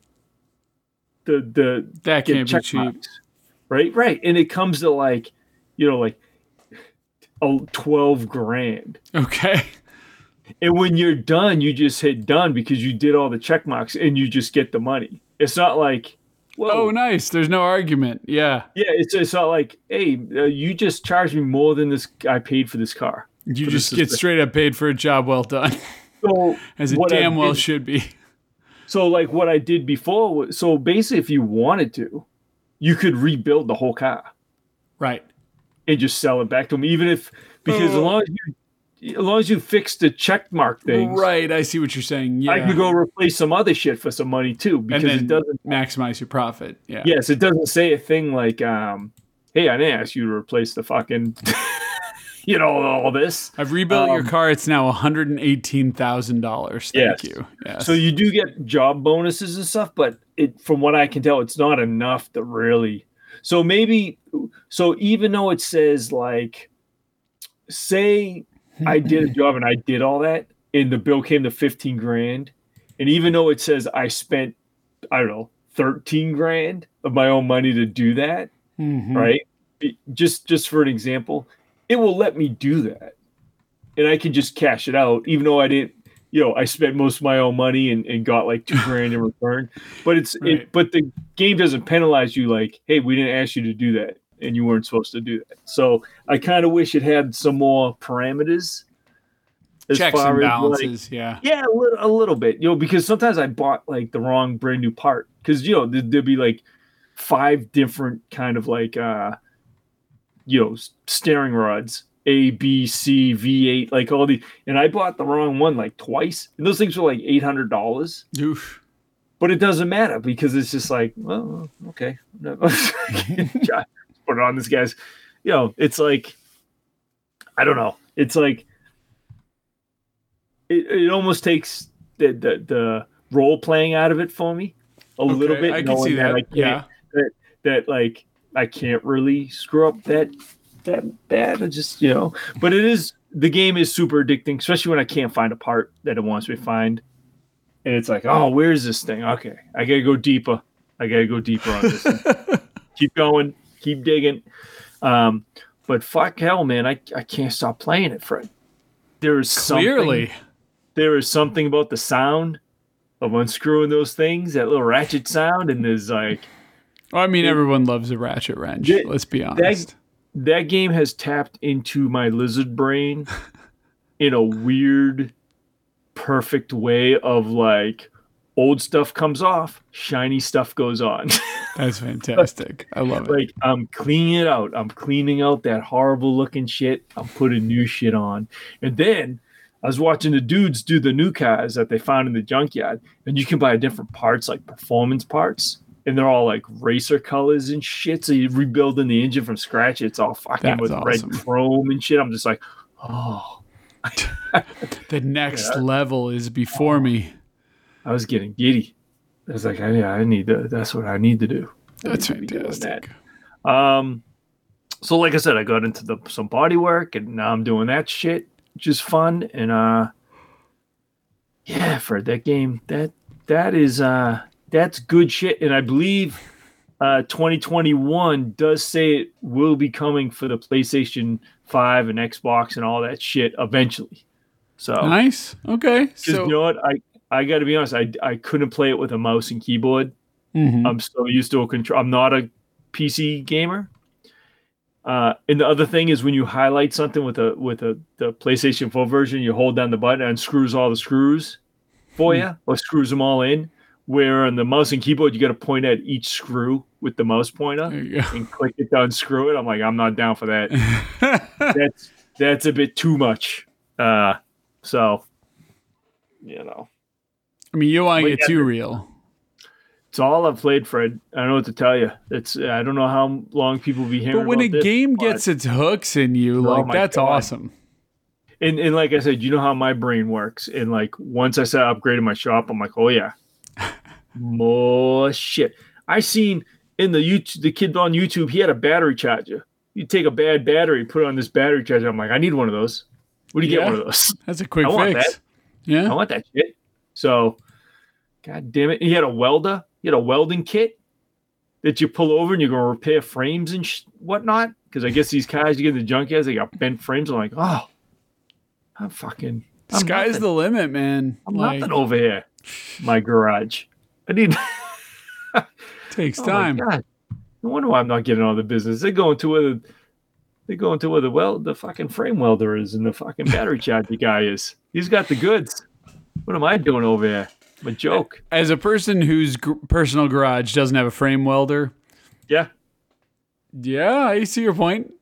The the That can't be cheap. right? Right, and it comes to like, you know, like oh, 12 grand. Okay. And when you're done, you just hit done because you did all the check marks and you just get the money. It's not like, whoa, Oh, nice. There's no argument. Yeah. yeah, it's, it's not like, hey, uh, you just charged me more than this I paid for this car. You just get straight up paid for a job well done, [laughs] So [laughs] as it what I damn well did- should be. So like what I did before, was, so basically, if you wanted to, you could rebuild the whole car Right. and just sell it back to them, even if because as Oh. long as you as long as you fix the check mark things, Right. I see what you're saying. Yeah. I could go replace some other shit for some money too because and it doesn't. maximize your profit. Yeah. Yes, it doesn't say a thing like, um, "Hey, I didn't ask you to replace the fucking, [laughs] you know, all this." I've rebuilt your Um, car. It's now $118,000. Thank Yes. you. Yes. So you do get job bonuses and stuff, but it, from what I can tell, it's not enough to really. So maybe, so even though it says like, say I did a [laughs] job and I did all that, and the bill came to fifteen grand, and even though it says I spent, I don't know, thirteen grand of my own money to do that, Mhm. right? Just just for an example, it will let me do that, and I can just cash it out, even though I didn't. You know, I spent most of my own money and, and got like two grand in [laughs] return. But it's Right. it, but the game doesn't penalize you like, hey, we didn't ask you to do that, and you weren't supposed to do that. So I kind of wish it had some more parameters. as Checks far and as, like, balances. yeah. yeah, a little, a little bit, you know, because sometimes I bought like the wrong brand new part because you know there, there'd be like five different kind of like uh you know steering rods A, B, C, V8, like all the, and I bought the wrong one like twice, and those things were like eight hundred dollars. Oof. But it doesn't matter because it's just like, well, okay, [laughs] [laughs] put it on this guy's. You know, it's like, I don't know. It's like, it, it almost takes the, the the role playing out of it for me a little bit. I can see that. I yeah. that that like I can't really screw up that that bad. I just you know, but it is the game is super addicting, especially when I can't find a part that it wants me to find, and it's like, oh, where's this thing? Okay, I gotta go deeper. I gotta go deeper on this. [laughs] keep going, keep digging. Um, but fuck hell, man, I I can't stop playing it, Fred. There is something Clearly. there is something about the sound of unscrewing those things, that little ratchet sound, and there's like Well, I mean, everyone loves a ratchet wrench. That- let's be honest. that game has tapped into my lizard brain [laughs] in a weird, perfect way of like old stuff comes off, shiny stuff goes on. [laughs] That's [laughs] fantastic. I love it. like I'm cleaning it out. I'm cleaning out that horrible looking shit. I'm putting new shit on. And then I was watching the dudes do the new cars that they found in the junkyard, and you can buy different parts like performance parts. and they're all like racer colors and shit. So you're rebuilding the engine from scratch. It's all fucking That's with awesome. red chrome and shit. I'm just like, oh, [laughs] The next [laughs] level is before me. I was getting giddy. I was like, yeah, I need to. That's what I need to do. I That's need to be doing fantastic. that. Um, so like I said, I got into the some body work, and now I'm doing that shit, which is fun. And uh, yeah, Fred, that game that that is uh that's good shit. And I believe uh 2021 does say it will be coming for the PlayStation 5 and Xbox and all that shit eventually. So Nice. Okay. So you know what, I I got to be honest, I I couldn't play it with a mouse and keyboard. Mhm. I'm so used to a control. I'm not a PC gamer. Uh, and the other thing is when you highlight something with a with a the PlayStation 4 version, you hold down the button and screws all the screws for Hmm. you, or screws them all in. Where on the mouse and keyboard, you got to point at each screw with the mouse pointer and click it to unscrew it. I'm like, I'm not down for that. [laughs] That's that's a bit too much. Uh, so you know. I mean, you want to get yeah, too real. It's all I've played, Fred. I don't know what to tell you. It's I don't know how long people be hearing. But when a this, game but- gets its hooks in you, Oh like that's God. awesome. and, and like I said, you know how my brain works. And like once I said upgraded my shop, I'm like, oh yeah, [laughs] more shit. I seen in the YouTube the kid on YouTube, he had a battery charger. You take a bad battery, put it on this battery charger. I'm like, I need one of those. Where do you Yeah. get one of those? That's a quick I want fix. I Yeah. I want that shit. So, god damn it. He had a welder. He had a welding kit that you pull over and you're to repair frames and sh- whatnot. Because I guess these cars, you get in the junkyards, they got bent frames. I'm like, oh, I'm fucking. I'm Sky's nothing. the limit, man. I'm like nothing over here. My garage. I need. [laughs] takes Oh time. God. No wonder why I'm not getting all the business. They're going to where the. They're going to where the well the fucking frame welder is and the fucking battery charger guy is. He's got the goods. What am I doing over here? I'm a joke. As a person whose gr- personal garage doesn't have a frame welder, Yeah. yeah, I see your point.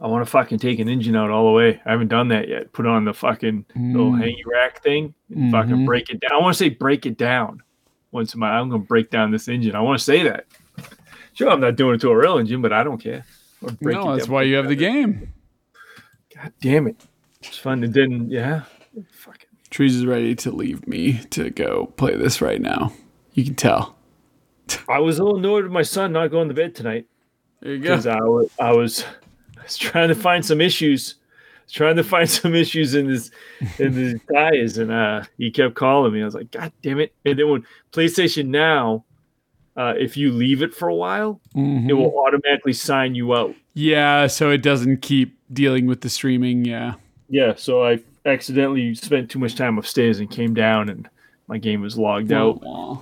I want to fucking take an engine out all the way. I haven't done that yet. Put on the fucking little Mm. hangy rack thing and fucking Mhm. break it down. I want to say break it down. Once in my, I'm gonna break down this engine. I want to say that. Sure, I'm not doing it to a real engine, but I don't care. No, it that's why you have the game. God damn it! It's fun. It didn't. Yeah. Fucking. Trees is ready to leave me to go play this right now. You can tell. I was a little annoyed with my son not going to bed tonight There you because go. I was, I was I was trying to find some issues. Trying to find [laughs] some issues in this in the tires, and uh, he kept calling me. I was like, God damn it! And then when PlayStation Now, uh, if you leave it for a while, Mhm. it will automatically sign you out. Yeah, so it doesn't keep dealing with the streaming. Yeah. Yeah, so I accidentally spent too much time upstairs and came down, and my game was logged oh, out. God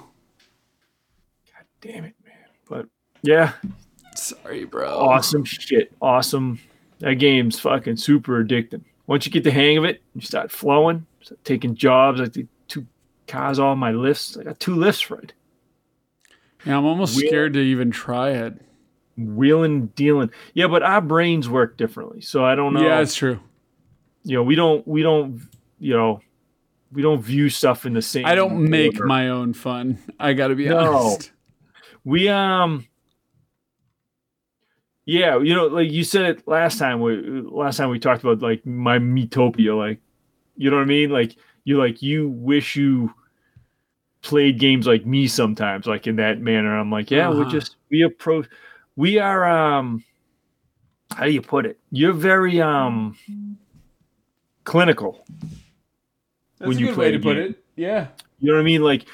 Damn it, man! But yeah, Sorry, bro. awesome shit. Awesome. That game's fucking super addicting. Once you get the hang of it, you start flowing, start taking jobs. I did two cars all my lifts. I got two lifts right. Yeah, I'm almost Wheel- scared to even try it. Wheeling, dealing. Yeah, but our brains work differently. So I don't know. Yeah, it's true. You know, we don't, we don't, you know, we don't view stuff in the same. I don't make order. my own fun. I got to be No. honest. We um yeah, you know, like you said it last time we last time we talked about like my Miitopia, like you know what I mean? Like you like you wish you played games like me sometimes, like in that manner. I'm like, yeah, we're Uh-huh. just we approach we are um how do you put it? You're very um clinical. That's When a you good play way to put game. it. Yeah. You know what I mean? Like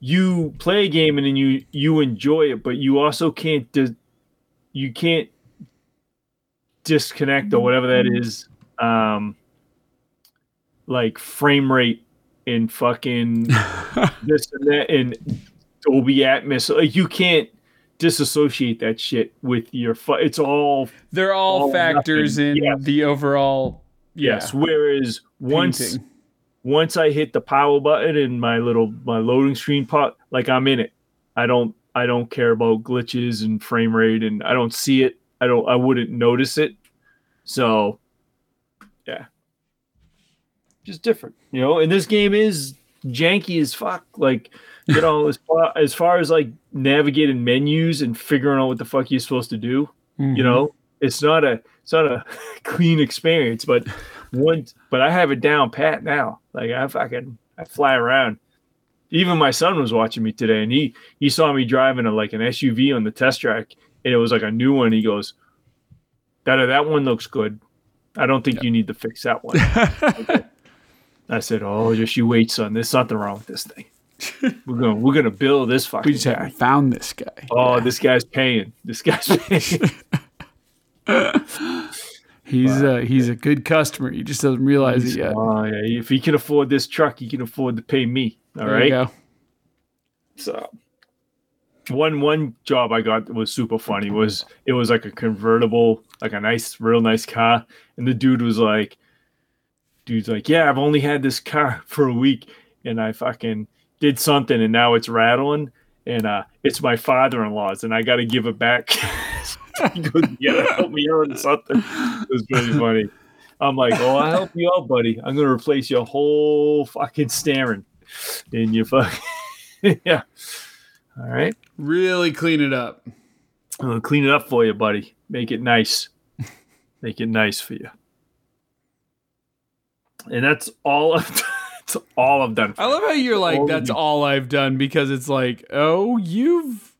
you play a game and then you you enjoy it, but you also can't dis- you can't disconnect or whatever that is. Um, like frame rate and fucking [laughs] this and that and Dolby Atmos. Like you can't disassociate that shit with your. Fu- it's all They're all All factors nothing. in Yes. the overall yes. yeah, Whereas once painting. once I hit the power button and my little my loading screen pop, like I'm in it. I don't I don't care about glitches and frame rate and I don't see it. I don't I wouldn't notice it. So yeah. Just different. You know, and this game is janky as fuck. Like, [laughs] you know, as far as far as like navigating menus and figuring out what the fuck you're supposed to do, Mhm. you know, it's not a it's not a [laughs] clean experience. But [laughs] once, but I have it down pat now. Like I fucking I fly around. Even my son was watching me today, and he he saw me driving a like an SUV on the test track, and it was like a new one. He goes, "That that one looks good. I don't think you need to fix that one." [laughs] I said, "Oh, just you wait, son. There's something wrong with this thing. We're gonna we're gonna build this fucking we just guy. haven't found this guy. Oh, this guy's paying. This guy's paying. [laughs] He's uh, he's a good customer. He just doesn't realize it yet. Oh yeah, if he can afford this truck, he can afford to pay me. All there right. So one one job I got was super funny was it was like a convertible, like a nice, real nice car, and the dude was like, dude's like, yeah, I've only had this car [laughs] for a week, and I fucking did something, and now it's rattling, and uh, it's my father-in-law's, and I got to give it back. [laughs] [laughs] yeah, help me out or something. It was really funny. I'm like, oh, I'll help you out, buddy. I'm gonna replace your whole fucking steering in your fucking [laughs] yeah. All right. Really clean it up. I'm gonna clean it up for you, buddy. Make it nice. Make it nice for you. And that's all I've done. [laughs] That's all I've done. I love how you're like, All that's all I've done because it's like, oh, you've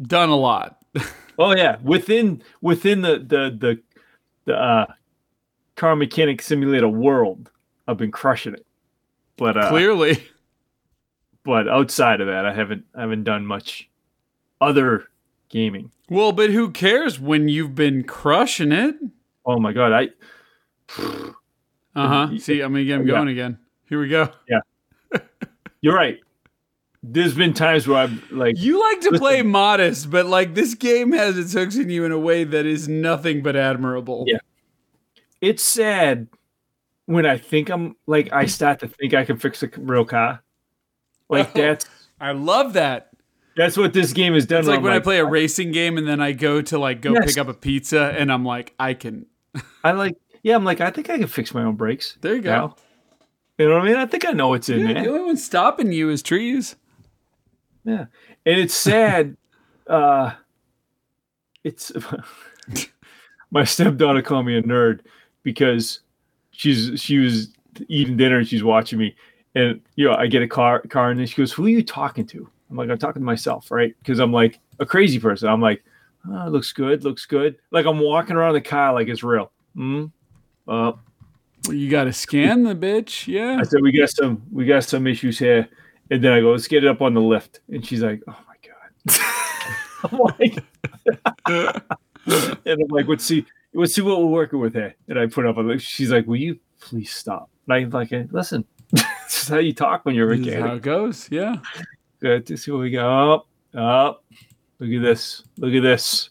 done a lot. Oh yeah, within within the the the the uh, car mechanic simulator world, I've been crushing it. But uh, Clearly. but outside of that, I haven't I haven't done much other gaming. Well, but who cares when you've been crushing it? Oh my god, I Uh huh. See, I'm gonna get him Yeah. going again. Here we go. Yeah, [laughs] you're right. There's been times where I've like You like to play modest, but like this game has its hooks in you in a way that is nothing but admirable. Yeah. it's sad when I think I'm like I start to think I can fix a real car. Like Oh. that's I love that. that's what this game has done. It's like when I play a racing game and then I go to like go Yes. pick up a pizza and I'm like, I can. [laughs] I like yeah, I'm like I think I can fix my own brakes. There you go. now. You know what I mean? I think I know what's in Yeah, there. the only one stopping you is trees. Yeah. And it's sad. [laughs] uh it's [laughs] my stepdaughter called me a nerd because she's she was eating dinner and she's watching me. And you know, I get a car car and then she goes, Who are you talking to? I'm like, I'm talking to myself, right? Because I'm like a crazy person. I'm like, oh, looks good, looks good. Like I'm walking around the car like it's real. Mm. Uh, Well, you got to scan the bitch. Yeah. I said we got some we got some issues here, and then I go let's get it up on the lift, and she's like, oh my god, [laughs] I'm like, [laughs] and I'm like, let's see, let's see what we're working with here, and I put up on the. She's like, will you please stop? And I'm like, listen, [laughs] this is how you talk when you're a how it goes. Yeah. Good to see what we got. Up, up. Look at this. Look at this.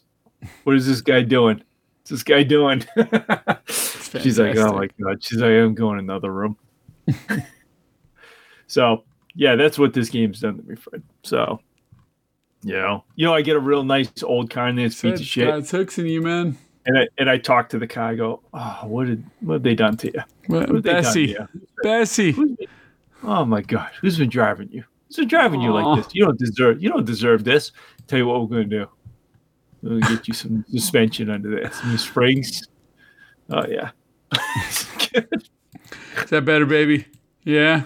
What is this guy doing? What's this guy doing? She's like, oh my god. She's like, I'm going another room. so yeah, that's what this game's done to me, Fred. So you know, you know, I get a real nice old car and it's piece of shit, God's hooks in you, man. and I and I talk to the car. I go, oh, what did what have they done to you? What have they done to you? Bessie. Been- Oh my god, who's been driving you? Who's been driving you like this? You don't deserve. You don't deserve this. Tell you what we're gonna do. We'll get you some [laughs] suspension under there, some springs. Oh yeah. Is that better, baby? Yeah.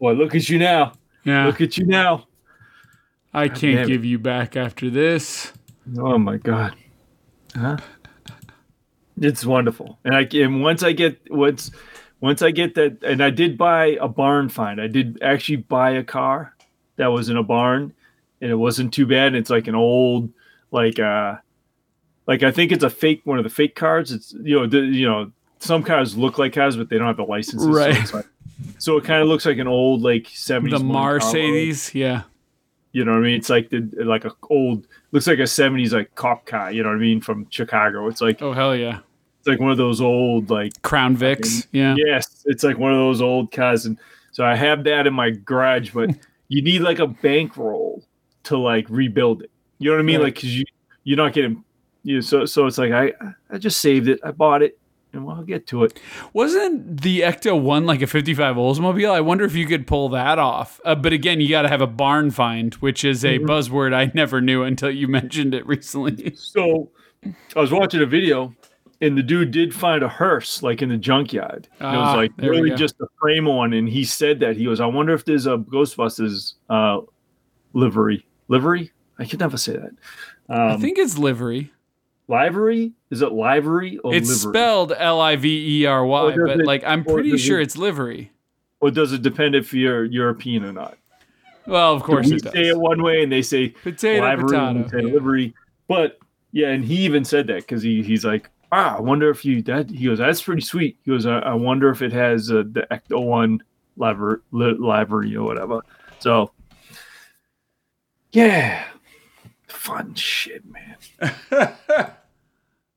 Boy, look at you now. Yeah. Look at you now. I can't give you back after this. Oh my god. Huh? It's wonderful. And I and once I get once once I get that and I did buy a barn find. I did actually buy a car that was in a barn and it wasn't too bad. It's like an old like uh like I think it's a fake one of the fake cars. It's you know the, you know some cars look like cars but they don't have the licenses. Right. So, so it kind of looks like an old like 70s The Mercedes. Yeah. You know what I mean? It's like the like a old looks like a seventies like cop car. You know what I mean from Chicago. It's like Oh, hell yeah. it's like one of those old like Crown Vics. Yeah. yes, it's like one of those old cars. And so I have that in my garage, but [laughs] you need like a bankroll to like rebuild it. You know what I mean? Right. Like because you you're not getting you. So so it's like I I just saved it. I bought it and we'll get to it. Wasn't the Ecto one like a 55 Oldsmobile? I wonder if you could pull that off. Uh, but again, you got to have a barn find, which is a buzzword I never knew until you [laughs] mentioned it recently. So I was watching a video and the dude did find a hearse like in the junkyard. And it Ah, was like really just a frame on, and he said that he goes, "I wonder if there's a Ghostbusters uh, livery livery. I can never say that. Um, I think it's livery. Livery is it livery or It's livery? spelled L I V E R Y, but it- like I'm pretty sure it- it's livery. or does it depend if you're European or not? Well, of course we it say it one way and they say Potato, livery potato. say yeah. livery. But yeah, and he even said that because he he's like, ah, I wonder if you that he goes, that's pretty sweet. He goes, I, I wonder if it has uh, the Ecto One livery, livery or whatever. So yeah, fun shit, man. [laughs]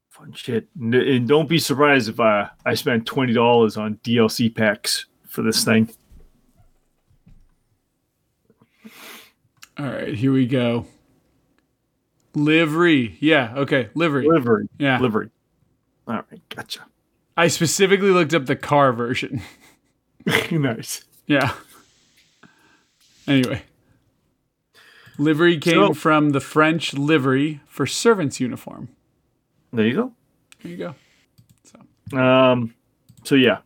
fun shit. And, don't be surprised if I I spent twenty dollars on DLC packs for this thing. All right, here we go. Livery. Yeah, okay, livery. Livery, Yeah. livery. All right, gotcha. I specifically looked up the car version. [laughs] nice. Yeah. Anyway. Livery came So- from the French livery for servant's uniform. There you go. There you go. Um, so yeah,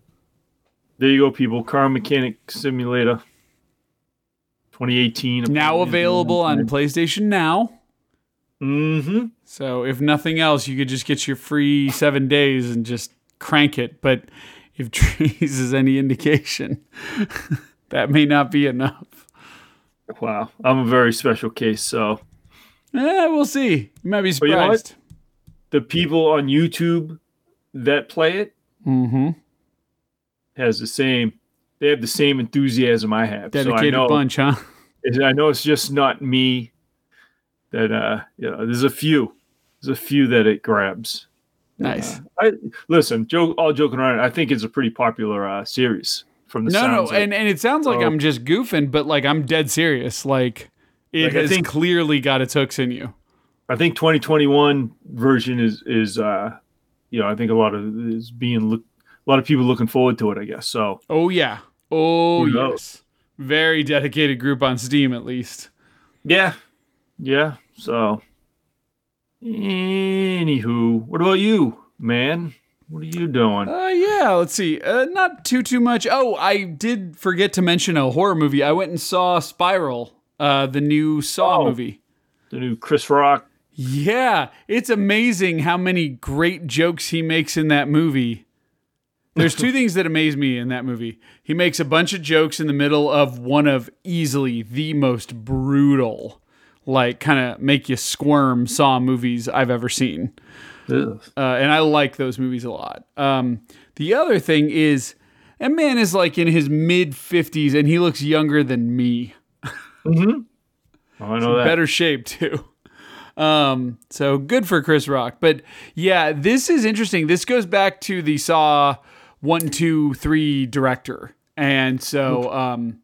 there you go, people. Car Mechanic Simulator, 2018. Now available on PlayStation Now. Mm-hmm. So if nothing else, you could just get your free seven days and just crank it. But if [laughs] Trees is any indication, [laughs] that may not be enough. Wow, I'm a very special case. So Eh, we'll see. You might be you know surprised. the people on YouTube that play it mm-hmm. has the same. They have the same enthusiasm I have. so I Dedicated know, bunch, huh? I know it's just not me. That uh, you know, there's a few. There's a few that it grabs. Nice. I listen, joke all joking around. I think it's a pretty popular uh, series from the No, no, sounds of it. and, and it sounds like So- I'm just goofing, but like I'm dead serious. Like it Like, I has think- clearly got its hooks in you. I think 2021 version is is uh, you know I think a lot of is being look a lot of people looking forward to it. I guess so. Oh yeah. Oh yes. Very dedicated group on Steam, at least. Yeah, yeah. So, anywho, what about you, man? What are you doing? Uh, yeah. Let's see. Uh, not too too much. Oh, I did forget to mention a horror movie. I went and saw Spiral, uh, the new Saw Oh. movie. The new Chris Rock. Yeah, it's amazing how many great jokes he makes in that movie. There's two [laughs] things that amaze me in that movie. He makes a bunch of jokes in the middle of one of easily the most brutal, like kind of make you squirm Saw movies I've ever seen. Ugh. Uh, and I like those movies a lot. Um, the other thing is, a man is like in his mid 50s and he looks younger than me. Oh, I know that. better shape too. Um, so good for Chris Rock. But yeah, this is interesting. This goes back to the Saw one, two, three director. And so um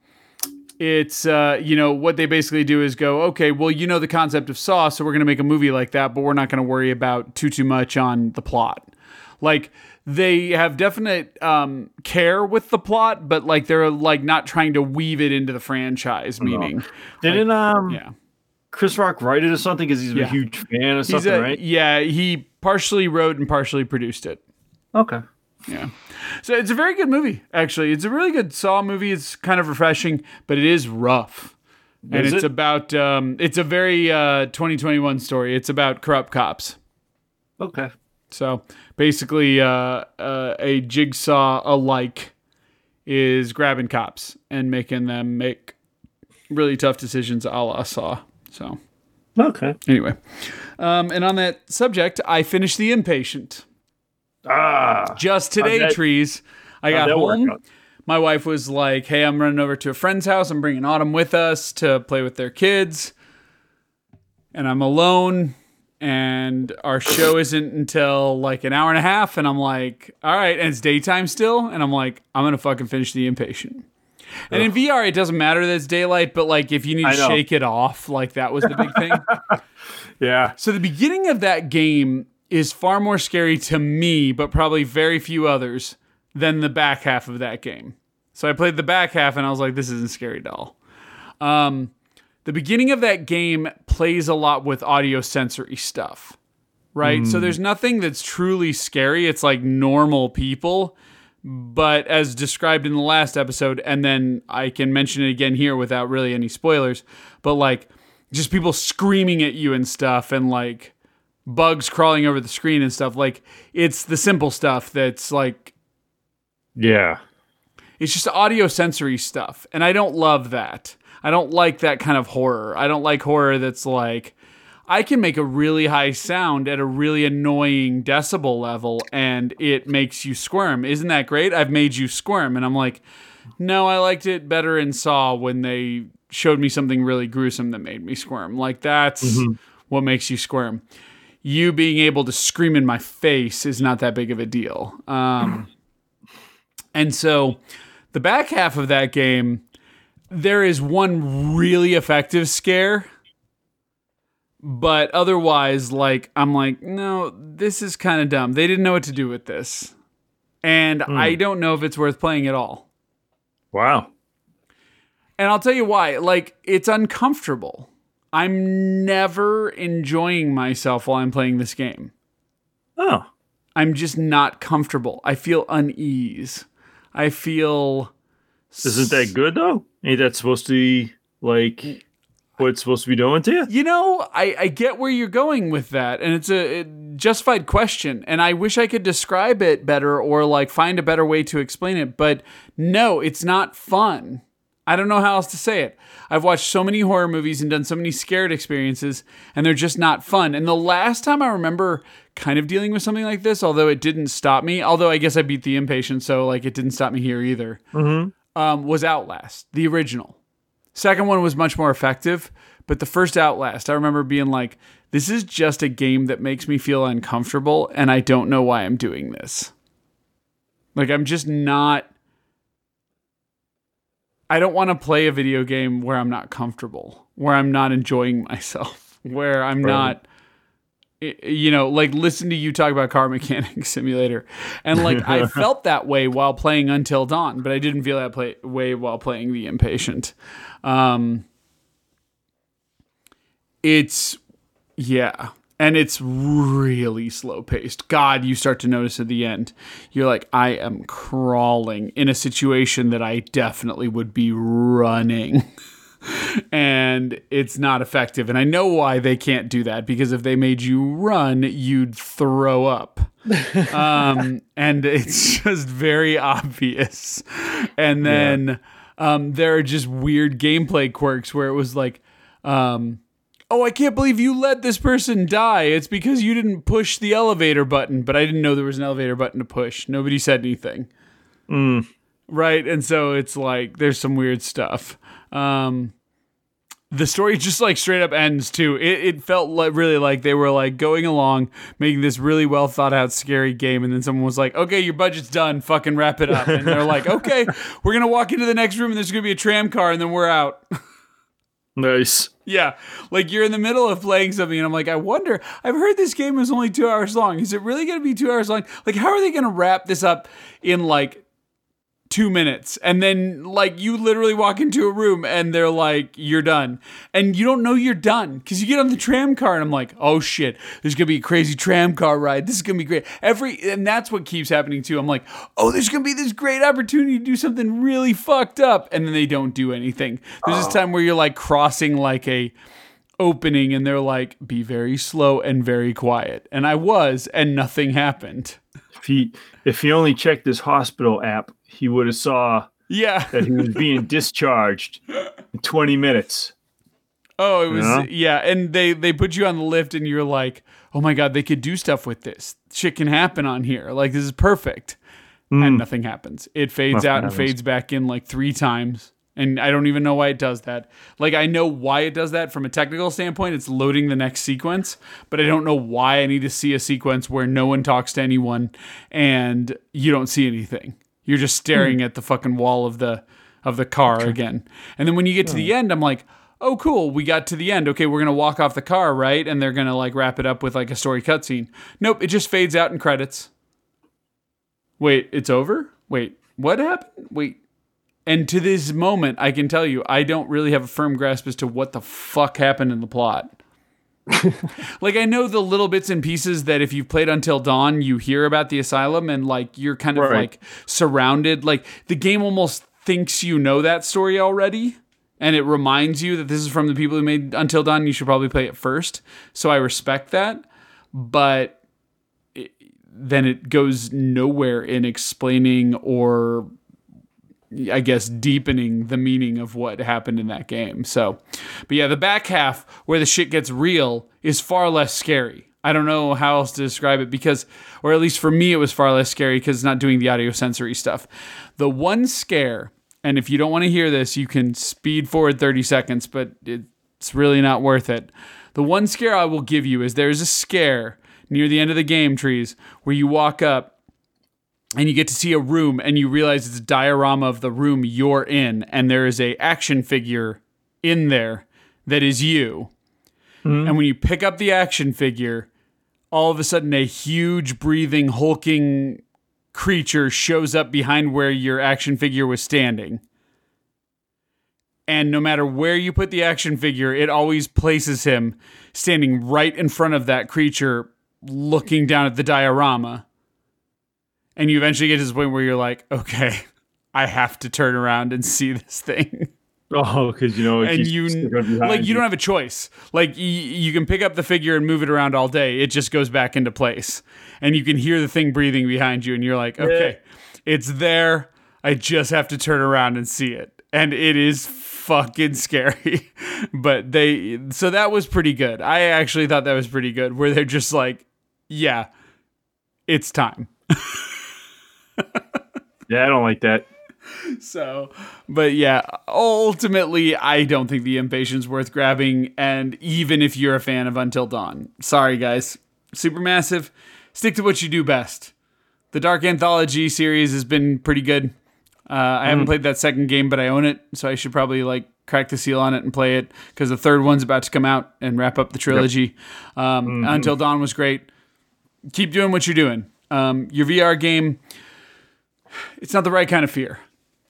it's uh, you know, what they basically do is go, okay, well, you know the concept of Saw, so we're gonna make a movie like that, but we're not gonna worry about too too much on the plot. Like they have definite um, care with the plot, but like they're like not trying to weave it into the franchise. Meaning, Didn't um yeah, Chris Rock write it or something because he's Yeah. a huge fan or He's something, a- right? Yeah, he partially wrote and partially produced it. Okay. Yeah. So it's a very good movie, actually. It's a really good Saw movie. It's kind of refreshing, but it is rough. And it's it? about um it's a very uh 2021 story. It's about corrupt cops. Okay. So basically uh, uh a jigsaw alike is grabbing cops and making them make really tough decisions a la Saw. So Okay. anyway. Um and on that subject, I finished The Impatient. Ah. just today, that- trees. I got home. My wife was like, "Hey, I'm running over to a friend's house. I'm bringing Autumn with us to play with their kids, and I'm alone. And our show isn't until like an hour and a half. And I'm like, all right, and it's daytime still. And I'm like, I'm gonna fucking finish the impatient. And in VR, it doesn't matter that it's daylight, but like if you need to shake it off, like that was the big thing. [laughs] Yeah. So the beginning of that game is far more scary to me, but probably very few others, than the back half of that game. So I played the back half and I was like, this isn't scary at all. Um, the beginning of that game plays a lot with audio sensory stuff, right? So there's nothing that's truly scary. It's like normal people. But as described in the last episode, and then I can mention it again here without really any spoilers, but like just people screaming at you and stuff, and like bugs crawling over the screen and stuff. Like it's the simple stuff that's like Yeah. it's just audio sensory stuff. And I don't love that. I don't like that kind of horror. I don't like horror that's like I can make a really high sound at a really annoying decibel level and it makes you squirm. Isn't that great? I've made you squirm. And I'm like, no, I liked it better in Saw when they showed me something really gruesome that made me squirm. Like that's mm-hmm. what makes you squirm. You being able to scream in my face is not that big of a deal. Um, [clears throat] and so the back half of that game, there is one really effective scare. But otherwise, like, I'm like, no, this is kind of dumb. They didn't know what to do with this. And I don't know if it's worth playing at all. Wow. And I'll tell you why. Like, it's uncomfortable. I'm never enjoying myself while I'm playing this game. Oh. I'm just not comfortable. I feel unease. I feel Isn't that good though? Ain't that supposed to be like what it's supposed to be doing to you? You know, I, I get where you're going with that, and it's a, a justified question, and I wish I could describe it better or like find a better way to explain it, but no, it's not fun. I don't know how else to say it. I've watched so many horror movies and done so many scared experiences, and they're just not fun. And the last time I remember kind of dealing with something like this, although it didn't stop me, although I guess I beat the impatient, so like it didn't stop me here either, um, was Outlast, the original. Second one was much more effective, but the first Outlast, I remember being like, this is just a game that makes me feel uncomfortable, and I don't know why I'm doing this. Like, I'm just not. I don't want to play a video game where I'm not comfortable, where I'm not enjoying myself, where I'm not. You know, like listen to you talk about Car [laughs] Mechanic Simulator, and like I [laughs] felt that way while playing Until Dawn, but I didn't feel that play- way while playing The Impatient. Um, it's yeah, and it's really slow paced. God, you start to notice at the end, you're like, I am crawling in a situation that I definitely would be running. [laughs] and it's not effective. And I know why they can't do that because if they made you run, you'd throw up. [laughs] um, and it's just very obvious. And then um, there are just weird gameplay quirks where it was like, um, oh, I can't believe you let this person die. It's because you didn't push the elevator button, but I didn't know there was an elevator button to push. Nobody said anything. Right. And so it's like there's some weird stuff. Um, the story just like straight up ends too. It, it felt like really like they were like going along, making this really well thought out scary game, and then someone was like, "Okay, your budget's done. Fucking wrap it up." And they're like, "Okay, we're gonna walk into the next room, and there's gonna be a tram car, and then we're out." [laughs] Nice. Yeah, like you're in the middle of playing something, and I'm like, I wonder. I've heard this game is only two hours long. Is it really to be two hours long? Like, how are they to wrap this up in like two minutes? And then, like, you literally walk into a room, and they're like, "You're done," and you don't know you're done because you get on the tram car, and I'm like, "Oh shit, there's gonna be a crazy tram car ride. This is gonna be great." Every and that's what keeps happening too. I'm like, "Oh, there's gonna be this great opportunity to do something really fucked up," and then they don't do anything. There's this oh. time where you're like crossing like a opening and they're like be very slow and very quiet and i was and nothing happened If he if he only checked this hospital app, he would have saw yeah that he was being [laughs] discharged in 20 minutes. oh it was Yeah. yeah and they they put you on the lift and you're like oh my god they could do stuff with this shit can happen on here like this is perfect and hmm. nothing happens it fades Nothing out and happens. fades back in like three times and I don't even know why it does that. Like I know why it does that from a technical standpoint. It's loading the next sequence, but I don't know why I need to see a sequence where no one talks to anyone and you don't see anything. You're just staring hmm. at the fucking wall of the of the car again. And then when you get to the hmm. end, I'm like, oh, cool, we got to the end. Okay, we're gonna walk off the car, right? And they're gonna like wrap it up with like a story cutscene. Nope, it just fades out in credits. Wait, it's over? Wait, what happened? Wait. And to this moment, I can tell you, I don't really have a firm grasp as to what the fuck happened in the plot. [laughs] like I know the little bits and pieces that if you've played Until Dawn, you hear about the asylum and like you're kind of Right. like surrounded. Like the game almost thinks you know that story already. And it reminds you that this is from the people who made Until Dawn. You should probably play it first. So I respect that. But it, then it goes nowhere in explaining or I guess deepening the meaning of what happened in that game. So, but yeah, the back half where the shit gets real is far less scary. I don't know how else to describe it because, or at least for me, it was far less scary because it's not doing the audio sensory stuff. The one scare, and if you don't want to hear this, you can speed forward 30 seconds, but it's really not worth it. The one scare I will give you is there's a scare near the end of the game trees where you walk up and you get to see a room and you realize it's a diorama of the room you're in and there is a action figure in there that is you. Hmm. And when you pick up the action figure all of a sudden a huge breathing hulking creature shows up behind where your action figure was standing. And no matter where you put the action figure it always places him standing right in front of that creature looking down at the diorama and you eventually get to this point where you're like, okay, I have to turn around and see this thing. [laughs] Oh, because you know, And you like you don't have a choice. Like y- you can pick up the figure and move it around all day. It just goes back into place, and you can hear the thing breathing behind you, and you're like, okay, it's there. I just have to turn around and see it, and it is fucking scary. [laughs] but they so that was pretty good. I actually thought that was pretty good. Where they're just like, yeah, it's time. [laughs] Yeah, I don't like that. So, but yeah, ultimately, I don't think the impatience worth grabbing. And even if you're a fan of Until Dawn, sorry guys, Supermassive, stick to what you do best. The Dark Anthology series has been pretty good. Uh, I haven't played that second game, but I own it, so I should probably like crack the seal on it and play it because the third one's about to come out and wrap up the trilogy. Um, Until Dawn was great. Keep doing what you're doing. Um, your VR game, it's not the right kind of fear.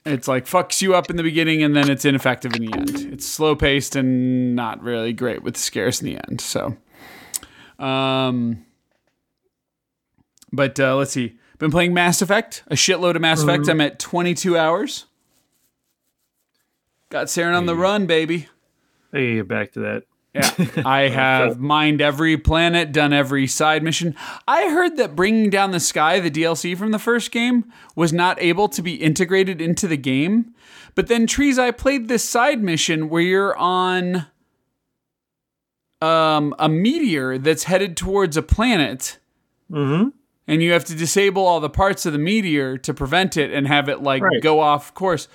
It's like fucks you up in the beginning and then it's ineffective in the end. It's slow paced and not really great with scares in the end. So, um, but uh, let's see. Been playing Mass Effect, a shitload of Mass Effect. I'm at 22 hours. Got Saren on the run, baby. Hey, back to that. Yeah, [laughs] I have mined every planet, done every side mission. I heard that Bringing Down the Sky, the DLC from the first game, was not able to be integrated into the game. But then, Trees, I played this side mission where you're on um, a meteor that's headed towards a planet. Mm-hmm. And you have to disable all the parts of the meteor to prevent it and have it like Right. go off course.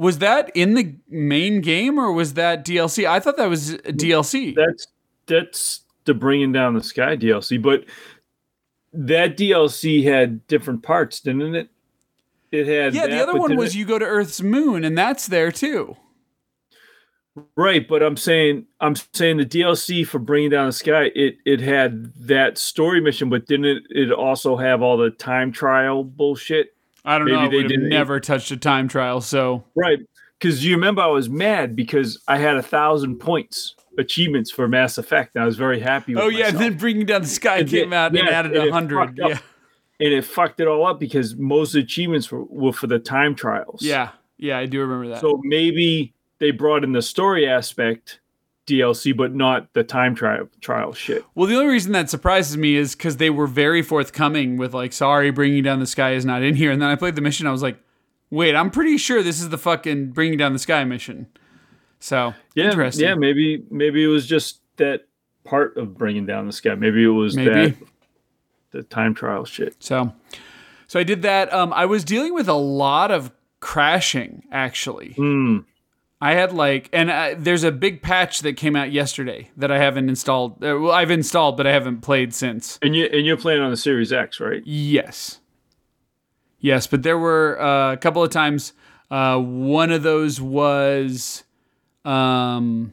Was that in the main game or was that DLC? I thought that was DLC. That's that's the bringing down the sky DLC, but that DLC had different parts, didn't it? It had Yeah, the other one was it- you go to Earth's moon, and that's there too. right. But I'm saying I'm saying the DLC for bringing down the sky it it had that story mission, but didn't it, it also have all the time trial bullshit? I don't Maybe know. They didn't- never touched a time trial, so Right. Because you remember I was mad because I had a thousand points achievements for Mass Effect, and I was very happy. With oh yeah, and myself. then Bringing Down the Sky It came did- out and yeah, added a hundred. fucked up. Yeah, and it fucked it all up because most achievements were, were for the time trials. yeah, yeah. I do remember that. So maybe they brought in the story aspect DLC, but not the time trial trial shit. well, the only reason that surprises me is because they were very forthcoming with like, "Sorry, Bringing Down the Sky is not in here." And then I played the mission. I was like, "Wait, I'm pretty sure this is the fucking Bringing Down the Sky mission." So Yeah, interesting. yeah. Maybe maybe it was just that part of bringing down the sky. Maybe it was Maybe. that the time trial shit. So, so I did that. Um, I was dealing with a lot of crashing actually. Hmm. I had like, and uh, there's a big patch that came out yesterday that I haven't installed. Uh, well, I've installed, but I haven't played since. And you and you're playing on the Series X, right? Yes, yes, but there were uh, a couple of times. Uh, one of those was um,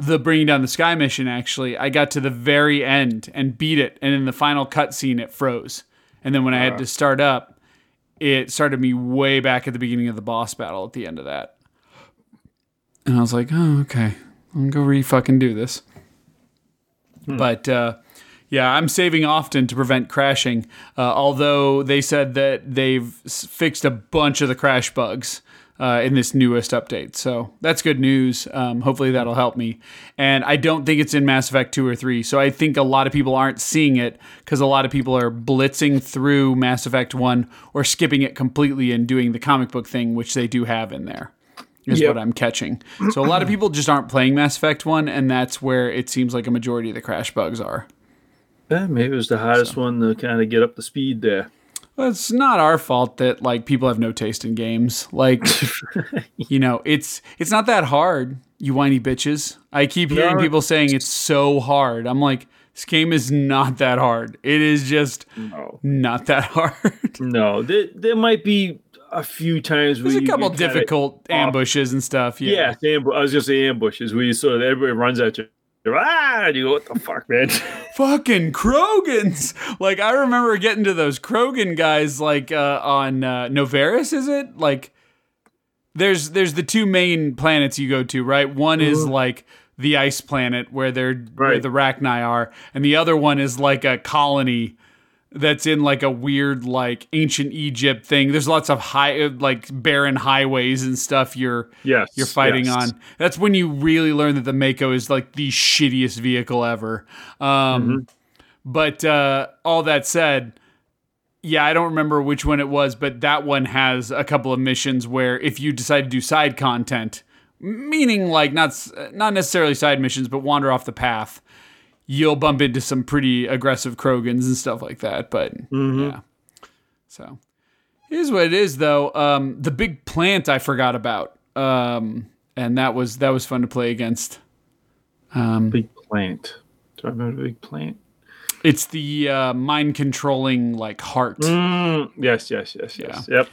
the bringing down the sky mission actually i got to the very end and beat it and in the final cutscene it froze and then when i had to start up it started me way back at the beginning of the boss battle at the end of that. And i was like oh okay. I'm gonna go re fucking do this. But uh yeah, I'm saving often to prevent crashing. Uh, although they said that they've fixed a bunch of the crash bugs uh, in this newest update, so that's good news. Um, hopefully that'll help me. And I don't think it's in Mass Effect two or three, so I think a lot of people aren't seeing it because a lot of people are blitzing through Mass Effect one or skipping it completely and doing the comic book thing, which they do have in there. Is Yep. what I'm catching. So a lot of people just aren't playing Mass Effect one, and that's where it seems like a majority of the crash bugs are. Yeah, maybe it was the hardest one to kind of get up the speed there. Well, it's not our fault that like people have no taste in games. Like, [laughs] you know, it's it's not that hard. You whiny bitches. I keep hearing No. people saying it's so hard. I'm like, this game is not that hard. It is just No, not that hard. [laughs] no, there, there might be a few times where There's a couple difficult off. ambushes and stuff. Yeah. Yeah, ambu- I was just say ambushes where you sort of everybody runs at you. Ah, you go, what the fuck, man? [laughs] Fucking Krogans. Like I remember getting to those Krogan guys like uh, on uh, Novaris, is it? Like there's there's the two main planets you go to, right? One is like the ice planet where they're where Right. the Rachni are, and the other one is like a colony that's in like a weird like ancient Egypt thing. There's lots of high like barren highways and stuff you're yes, you're fighting yes. on. That's when you really learn that the Mako is like the shittiest vehicle ever. Um, Mm-hmm. But uh, all that said, yeah, I don't remember which one it was, but that one has a couple of missions where if you decide to do side content, meaning like not not necessarily side missions, but wander off the path, you'll bump into some pretty aggressive Krogans and stuff like that. But yeah, so here's what it is though. Um, the big plant I forgot about, um, and that was that was fun to play against. Big plant. Do I remember the big plant? It's the uh, mind controlling like heart. Mm, yes, yes, yes, yes. Yep.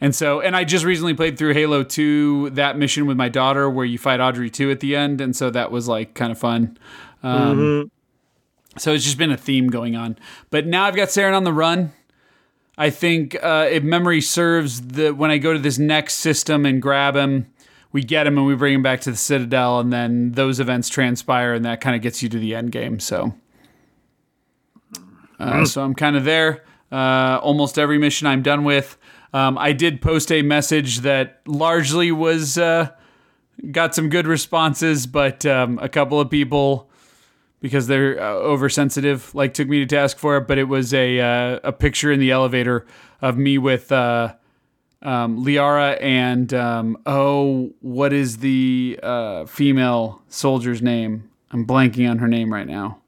And so, and I just recently played through Halo 2, that mission with my daughter where you fight Audrey 2 at the end. And so that was like kind of fun. Um, So it's just been a theme going on. But now I've got Saren on the run. I think uh, if memory serves, the when I go to this next system and grab him, we get him and we bring him back to the Citadel, and then those events transpire, and that kind of gets you to the end game. So, uh, so I'm kind of there. Uh, almost every mission I'm done with. Um, I did post a message that largely was uh, got some good responses, but um, a couple of people because they're uh, oversensitive like took me to task for it. But it was a uh, a picture in the elevator of me with uh, um, Liara and um, oh, what is the uh, female soldier's name? I'm blanking on her name right now.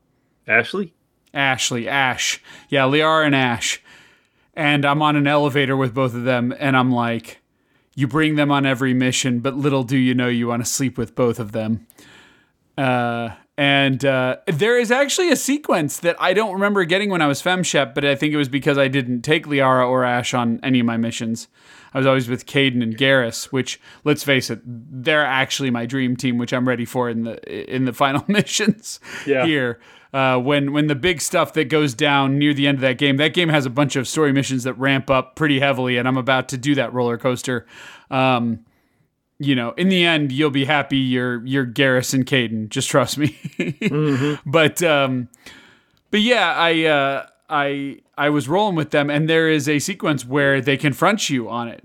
Ashley? Ashley, Ash. Yeah, Liara and Ash. And I'm on an elevator with both of them, and I'm like, you bring them on every mission, but little do you know you want to sleep with both of them. Uh, and uh, there is actually a sequence that I don't remember getting when I was FemShep, but I think it was because I didn't take Liara or Ash on any of my missions. I was always with Kaidan and Garrus, which let's face it, they're actually my dream team, which I'm ready for in the in the final [laughs] missions Yeah. here. Uh, when when the big stuff that goes down near the end of that game, that game has a bunch of story missions that ramp up pretty heavily, and I'm about to do that roller coaster. Um, you know, in the end, you'll be happy you're you're Garrus and Kaidan. Just trust me. [laughs] But um, but yeah, I uh, I I was rolling with them, and there is a sequence where they confront you on it.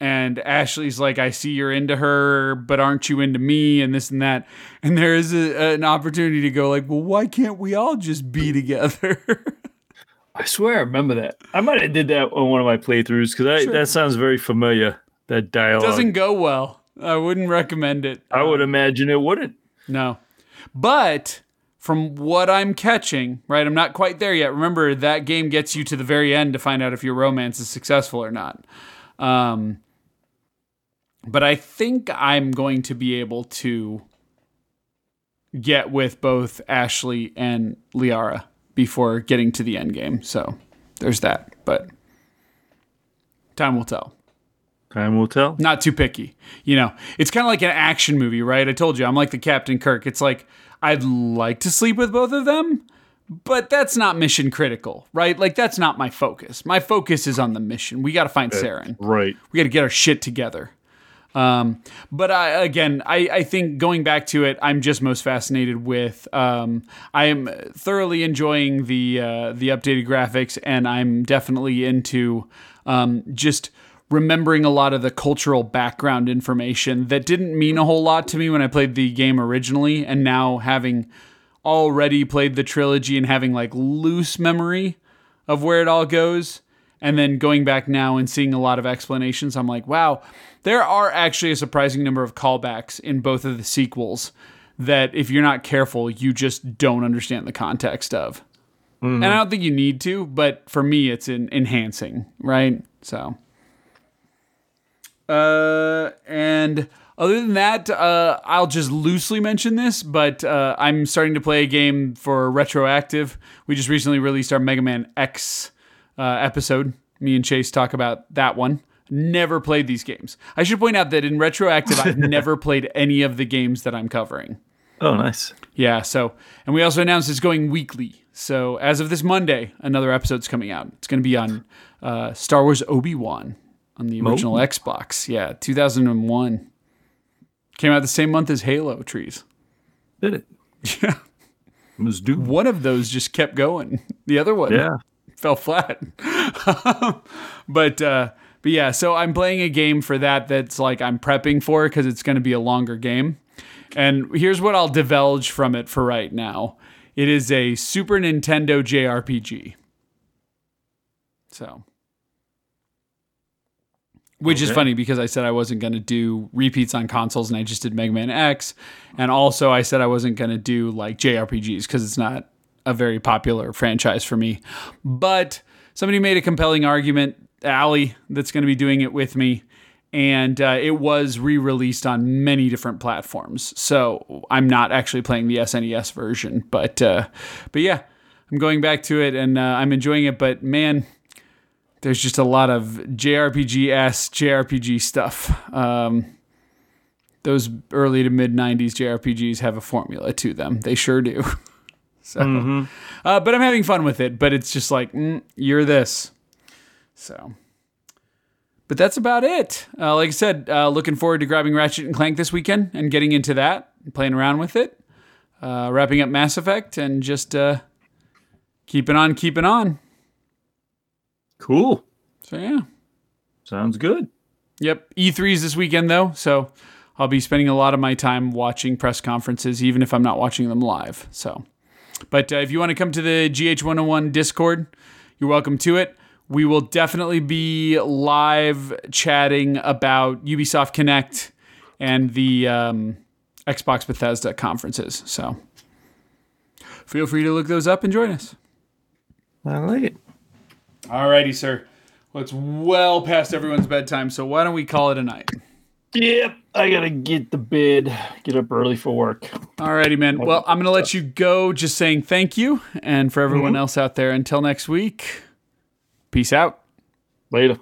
And Ashley's like, I see you're into her, but aren't you into me? And this and that. And there is a, an opportunity to go like, well, why can't we all just be together? [laughs] I swear I remember that. I might have did that on one of my playthroughs because Sure. that sounds very familiar. That dialogue. Doesn't go well. I wouldn't recommend it. I would imagine it wouldn't. No. But from what I'm catching, right, I'm not quite there yet. Remember, that game gets you to the very end to find out if your romance is successful or not. Um, but I think I'm going to be able to get with both Ashley and Liara before getting to the end game. So there's that. But time will tell. Time will tell. not too picky. You know, it's kind of like an action movie, right? I told you, I'm like the Captain Kirk. It's like I'd like to sleep with both of them, but that's not mission critical, right? Like that's not my focus. My focus is on the mission. We got to find Saren. Right. We got to get our shit together. Um, but I, again, I, I think going back to it, I'm just most fascinated with. Um, I am thoroughly enjoying the uh, the updated graphics, and I'm definitely into um, just remembering a lot of the cultural background information that didn't mean a whole lot to me when I played the game originally, and now having already played the trilogy and having like loose memory of where it all goes and then going back now and seeing a lot of explanations i'm like wow there are actually a surprising number of callbacks in both of the sequels that if you're not careful you just don't understand the context of. Mm-hmm. And i don't think you need to but for me it's in enhancing right? So uh and other than that, uh, I'll just loosely mention this, but uh, I'm starting to play a game for Retroactive. We just recently released our Mega Man X uh, episode. Me and Chase talk about that one. Never played these games. I should point out that in Retroactive, I've [laughs] never played any of the games that I'm covering. Oh, nice. Yeah, so, and we also announced it's going weekly. So as of this Monday, another episode's coming out. It's going to be on uh, Star Wars Obi Wan on the original Xbox. Yeah, 2001. Came out the same month as Halo Trees. Did it? [laughs] Yeah. Let's do. One of those just kept going. The other one Yeah. [laughs] fell flat. [laughs] but uh, but yeah, so I'm playing a game for that that's like I'm prepping for because it's going to be a longer game. And here's what I'll divulge from it for right now. It is a Super Nintendo JRPG. So which is funny because I said I wasn't going to do repeats on consoles and I just did Mega Man X. And also I said I wasn't going to do like JRPGs because it's not a very popular franchise for me. But somebody made a compelling argument, Allie, that's going to be doing it with me. And uh, it was re released on many different platforms. So I'm not actually playing the SNES version. But, uh, but yeah, I'm going back to it and uh, I'm enjoying it. But man, there's just a lot of JRPG s JRPG stuff. Um, those early to mid '90s JRPGs have a formula to them. They sure do. [laughs] so, uh, but I'm having fun with it. But it's just like mm, you're this. So, but that's about it. Uh, like I said, uh, looking forward to grabbing Ratchet and Clank this weekend and getting into that, and playing around with it, uh, wrapping up Mass Effect, and just uh, keeping on, keeping on. Cool. So yeah. Sounds good. Yep. E3's this weekend though, so I'll be spending a lot of my time watching press conferences, even if I'm not watching them live. So, but uh, if you want to come to the GH101 Discord, you're welcome to it. We will definitely be live chatting about Ubisoft Connect and the um, Xbox Bethesda conferences. So, feel free to look those up and join us. I like it. Alrighty, sir. Well, it's well past everyone's bedtime, so why don't we call it a night? Yep. I gotta get the bed. Get up early for work. Alrighty, man. Well, I'm going to let you go just saying thank you. And for everyone mm-hmm. else out there, until next week, peace out. Later.